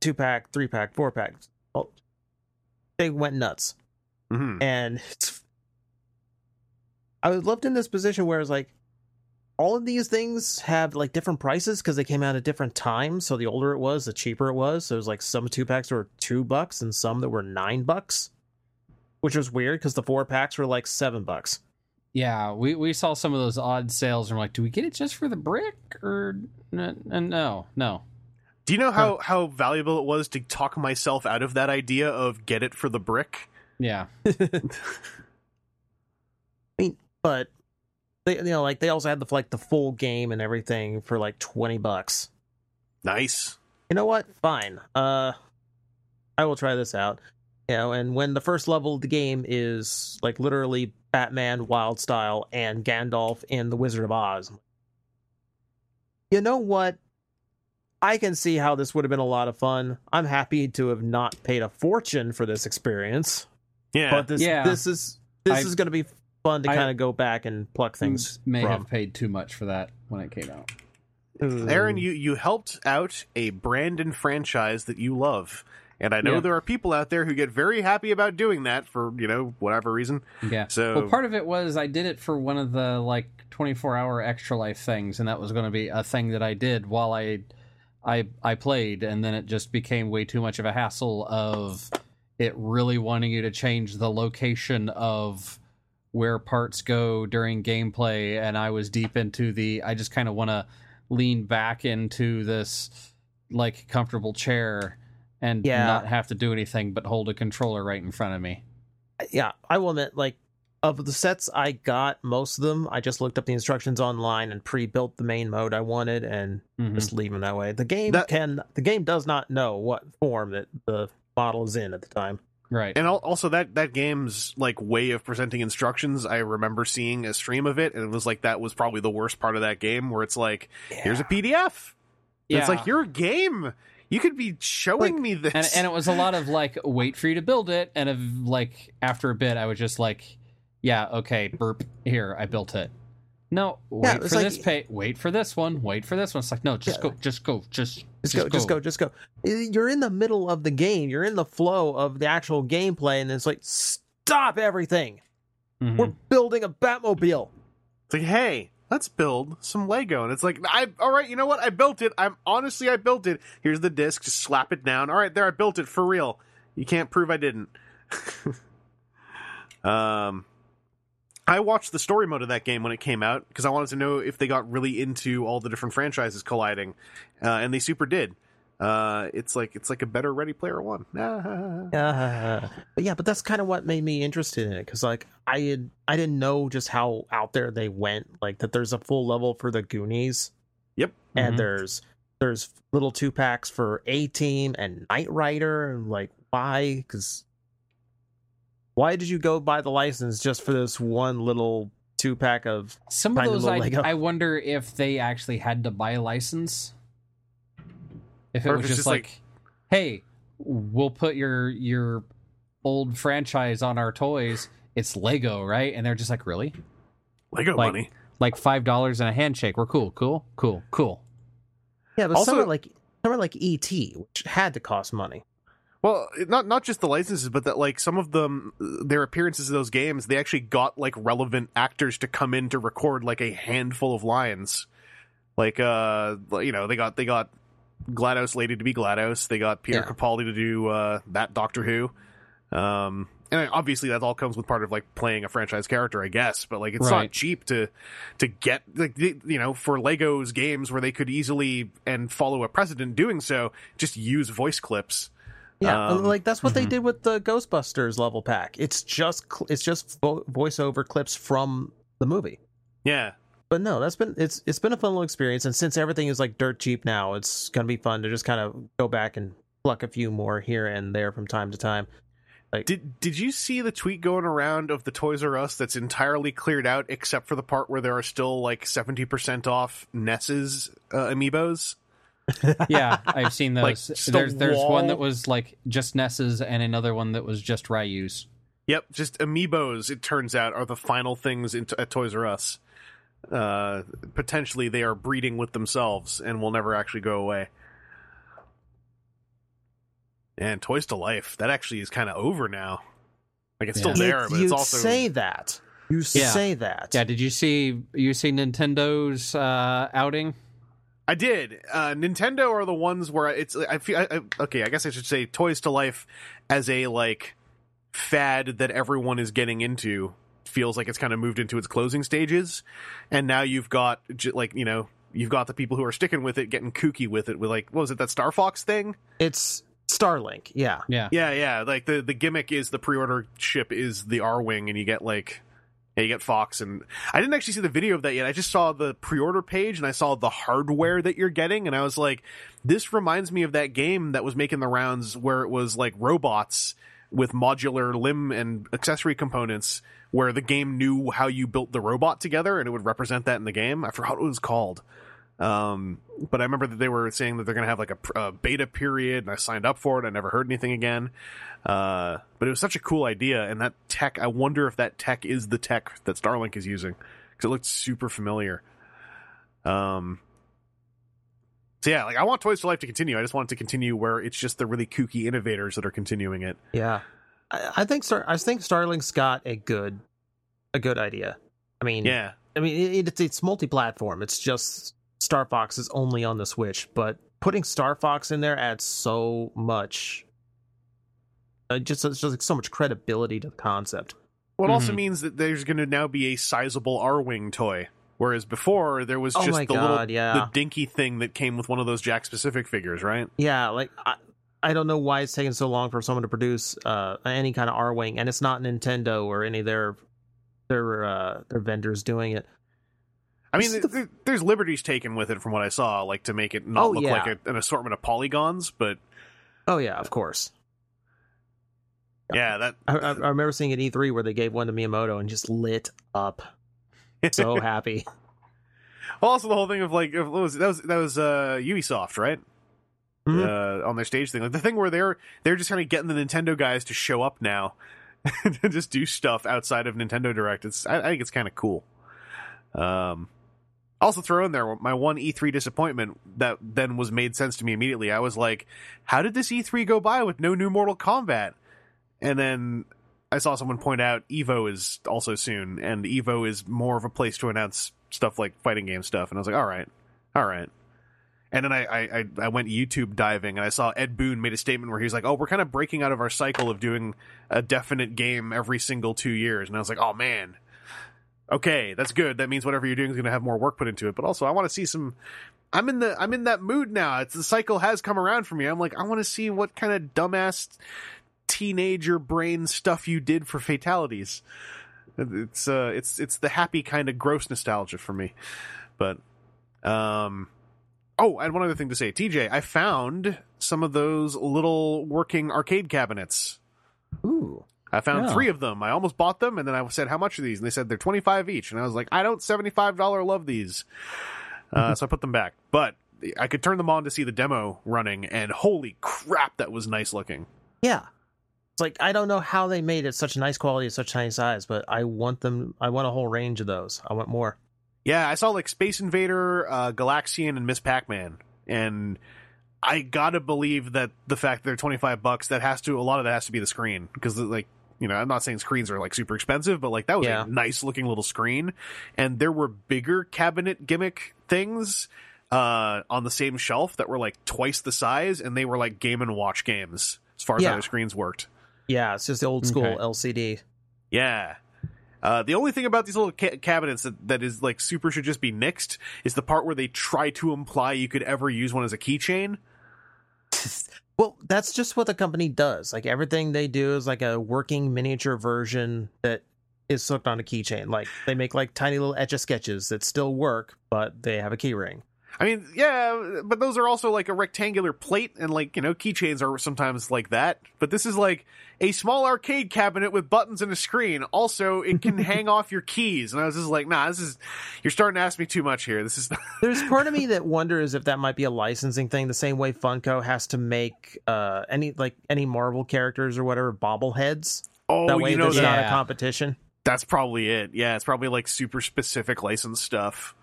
two pack, three pack, four packs. Oh, they went nuts. hmm and I was left in this position where it's like all of these things have like different prices because they came out at different times. So the older it was, the cheaper it was. So it was like some two packs were two bucks and some that were nine bucks, which was weird because the four packs were like seven bucks. Yeah, we, we saw some of those odd sales and we're like, do we get it just for the brick or n- n- no, no. Do you know how, how valuable it was to talk myself out of that idea of get it for the brick? Yeah. I mean, but they you know like they also had the like the full game and everything for like twenty bucks. Nice. you know what? Fine. Uh, I will try this out. You know, and when the first level of the game is like literally Batman Wyldstyle and Gandalf in The Wizard of Oz, you know what? I can see how this would have been a lot of fun. I'm happy to have not paid a fortune for this experience, Yeah. but this Yeah. this is this I- is going to be fun to kind of go back and pluck things may from. have paid too much for that when it came out. Aaron, you, you helped out a brand and franchise that you love. And I know Yeah. there are people out there who get very happy about doing that for, you know, whatever reason. Yeah. So- well, part of it was I did it for one of the like 24 hour extra life things, and that was going to be a thing that I did while I, I, I played, and then it just became way too much of a hassle of it really wanting you to change the location of where parts go during gameplay, and I was deep into the. I just kind of want to lean back into this like comfortable chair and Yeah. not have to do anything but hold a controller right in front of me. yeah, I will admit, like of the sets I got, most of them I just looked up the instructions online and pre-built the main mode I wanted and Mhm. just leave them that way. The game That- can the game does not know what form that the model is in at the time. Right. And also that that game's like way of presenting instructions, I remember seeing a stream of it and it was like that was probably the worst part of that game where it's like here's a PDF. It's like your game. You could be showing Like- me this. and and it was a lot of like wait for you to build it and of like after a bit I was just like yeah okay burp here I built it No, wait it's for like- this pay. Wait for this one. Wait for this one. It's like no, just Yeah. go, just go, just Just, go, just go, just go. You're in the middle of the game. You're in the flow of the actual gameplay, and it's like, stop everything. Mhm. We're building a Batmobile. It's like, hey, let's build some Lego. And it's like, I all right, you know what? I built it. I'm honestly I built it. Here's the disc, just slap it down. All right, there I built it for real. You can't prove I didn't. um I watched the story mode of that game when it came out because I wanted to know if they got really into all the different franchises colliding, uh, and they super did. Uh, it's like it's like a better Ready Player One. Uh, but yeah, but that's kind of what made me interested in it because like I had I didn't know just how out there they went. Like that, there's a full level for the Goonies, Yep. and Mhm. there's there's little two packs for A Team and Knight Rider. And like, why? Because why did you go buy the license just for this one little two pack of? Some of those, I, I wonder if they actually had to buy a license. If it Or was just just like, like- hey, we'll put your your old franchise on our toys. It's Lego, right? And they're just like, really? Lego Like- money. Like five dollars and a handshake. We're cool, cool, cool, cool. Yeah, but Also- somewhere like some are like ET, which had to cost money. Well, not not just the licenses, but that like some of them, their appearances in those games, they actually got like relevant actors to come in to record like a handful of lines. Like, uh, you know, they got they got Glados Lady to be Glados. They got Pierre Yeah. Capaldi to do uh, that Doctor Who. Um, and obviously that all comes with part of like playing a franchise character, I guess. But like, it's Right. not cheap to to get like you know for Legos games where they could easily and follow a precedent doing so, just use voice clips. Yeah, Um, like that's what they mhm. did with the Ghostbusters level pack. It's just it's just vo- voiceover clips from the movie. Yeah, But no, that's been it's it's been a fun little experience, and since everything is like dirt cheap now, it's gonna be fun to just kind of go back and pluck a few more here and there from time to time. Did did you see the tweet going around of the Toys R Us that's entirely cleared out except for the part where there are still like seventy percent off Ness's uh, amiibos? Yeah, I've seen Like, those. just a there's there's one that was like just Ness's and another one that was just Ryu's. Yep, just amiibos. It turns out are the final things in at Toys R Us. Uh, potentially, they are breeding with themselves and will never actually go away. And Toys to Life that actually is kind of over now. Like it's still there, but you it's also say that. You Yeah. say that. Yeah, did you see you see Nintendo's uh, outing? I did. Uh, Nintendo are the ones where it's. I feel. I, I- okay, I guess I should say Toys to Life as a like fad that everyone is getting into feels like it's kind of moved into its closing stages, and now you've got like you know you've got the people who are sticking with it, getting kooky with it, with like what was it that Star Fox thing? It's Starlink. Yeah. Yeah. Yeah, yeah. Like the the gimmick is the pre-order ship is the R wing, and you get like. Yeah, you get Fox, and I didn't actually see the video of that yet. I just saw the pre-order page, and I saw the hardware that you're getting, and I was like, "This reminds me of that game that was making the rounds, where it was like robots with modular limb and accessory components, where the game knew how you built the robot together, and it would represent that in the game. I forgot what it was called, um, but I remember that they were saying that they're going to have like a, a beta period, and I signed up for it. I never heard anything again. Uh, but it was such a cool idea, and that tech. I wonder if that tech is the tech that Starlink is using because it looked super familiar. Um. So yeah, like I want Toys for Life to continue. I just want it to continue where it's just the really kooky innovators that are continuing it. Yeah. I, I think Star I think Starlink's got a good a good idea. I mean, Yeah, I mean, it, it's it's multi-platform. It's just Star Fox is only on the Switch, but putting Star Fox in there adds so much. Uh, just it's just like so much credibility to the concept. well, it also Mhm. means that there's going to now be a sizable R wing toy, whereas before there was Oh just my the God, little yeah. the dinky thing that came with one of those Jakks Pacific figures, right? Yeah, like I, I don't know why it's taking so long for someone to produce uh, any kind of R wing, and it's not Nintendo or any of their their uh, their vendors doing it. I mean, the- there's liberties taken with it from what I saw, like to make it not Oh, look yeah. like a, an assortment of polygons. But Oh yeah, of course. yeah, that I, I, remember seeing at E3 where they gave one to Miyamoto and just lit up. So happy. also the whole thing of like was that was that was uh, Ubisoft, right? Mhm. Uh, on their stage thing, like the thing where they're they're just kind of getting the Nintendo guys to show up now and just do stuff outside of Nintendo Direct. It's I, I think it's kind of cool. Um, also throw in there my one E3 disappointment that then was made sense to me immediately. I was like, how did this E3 go by with no new Mortal Kombat? And then I saw someone point out Evo is also soon, and Evo is more of a place to announce stuff like fighting game stuff. And I was like, all right, all right. And then I, I, I- went YouTube diving and I saw Ed Boon made a statement where he was like, "Oh, we're kind of breaking out of our cycle of doing a definite game every single two years." And I was like, "Oh man, okay, that's good. That means whatever you're doing is going to have more work put into it." But also, I want to see some. I'm in the I'm in that mood now. It's the cycle has come around for me. I'm like, I want to see what kind of dumbass teenager brain stuff you did for fatalities. It's uh, it's it's the happy kind of gross nostalgia for me. But um, oh, I had one other thing to say, TJ. I found some of those little working arcade cabinets. Ooh. I found Yeah. three of them. I almost bought them, and then I said, "How much are these?" And they said they're twenty five each, and I was like, "I don't seventy five dollar love these," uh, so I put them back. But I could turn them on to see the demo running, and holy crap, that was nice looking. Yeah. It's like I don't know how they made it such nice quality such tiny size, but I want them I want a whole range of those. I want more. Yeah, I saw like Space Invader, uh, Galaxian, and Miss Pac Man, and I gotta believe that the fact that they're twenty five bucks, that has to a lot of that has to be the screen because like you know I'm not saying screens are like super expensive, but like that was Yeah. a nice looking little screen, and there were bigger cabinet gimmick things uh, on the same shelf that were like twice the size, and they were like Game and Watch games as far as Yeah. how their screens worked. Yeah, it's just the old school Okay. LCD. Yeah. Uh, the only thing about these little ca- cabinets that, that is like super should just be nixed is the part where they try to imply you could ever use one as a keychain. Well, that's just what the company does. Like everything they do is like a working miniature version that is hooked on a keychain. Like they make like tiny little etch a sketches that still work, but they have a key ring. I mean, yeah, but those are also like a rectangular plate, and like you know, keychains are sometimes like that. But this is like a small arcade cabinet with buttons and a screen. Also, it can hang off your keys, and I was just like, nah, this is you're starting to ask me too much here. This is There's part of me that wonders if that might be a licensing thing, the same way Funko has to make uh any like any Marvel characters or whatever bobbleheads. oh, that way you know there's that not a competition. that's probably it. Yeah, it's probably like super specific license stuff.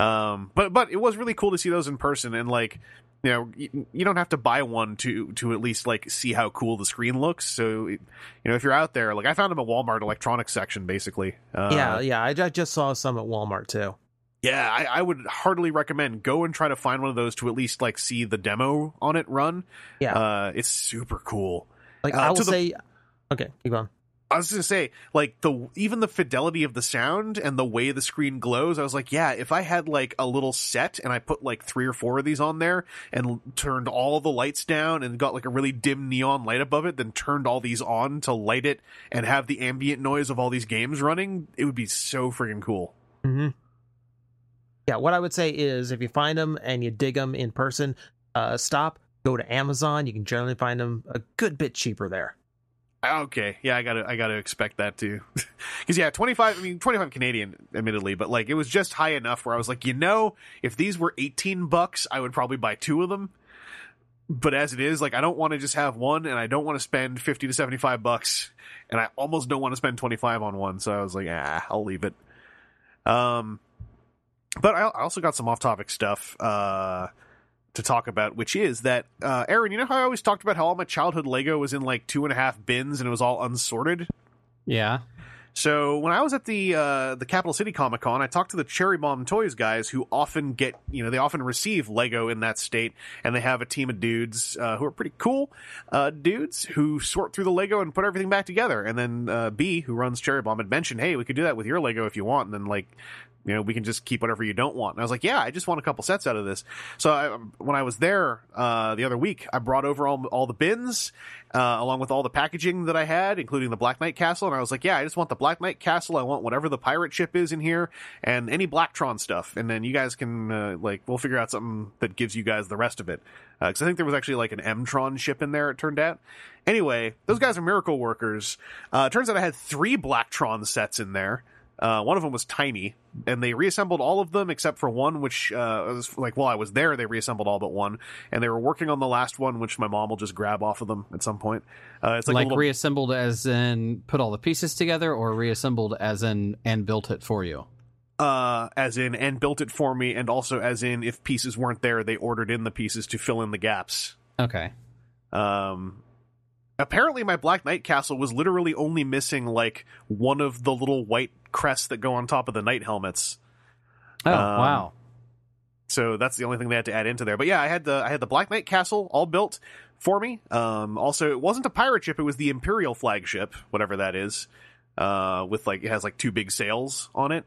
Um, but but it was really cool to see those in person, and like you know, you, you don't have to buy one to to at least like see how cool the screen looks. So you know, if you're out there, like I found them at Walmart electronics section, basically. Uh, yeah, yeah. I, I just saw some at Walmart too. yeah, I, I would heartily recommend go and try to find one of those to at least like see the demo on it run. Yeah. uh, it's super cool. Like Uh, I will the- say, okay, keep going. I was gonna say, like the even the fidelity of the sound and the way the screen glows. I was like, yeah, if I had like a little set and I put like three or four of these on there and turned all the lights down and got like a really dim neon light above it, then turned all these on to light it and have the ambient noise of all these games running, it would be so freaking cool. hmm Yeah, what I would say is if you find them and you dig them in person, uh, stop, go to Amazon. You can generally find them a good bit cheaper there. Okay, yeah, I gotta, I gotta expect that too, because yeah, twenty five. I mean, twenty five Canadian, admittedly, but like it was just high enough where I was like, you know, if these were eighteen bucks, I would probably buy two of them. But as it is, like I don't want to just have one, and I don't want to spend fifty to seventy five bucks, and I almost don't want to spend twenty five on one. So I was like, ah, I'll leave it. Um, but I I also got some off topic stuff. Uh, to talk about, which is that uh, Aaron, you know how I always talked about how all my childhood Lego was in like two and a half bins and it was all unsorted. Yeah. So when I was at the uh, the Capital City Comic Con, I talked to the Cherry Bomb Toys guys who often get you know they often receive Lego in that state, and they have a team of dudes uh, who are pretty cool uh, dudes who sort through the Lego and put everything back together. And then uh, B, who runs Cherry Bomb, had mentioned, hey, we could do that with your Lego if you want, and then like you know we can just keep whatever you don't want. And I was like, yeah, I just want a couple sets out of this. So I, when I was there uh, the other week, I brought over all all the bins uh, along with all the packaging that I had, including the Black Knight Castle. And I was like, yeah, I just want the Black Knight Castle. I want whatever the pirate ship is in here and any Blacktron stuff. And then you guys can, uh, like, we'll figure out something that gives you guys the rest of it. Because I think there was actually like an Mtron ship in there, it turned out. Anyway, those guys are miracle workers. Uh, turns out I had three Blacktron sets in there. Uh, one of them was tiny, and they reassembled all of them except for one, which uh, was like while I was there, they reassembled all but one, and they were working on the last one, which my mom will just grab off of them at some point. Uh, it's like, Like, little, reassembled as in put all the pieces together, or reassembled as in and built it for you. uh, as in and built it for me, and also as in if pieces weren't there, they ordered in the pieces to fill in the gaps. Okay. Um, apparently, my Black Knight castle was literally only missing like one of the little white crests that go on top of the knight helmets. Oh Um, wow. So that's the only thing they had to add into there. But yeah, I had the I had the Black Knight castle all built for me. Um, also, it wasn't a pirate ship; it was the Imperial flagship, whatever that is. Uh, with like it has like two big sails on it.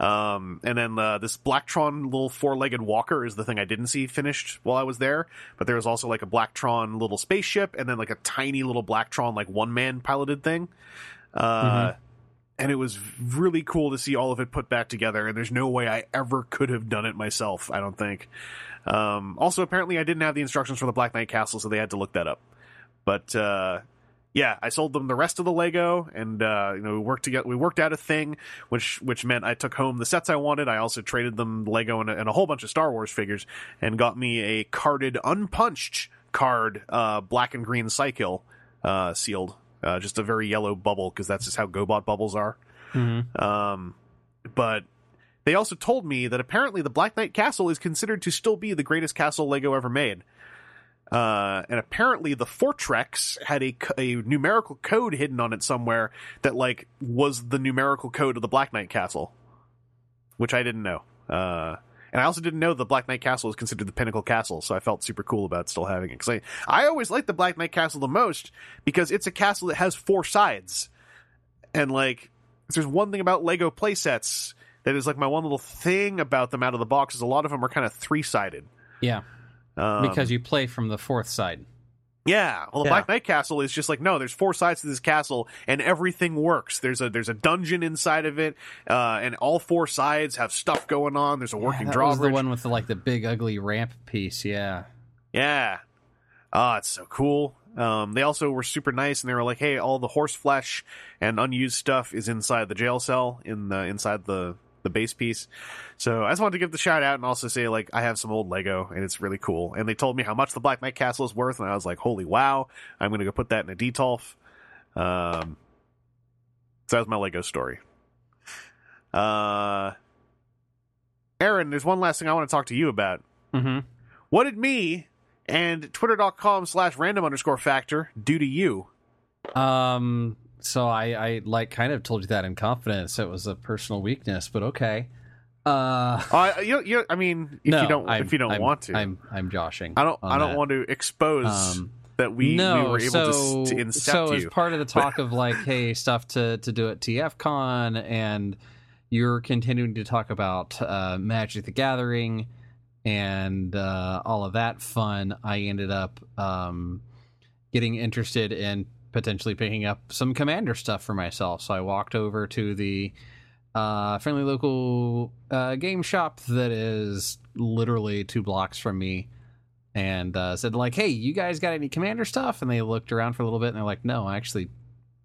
Um, and then uh, this Blacktron little four-legged walker is the thing I didn't see finished while I was there. But there was also like a Blacktron little spaceship, and then like a tiny little Blacktron like one-man piloted thing. Uh, and it was really cool to see all of it put back together. And there's no way I ever could have done it myself. I don't think. Um, also, apparently, I didn't have the instructions for the Black Knight Castle, so they had to look that up. But uh, yeah, I sold them the rest of the Lego, and uh, you know we worked together. We worked out a thing, which which meant I took home the sets I wanted. I also traded them Lego and a, and a whole bunch of Star Wars figures, and got me a carded, unpunched card, uh, black and green Psykill, uh, sealed, uh, just a very yellow bubble because that's just how GoBot bubbles are. Mhm. Um, but they also told me that apparently the Black Knight Castle is considered to still be the greatest castle Lego ever made. Uh, and apparently the Fortrex had a, a numerical code hidden on it somewhere that like was the numerical code of the Black Knight Castle, which I didn't know. Uh, and I also didn't know the Black Knight Castle was considered the pinnacle castle, so I felt super cool about still having it. Because I, I always liked the Black Knight Castle the most because it's a castle that has four sides, and like there's one thing about Lego playsets that is like my one little thing about them out of the box is a lot of them are kind of three sided. Yeah. Um, Because you play from the fourth side. Yeah, well, the Yeah. Black Knight Castle is just like no. There's four sides to this castle, and everything works. There's a there's a dungeon inside of it, uh, and all four sides have stuff going on. There's a working that was the one with the, like the big ugly ramp piece. Yeah. Yeah. Ah, it's so cool. Um, they also were super nice, and they were like, "Hey, all the horse flesh and unused stuff is inside the jail cell in the inside the the base piece." So I just wanted to give the shout out and also say like I have some old Lego and it's really cool. And they told me how much the Black Knight Castle is worth, and I was like, "Holy wow!" I'm gonna go put that in a detolf. Um, so that was my Lego story. Uh, Aaron, there's one last thing I want to talk to you about. Mm-hmm. What did me and twitter.com slash random underscore factor do to you? Um. So I, I like kind of told you that in confidence. It was a personal weakness, but okay. Uh. Uh, you, you, I mean, if no, you don't, I'm- if you don't I'm- want to, I'm I'm joshing. I don't, I don't that. want to expose Um, that we, no, we were able so, to, to incept so as you. part of the talk of like, hey, stuff to to do at TFCon, and you're continuing to talk about uh, Magic the Gathering and uh, all of that fun. I ended up um, getting interested in potentially picking up some Commander stuff for myself. So I walked over to the uh, friendly local uh, game shop that is literally two blocks from me and uh, said like, "Hey, you guys got any commander stuff?" And they looked around for a little bit and they're like, "No, actually,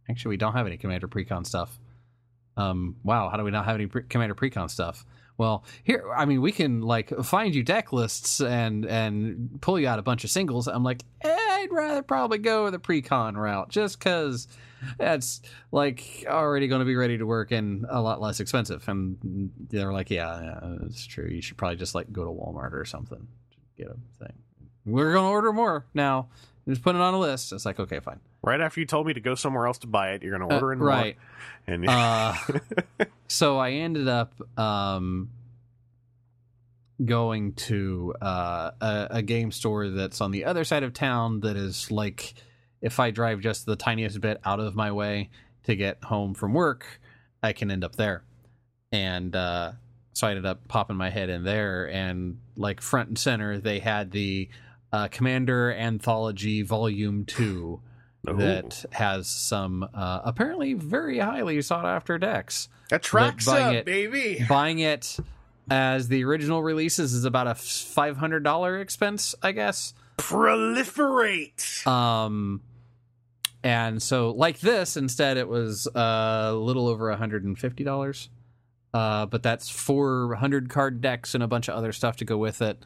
actually, we don't have any commander precon stuff." Um, wow, how do we not have any pre- commander precon stuff? Well, here, I mean, we can like find you deck lists and and pull you out a bunch of singles. I'm like, eh, I'd rather probably go the pre-con route just because that's like already going to be ready to work and a lot less expensive. And they're like, yeah, yeah, it's true. You should probably just like go to Walmart or something, to get a thing. We're going to order more now. Just put it on a list. It's like, okay, fine. right after you told me to go somewhere else to buy it, you're going to Uh, order in right. more. And Uh, so I ended up um, going to uh, a, a game store that's on the other side of town. That is like, if I drive just the tiniest bit out of my way to get home from work, I can end up there. And uh, so I ended up popping my head in there, and like front and center, they had the uh, Commander Anthology Volume Two Ooh. that has some uh, apparently very highly sought after decks. that tracks buying up, it- baby. Buying it as the original releases is about a five hundred dollar expense, I guess. Proliferate. Um, and so like this, instead it was uh, a little over hundred and fifty dollars. Uh, but that's four hundred card decks and a bunch of other stuff to go with it.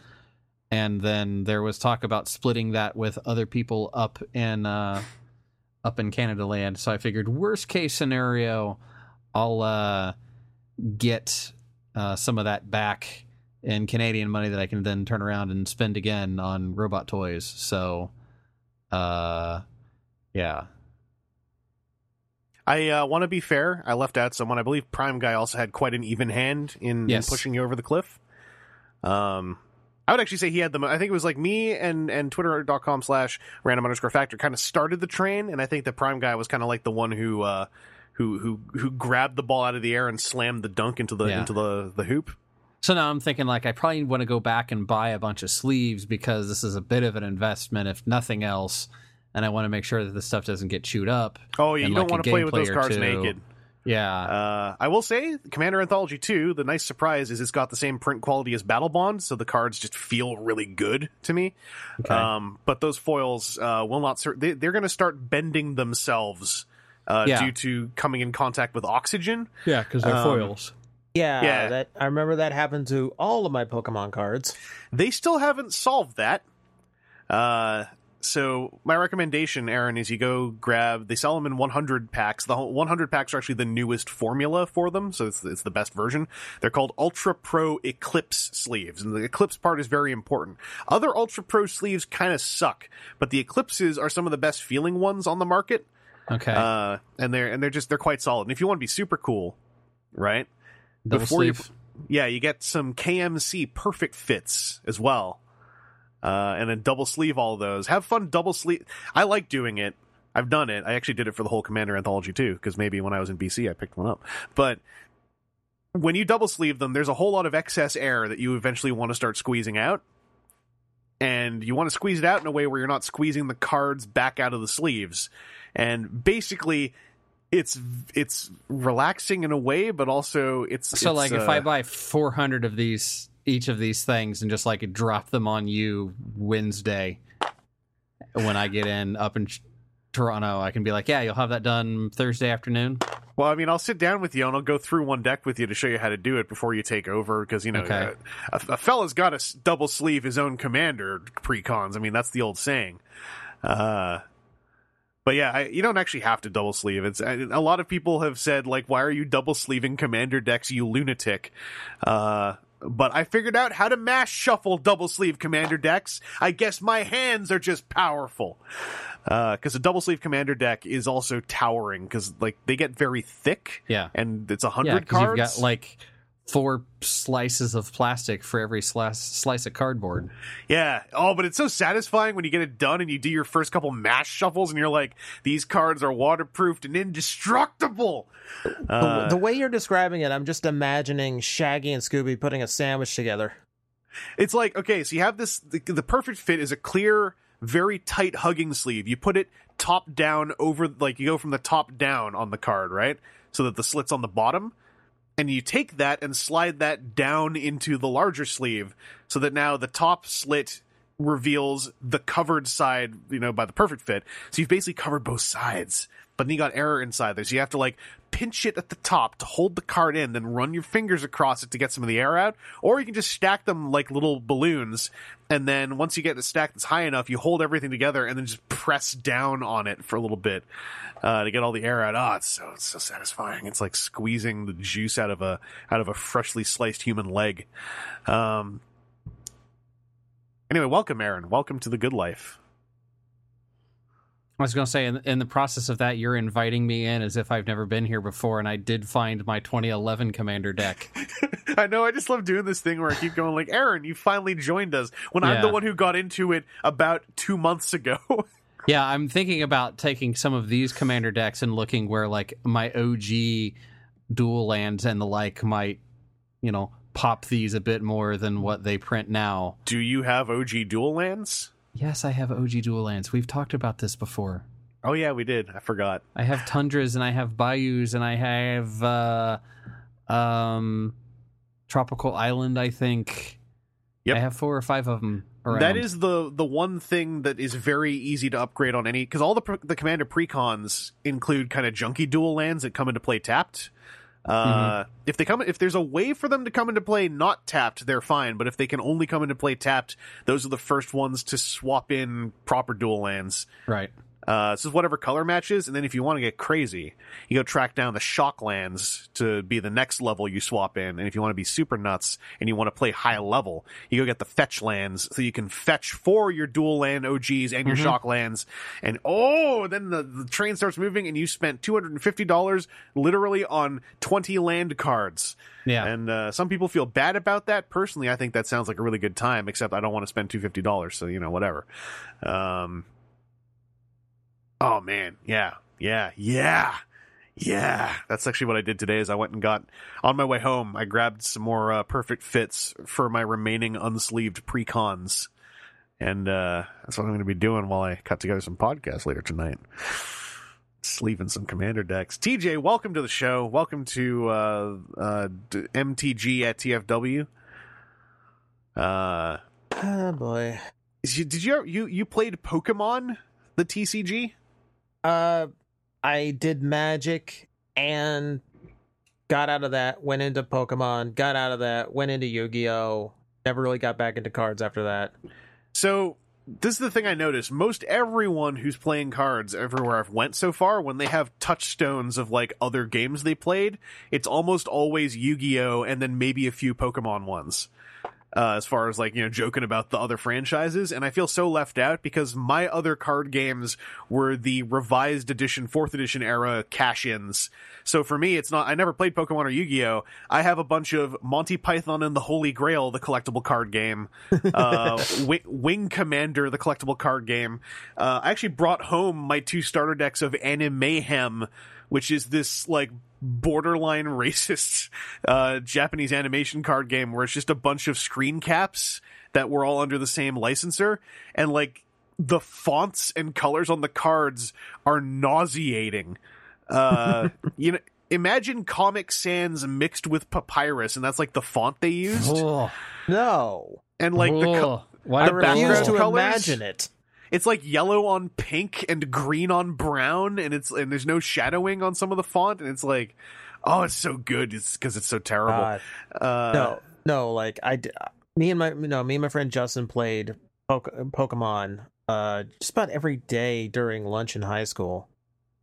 And then there was talk about splitting that with other people up in uh, up in Canada land. So I figured worst case scenario, I'll uh, get uh, some of that back in Canadian money that I can then turn around and spend again on robot toys. So, uh, yeah, I uh, want to be fair. I left out someone. I believe Prime Guy also had quite an even hand in, in pushing you over the cliff. Um, I would actually say he had the. mo- I think it was like me and and Twitter.com slash random underscore factor kind of started the train, and I think the Prime Guy was kind of like the one who uh, who who who grabbed the ball out of the air and slammed the dunk into the Yeah. into the the hoop. So now I'm thinking like I probably want to go back and buy a bunch of sleeves because this is a bit of an investment, if nothing else, and I want to make sure that the stuff doesn't get chewed up. Oh yeah, you don't want to play with those cards naked. Yeah, Uh, I will say, Commander Anthology 2, the nice surprise is it's got the same print quality as Battlebond, so the cards just feel really good to me. Okay. Um, but those foils uh, will not. They, they're going to start bending themselves uh, Yeah. due to coming in contact with oxygen. yeah, because they're um, foils. Yeah, Yeah. that I remember that happened to all of my Pokemon cards. They still haven't solved that. Uh, so my recommendation, Aaron, is you go grab. They sell them in 100 packs. The 100 packs are actually the newest formula for them, so it's, it's the best version. They're called Ultra Pro Eclipse sleeves, and the Eclipse part is very important. Other Ultra Pro sleeves kind of suck, but the Eclipses are some of the best feeling ones on the market. Okay, Uh, and they're and they're just they're quite solid. And if you want to be super cool, right? Double before you- sleeve. yeah, you get some KMC perfect fits as well. Uh, and then double sleeve all of those. Have fun double sleeve. I like doing it. I've done it. I actually did it for the whole Commander anthology too, because maybe when I was in BC I picked one up. But when you double sleeve them, there's a whole lot of excess air that you eventually want to start squeezing out. And you want to squeeze it out in a way where you're not squeezing the cards back out of the sleeves. And basically, it's it's relaxing in a way, but also it's So it's, like if uh, I buy 400 of these, each of these things, and just like drop them on you Wednesday when I get in up in Toronto, I can be like, yeah, you'll have that done Thursday afternoon. Well, I mean, I'll sit down with you and I'll go through one deck with you to show you how to do it before you take over. Because you know, Okay. uh, a, a fella's got to double sleeve his own commander pre-cons. I mean, that's the old saying. Uh, but yeah, I, you don't actually have to double sleeve. It's I- a lot of people have said like, "Why are you double sleeving commander decks, you lunatic?" Uh, but I figured out how to mash shuffle double sleeve commander decks. I guess my hands are just powerful. Because a double sleeve commander deck is also towering because like they get very thick Yeah. and it's a Yeah, hundred because cards. you've got like four slices of plastic for every slice slice of cardboard. Yeah. Oh, but it's so satisfying when you get it done and you do your first couple mash shuffles and you're like, these cards are waterproofed and indestructible. The, Uh, the way you're describing it, I'm just imagining Shaggy and Scooby putting a sandwich together. it's like, okay, so you have this, the, the perfect fit is a clear, very tight hugging sleeve. You put it top down over, like you go from the top down on the card, right? So that the slit's on the bottom. And you take that and slide that down into the larger sleeve so that now the top slit reveals the covered side, you know, by the perfect fit. So you've basically covered both sides. But then you got error inside there. So you have to like pinch it at the top to hold the card in, then run your fingers across it to get some of the air out. Or you can just stack them like little balloons. And then once you get the stack that's high enough, you hold everything together and then just press down on it for a little bit uh, to get all the air out. Oh, it's so it's so satisfying. It's like squeezing the juice out of a out of a freshly sliced human leg. Um, anyway, welcome, Aaron. Welcome to the good life. I was going to say, in, in the process of that, you're inviting me in as if I've never been here before, and I did find my 2011 Commander deck. I know. I just love doing this thing where I keep going like, Aaron, you finally joined us when I'm the one who got into it about two months ago. yeah, I'm thinking about taking some of these Commander decks and looking where like my OG dual lands and the like might, you know, pop these a bit more than what they print now. Do you have OG dual lands? Yes, I have OG dual lands. We've talked about this before. Oh yeah, we did. I forgot. I have tundras and I have bayous and I have uh um tropical island I think. Yep. I have four or five of them around. That is the the one thing that is very easy to upgrade on any because all the the commander precons include kind of junky dual lands that come into play tapped. Uh, If they come, if there's a way for them to come into play not tapped, they're fine. But if they can only come into play tapped, those are the first ones to swap in proper dual lands. right. Uh, this is whatever color matches, and then if you want to get crazy, you go track down the Shocklands to be the next level you swap in. And if you want to be super nuts and you want to play high level, you go get the Fetch Lands so you can fetch for your dual land OGs and your Shocklands. And oh, then the, the train starts moving, and you spent two hundred and fifty dollars literally on twenty land cards. Yeah. And uh, some people feel bad about that. Personally, I think that sounds like a really good time. Except I don't want to spend two fifty dollars. So you know, whatever. Um. Oh man, yeah, yeah, yeah, yeah. That's actually what I did today. Is I went and got on my way home. I grabbed some more uh, perfect fits for my remaining unsleeved pre-cons, and uh, that's what I'm going to be doing while I cut together some podcasts later tonight sleeving some commander decks. TJ, welcome to the show. Welcome to uh, uh, MTG at TFW. Uh, Oh boy. did you you you played Pokemon the TCG? Uh, I did Magic and got out of that. Went into Pokemon. Got out of that. Went into Yu Gi Oh. Never really got back into cards after that. So this is the thing I noticed. Most everyone who's playing cards everywhere I've went so far, when they have touchstones of like other games they played, it's almost always Yu-Gi-Oh and then maybe a few Pokemon ones. Uh, as far as like you know joking about the other franchises. And i feel so left out because my other card games were the revised edition fourth edition era cash-ins. So for me it's not i never played pokemon or yu-gi-oh. I have a bunch of monty python and the holy grail the collectible card game. Uh, Wing, Wing Commander, the collectible card game. Uh, I actually brought home my two starter decks of Animayhem, which is this like borderline racist uh, Japanese animation card game where it's just a bunch of screen caps that were all under the same licensor, and like the fonts and colors on the cards are nauseating. Uh, you know. Imagine Comic Sans mixed with papyrus, and that's like the font they used. Ugh. No, And like the, co- Ugh. Why I the background refuse to colors? imagine it. It's like yellow on pink and green on brown and it's and there's no shadowing on some of the font and it's like oh it's so good it's because it's so terrible God. uh no, no. Like I, me and my no, me and my friend Justin played Pokemon uh just about every day during lunch in high school.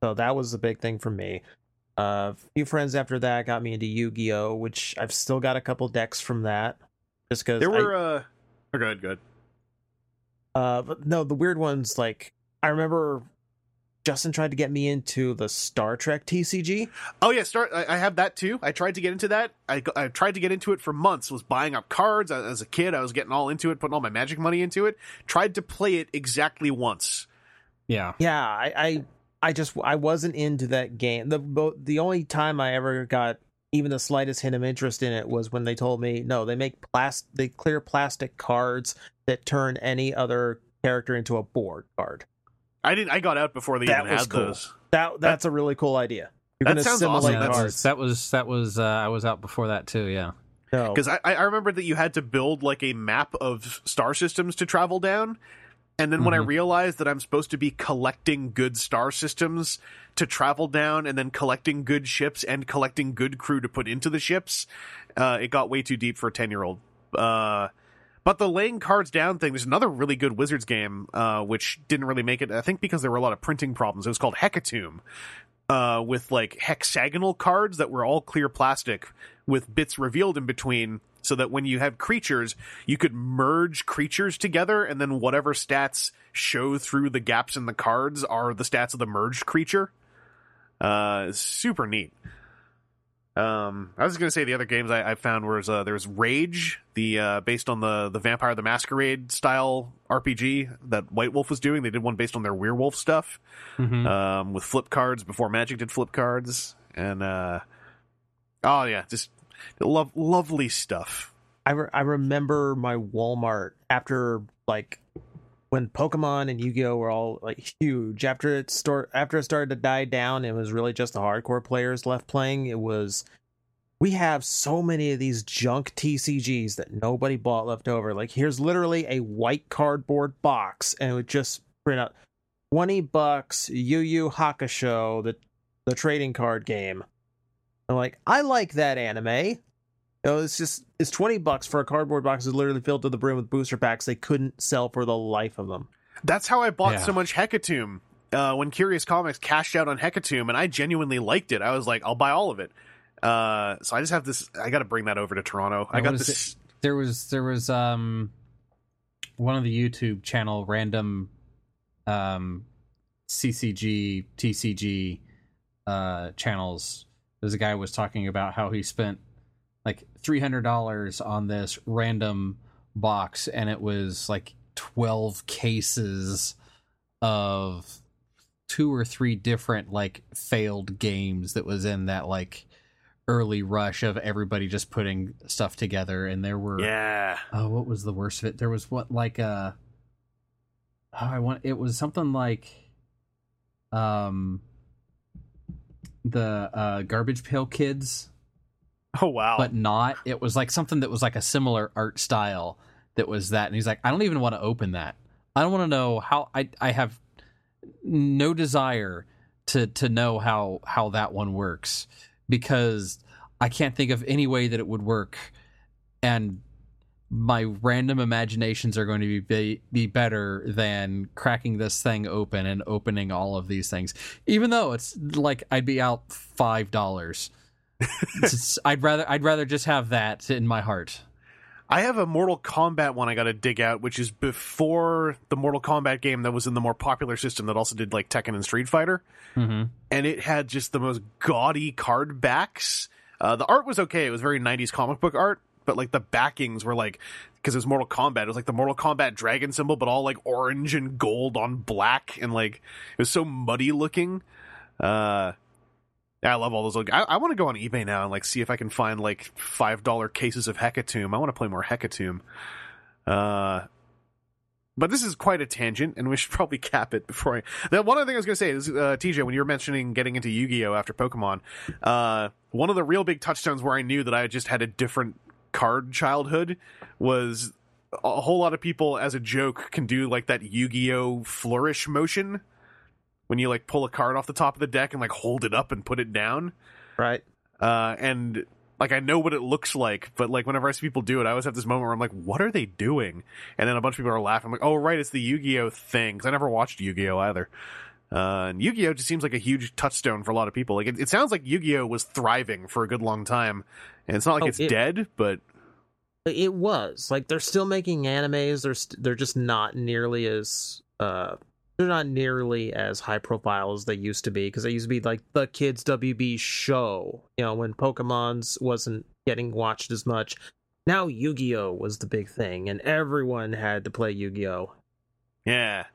So that was the big thing for me. Uh, a few friends after that got me into Yu-Gi-Oh, which I've still got a couple decks from that. Just because there were uh oh, good good Uh, but no, the weird ones like I remember Justin tried to get me into the Star Trek TCG. oh yeah start I, I have that too i tried to get into that I, I tried to get into it for months was buying up cards as as a kid i was getting all into it putting all my magic money into it tried to play it exactly once Yeah. Yeah, I, I, I just I wasn't into that game. The the only time I ever got even the slightest hint of interest in it was when they told me no, they make plastic, they clear plastic cards that turn any other character into a board card. i didn't i got out before they That even was had cool. those That that's a really cool idea. You're That sounds simulate awesome. Yeah, that cards. was that was that was uh, I was out before that too. Yeah. No. because I, I remember that you had to build like a map of star systems to travel down and then when i Mhm. realized that i'm supposed to be collecting good star systems to travel down and then collecting good ships and collecting good crew to put into the ships uh, it got way too deep for a 10 year old uh, but the laying cards down thing there's another really good wizards game uh, which didn't really make it i think because there were a lot of printing problems it was called hecatomb uh, with like hexagonal cards that were all clear plastic with bits revealed in between so that when you have creatures, you could merge creatures together and then whatever stats show through the gaps in the cards are the stats of the merged creature. Uh, super neat. Um, I was going to say the other games I, I found was uh, there's Rage, the uh, based on the the Vampire the Masquerade style RPG that White Wolf was doing. They did one based on their werewolf stuff Mhm. um, with flip cards before Magic did flip cards, and uh, oh yeah, just love lovely stuff. I re- I remember my Walmart after like when Pokemon and Yu-Gi-Oh were all like huge. After it start after it started to die down, it was really just the hardcore players left playing. It was we have so many of these junk TCGs that nobody bought left over. Like here's literally a white cardboard box, and it would just print out twenty bucks. Yu Yu Hakusho, the the trading card game. I'm like, I like that anime. You know, it's just it's twenty bucks for a cardboard box that's literally filled to the brim with booster packs they couldn't sell for the life of them. That's how I bought Yeah. so much Hecatomb uh, when Curious Comics cashed out on Hecatomb, and I genuinely liked it. I was like, I'll buy all of it. Uh, so I just have this. I got to bring that over to Toronto. I Now, got what is this. there was there was um one of the YouTube channel random um CCG TCG uh channels. There's a guy who was talking about how he spent like three hundred dollars on this random box, and it was like twelve cases of two or three different like failed games that was in that like early rush of everybody just putting stuff together. And there were Yeah. oh what was the worst of it? There was what like uh oh, i want it was something like um the uh garbage pail kids Oh wow. but not it was like something that was like a similar art style that was that. And he's like i don't even want to open that. I don't want to know how i i have no desire to to know how how that one works because i can't think of any way that it would work and my random imaginations are going to be, be be better than cracking this thing open and opening all of these things. Even though it's like i'd be out five dollars I'd rather I'd rather just have that in my heart. I have a Mortal Kombat one I got to dig out, which is before the Mortal Kombat game that was in the more popular system that also did like Tekken and Street Fighter, Mm-hmm. and it had just the most gaudy card backs. Uh, the art was okay; it was very '90s comic book art, but like the backings were like because it was Mortal Kombat, it was like the Mortal Kombat dragon symbol, but all like orange and gold on black, and like it was so muddy looking. Uh, I love all those. Like, I, I want to go on eBay now and like see if I can find like five dollar cases of Hecatomb. I want to play more Hecatomb. Uh, but this is quite a tangent, and we should probably cap it before I. The one other thing I was going to say is, uh, TJ, when you were mentioning getting into Yu Gi Oh after Pokemon, uh, one of the real big touchstones where I knew that I just had a different card childhood was a whole lot of people, as a joke, can do like that Yu Gi Oh flourish motion when you like pull a card off the top of the deck and like hold it up and put it down. Right. Uh, and like I know what it looks like, but like whenever I see people do it, I always have this moment where I'm like, "What are they doing?" And then a bunch of people are laughing. I'm like, "Oh, right, it's the Yu-Gi-Oh thing." Because I never watched Yu-Gi-Oh either. Uh, and Yu-Gi-Oh just seems like a huge touchstone for a lot of people. Like it, it sounds like Yu-Gi-Oh was thriving for a good long time, and it's not like Oh, it's it- dead, but It was like they're still making animes. They're st- they're just not nearly as uh they're not nearly as high profile as they used to be because they used to be like the kids WB show. You know when Pokemon's wasn't getting watched as much. Now Yu Gi Oh was the big thing, and everyone had to play Yu Gi Oh. Yeah.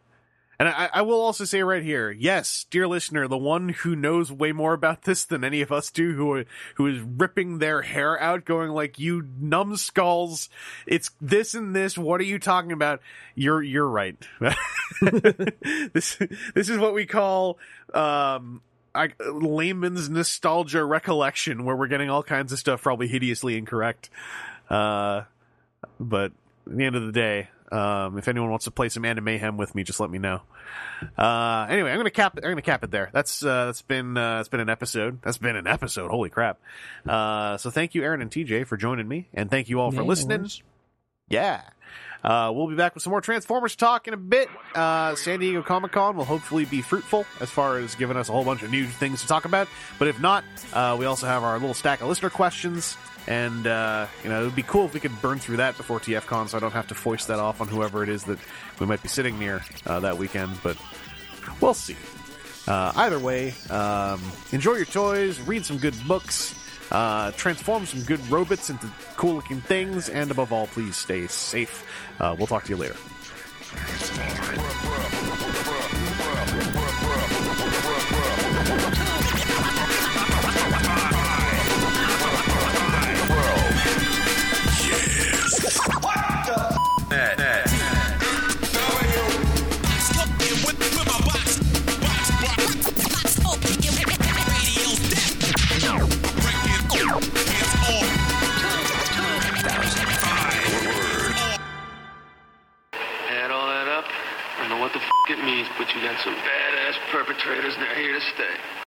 And I, I will also say right here, yes, dear listener, the one who knows way more about this than any of us do, who who is ripping their hair out, going like, "You numbskulls, it's this and this. What are you talking about?" You're you're right. this this is what we call um, I, layman's nostalgia recollection, where we're getting all kinds of stuff probably hideously incorrect. Uh, but at the end of the day, um, if anyone wants to play some Anime Mayhem with me, just let me know. Uh, anyway, I'm gonna cap. I'm gonna cap it there. That's uh, that's been uh, that's been an episode. That's been an episode. Holy crap! Uh, so thank you, Aaron and TJ, for joining me, and thank you all for Yeah, listening. Yeah. Uh, we'll be back with some more Transformers talk in a bit. Uh, San Diego Comic Con will hopefully be fruitful as far as giving us a whole bunch of new things to talk about. But if not, uh, we also have our little stack of listener questions. And, uh, you know, it would be cool if we could burn through that before TFCon so I don't have to foist that off on whoever it is that we might be sitting near uh, that weekend. But we'll see. Uh, either way, um, enjoy your toys, read some good books, uh, transform some good robots into cool looking things, and above all, please stay safe. Uh, we'll talk to you later. Add all that up, I don't know what the f it means, but you got some badass perpetrators and they're here to stay.